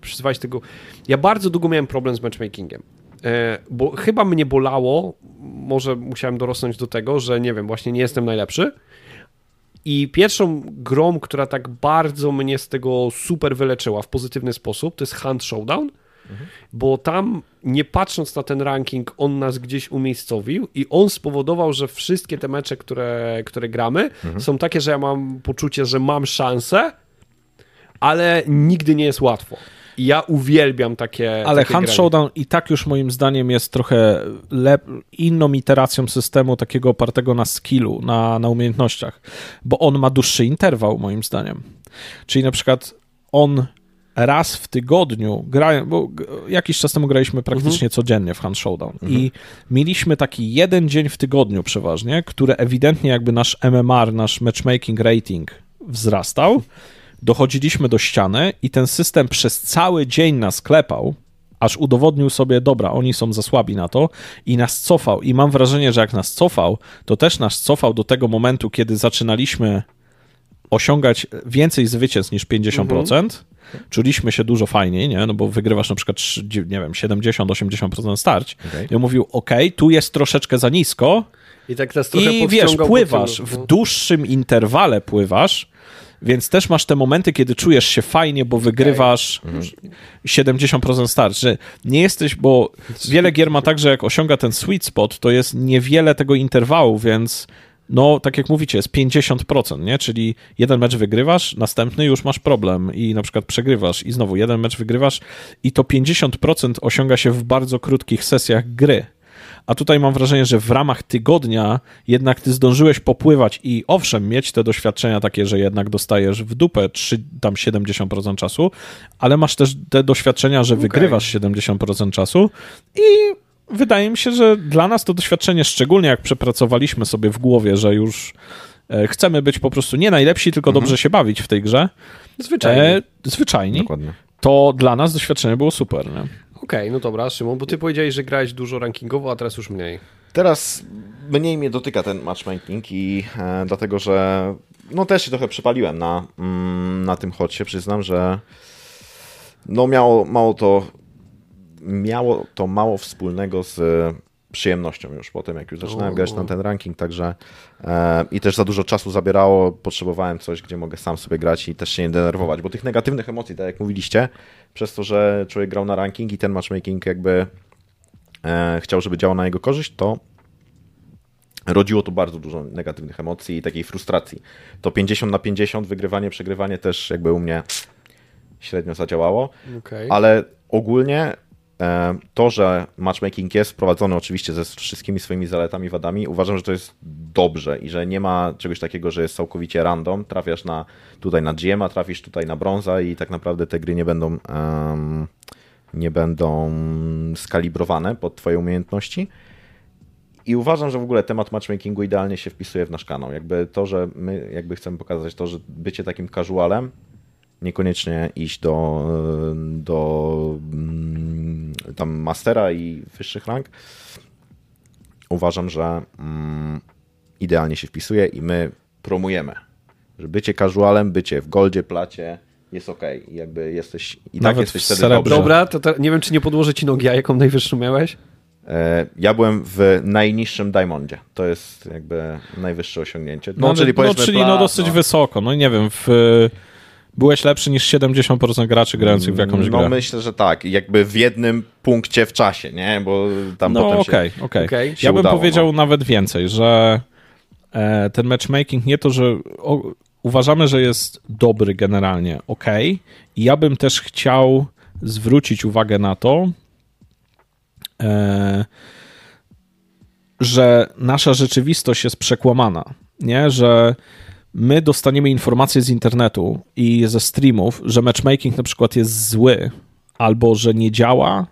przyzwałeś tego. Ja bardzo długo miałem problem z matchmakingiem. E, Bo chyba mnie bolało, może musiałem dorosnąć do tego, że nie wiem, właśnie nie jestem najlepszy. I pierwszą grą, która tak bardzo mnie z tego super wyleczyła w pozytywny sposób, to jest Hunt Showdown, bo tam nie patrząc na ten ranking, on nas gdzieś umiejscowił i on spowodował, że wszystkie te mecze, które, które gramy, są takie, że ja mam poczucie, że mam szansę, ale nigdy nie jest łatwo. I ja uwielbiam takie. Ale takie Hunt granie. Showdown i tak już moim zdaniem jest trochę lep- inną iteracją systemu takiego opartego na skillu, na, na umiejętnościach, bo on ma dłuższy interwał moim zdaniem. Czyli na przykład on raz w tygodniu grają, bo jakiś czas temu graliśmy praktycznie codziennie w Hunt Showdown i mieliśmy taki jeden dzień w tygodniu przeważnie, który ewidentnie jakby nasz MMR, nasz matchmaking rating wzrastał, dochodziliśmy do ściany i ten system przez cały dzień nas klepał, aż udowodnił sobie, dobra, oni są za słabi na to i nas cofał. I mam wrażenie, że jak nas cofał, to też nas cofał do tego momentu, kiedy zaczynaliśmy osiągać więcej zwycięstw niż 50%, czuliśmy się dużo fajniej, nie? No bo wygrywasz na przykład, nie wiem, 70-80% starć. Okej. I on mówił, ok, tu jest troszeczkę za nisko I tak nas trochę i wiesz, pływasz, w dłuższym interwale pływasz, więc też masz te momenty, kiedy czujesz się fajnie, bo wygrywasz 70% starć, że nie jesteś, bo wiele gier ma tak, że jak osiąga ten sweet spot, to jest niewiele tego interwału, więc no, tak jak mówicie, jest 50%, nie? Czyli jeden mecz wygrywasz, następny już masz problem i na przykład przegrywasz i znowu jeden mecz wygrywasz i to 50% osiąga się w bardzo krótkich sesjach gry. A tutaj mam wrażenie, że w ramach tygodnia jednak ty zdążyłeś popływać i owszem, mieć te doświadczenia takie, że jednak dostajesz w dupę 3, tam 70% czasu, ale masz też te doświadczenia, że wygrywasz 70% czasu i wydaje mi się, że dla nas to doświadczenie, szczególnie jak przepracowaliśmy sobie w głowie, że już e, chcemy być po prostu nie najlepsi, tylko dobrze się bawić w tej grze, Zwyczajnie. e, zwyczajni, Dokładnie. to dla nas doświadczenie było super. Nie? Okej, no dobra, Szymon, bo ty powiedziałeś, że grałeś dużo rankingowo, a teraz już mniej. Teraz mniej mnie dotyka ten matchmaking i e, dlatego, że no też się trochę przypaliłem na, mm, na tym chodźcie. Przyznam, że no miało, mało to miało to mało wspólnego z przyjemnością już potem, jak już zaczynałem grać na ten ranking, także e, i też za dużo czasu zabierało, potrzebowałem coś, gdzie mogę sam sobie grać i też się nie denerwować, bo tych negatywnych emocji, tak jak mówiliście, przez to, że człowiek grał na ranking i ten matchmaking jakby e, chciał, żeby działał na jego korzyść, to rodziło to bardzo dużo negatywnych emocji i takiej frustracji. To 50 na 50, wygrywanie, przegrywanie też jakby u mnie średnio zadziałało, Okej. ale ogólnie e, to, że matchmaking jest wprowadzony oczywiście ze wszystkimi swoimi zaletami, wadami, uważam, że to jest dobrze i że nie ma czegoś takiego, że jest całkowicie random, trafiasz na, tutaj na GM, trafisz tutaj na brąza i tak naprawdę te gry nie będą em, nie będą skalibrowane pod twoje umiejętności. I uważam, że w ogóle temat matchmakingu idealnie się wpisuje w nasz kanał. Jakby to, że my jakby chcemy pokazać to, że bycie takim casualem, niekoniecznie iść do, do mm, tam mastera i wyższych rank, uważam, że mm, idealnie się wpisuje i my promujemy, że bycie casualem, bycie w goldzie, placie jest ok. I jakby jesteś i tak Nawet jesteś w wtedy dobry. Dobra, to, te- nie wiem, czy nie podłożę ci nogi, a jaką najwyższą miałeś? E, Ja byłem w najniższym Diamondzie. To jest jakby najwyższe osiągnięcie. No, ale- czyli powiedzmy czyli plat, no dosyć no. wysoko. No nie wiem, w, byłeś lepszy niż 70% graczy grających w jakąś No grę. myślę, że tak. Jakby w jednym punkcie w czasie, nie? Bo tam No potem okej, się... okej. Okej. się Ja bym udało, powiedział no. nawet więcej, że e, ten matchmaking nie to, że o, uważamy, że jest dobry generalnie, okej. I ja bym też chciał zwrócić uwagę na to, e, że nasza rzeczywistość jest przekłamana, nie? Że my dostaniemy informacje z internetu i ze streamów, że matchmaking na przykład jest zły, albo że nie działa,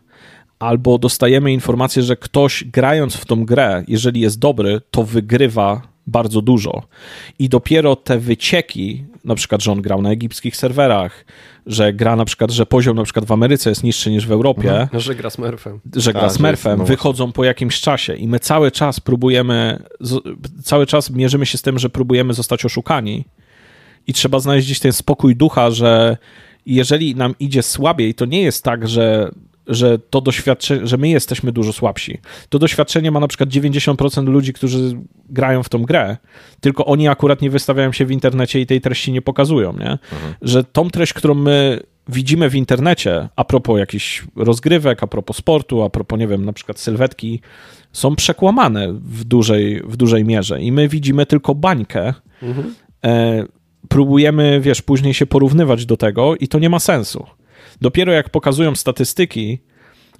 albo dostajemy informację, że ktoś grając w tą grę, jeżeli jest dobry, to wygrywa bardzo dużo. I dopiero te wycieki, na przykład, że on grał na egipskich serwerach, że gra na przykład, że poziom na przykład w Ameryce jest niższy niż w Europie, No, że gra Smurfem. że gra Tak, że Smurfem, jest- no wychodzą po jakimś czasie i my cały czas próbujemy, z- cały czas mierzymy się z tym, że próbujemy zostać oszukani i trzeba znaleźć gdzieś ten spokój ducha, że jeżeli nam idzie słabiej, to nie jest tak, że, że to doświadczenie, że my jesteśmy dużo słabsi. To doświadczenie ma na przykład 90% ludzi, którzy grają w tą grę, tylko oni akurat nie wystawiają się w internecie i tej treści nie pokazują, nie? Że tą treść, którą my widzimy w internecie, a propos jakichś rozgrywek, a propos sportu, a propos, nie wiem, na przykład sylwetki, są przekłamane w dużej, w dużej mierze i my widzimy tylko bańkę, e, próbujemy, wiesz, później się porównywać do tego i to nie ma sensu. Dopiero jak pokazują statystyki,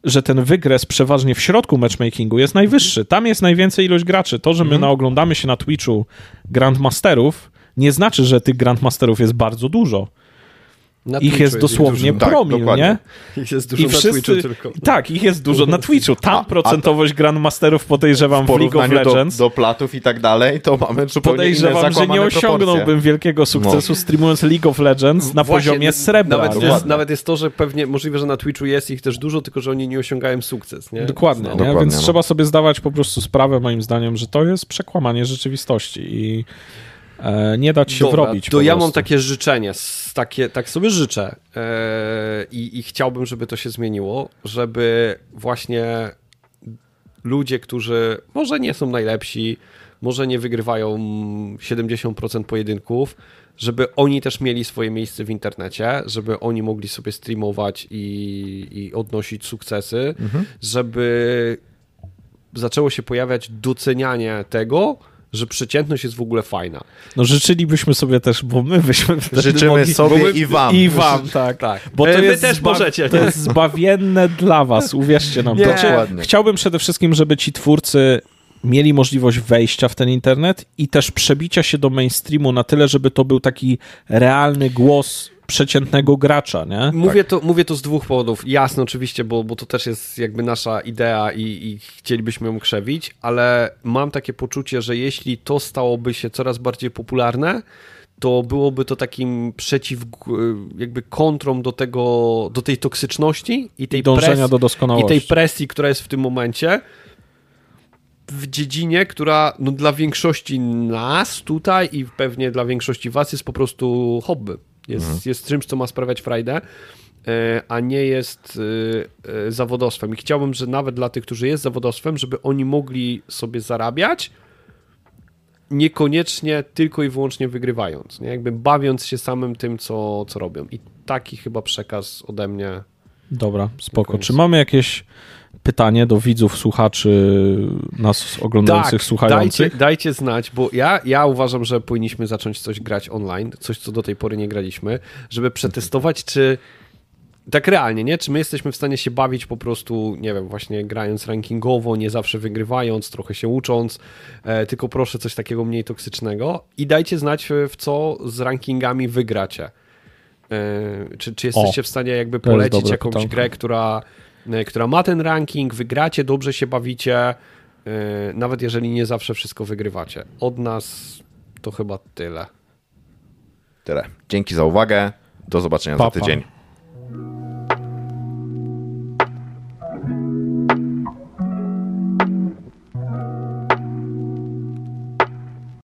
że ten wygres przeważnie w środku matchmakingu jest najwyższy. Tam jest najwięcej ilość graczy. To, że my naoglądamy się na Twitchu Grandmasterów, nie znaczy, że tych Grandmasterów jest bardzo dużo. Na Ich Twitchu jest dosłownie dużo. Tak, promil, dokładnie. nie? Ich jest dużo I na wszyscy, Twitchu tylko. tak, ich jest dużo na Twitchu. Tam A- a- procentowość Grandmasterów podejrzewam W w League of porównaniu do, Legends. do platów i tak dalej, to mamy zupełnie inne Podejrzewam, że nie osiągnąłbym proporcje. wielkiego sukcesu streamując League of Legends na Właśnie, poziomie srebra. Nawet jest, nawet jest to, że pewnie możliwe, że na Twitchu jest ich też dużo, tylko że oni nie osiągają sukces. Nie? Dokładnie, No. nie? Dokładnie, więc no. trzeba sobie zdawać po prostu sprawę, moim zdaniem, że to jest przekłamanie rzeczywistości i nie dać się Dobra, wrobić. To ja mam takie życzenie, takie, tak sobie życzę e, i, i chciałbym, żeby to się zmieniło, żeby właśnie ludzie, którzy może nie są najlepsi, może nie wygrywają 70% pojedynków, żeby oni też mieli swoje miejsce w internecie, żeby oni mogli sobie streamować i, i odnosić sukcesy, żeby zaczęło się pojawiać docenianie tego, że przeciętność jest w ogóle fajna. No życzylibyśmy sobie też, bo my byśmy Życzymy mogli... sobie my- i wam. I wam, tak. Tak. Bo to E, wy jest też możecie, To jest zbawienne dla was, uwierzcie nam. Nie. To Dokładnie. Chciałbym przede wszystkim, żeby ci twórcy mieli możliwość wejścia w ten internet i też przebicia się do mainstreamu na tyle, żeby to był taki realny głos przeciętnego gracza, nie? Mówię, to, mówię to z dwóch powodów. Jasne, oczywiście, bo, bo to też jest jakby nasza idea i, i chcielibyśmy ją krzewić, ale mam takie poczucie, że jeśli to stałoby się coraz bardziej popularne, to byłoby to takim przeciw, jakby kontrą do tego, do tej toksyczności i tej Dążenia presji, do i tej presji, która jest w tym momencie w dziedzinie, która no, dla większości nas tutaj i pewnie dla większości was jest po prostu hobby. Jest, jest czymś, co ma sprawiać frajdę, e, a nie jest e, e, zawodowstwem. I chciałbym, że nawet dla tych, którzy jest zawodowstwem, żeby oni mogli sobie zarabiać, niekoniecznie tylko i wyłącznie wygrywając, nie? jakby bawiąc się samym tym, co, co robią. I taki chyba przekaz ode mnie. Dobra, spoko. Czy mamy jakieś pytanie do widzów, słuchaczy, nas oglądających, słuchających? Tak, Dajcie, dajcie znać, bo ja, ja uważam, że powinniśmy zacząć coś grać online, coś, co do tej pory nie graliśmy, żeby przetestować, czy tak realnie, nie? Czy my jesteśmy w stanie się bawić po prostu, nie wiem, właśnie grając rankingowo, nie zawsze wygrywając, trochę się ucząc, e, tylko proszę coś takiego mniej toksycznego i dajcie znać, e, w co z rankingami wygracie. E, czy, czy jesteście O, w stanie jakby polecić jakąś pytanko. grę, która, która ma ten ranking, wygracie, dobrze się bawicie, e, nawet jeżeli nie zawsze wszystko wygrywacie. Od nas to chyba tyle. Tyle. Dzięki za uwagę. Do zobaczenia Pa, za pa. tydzień.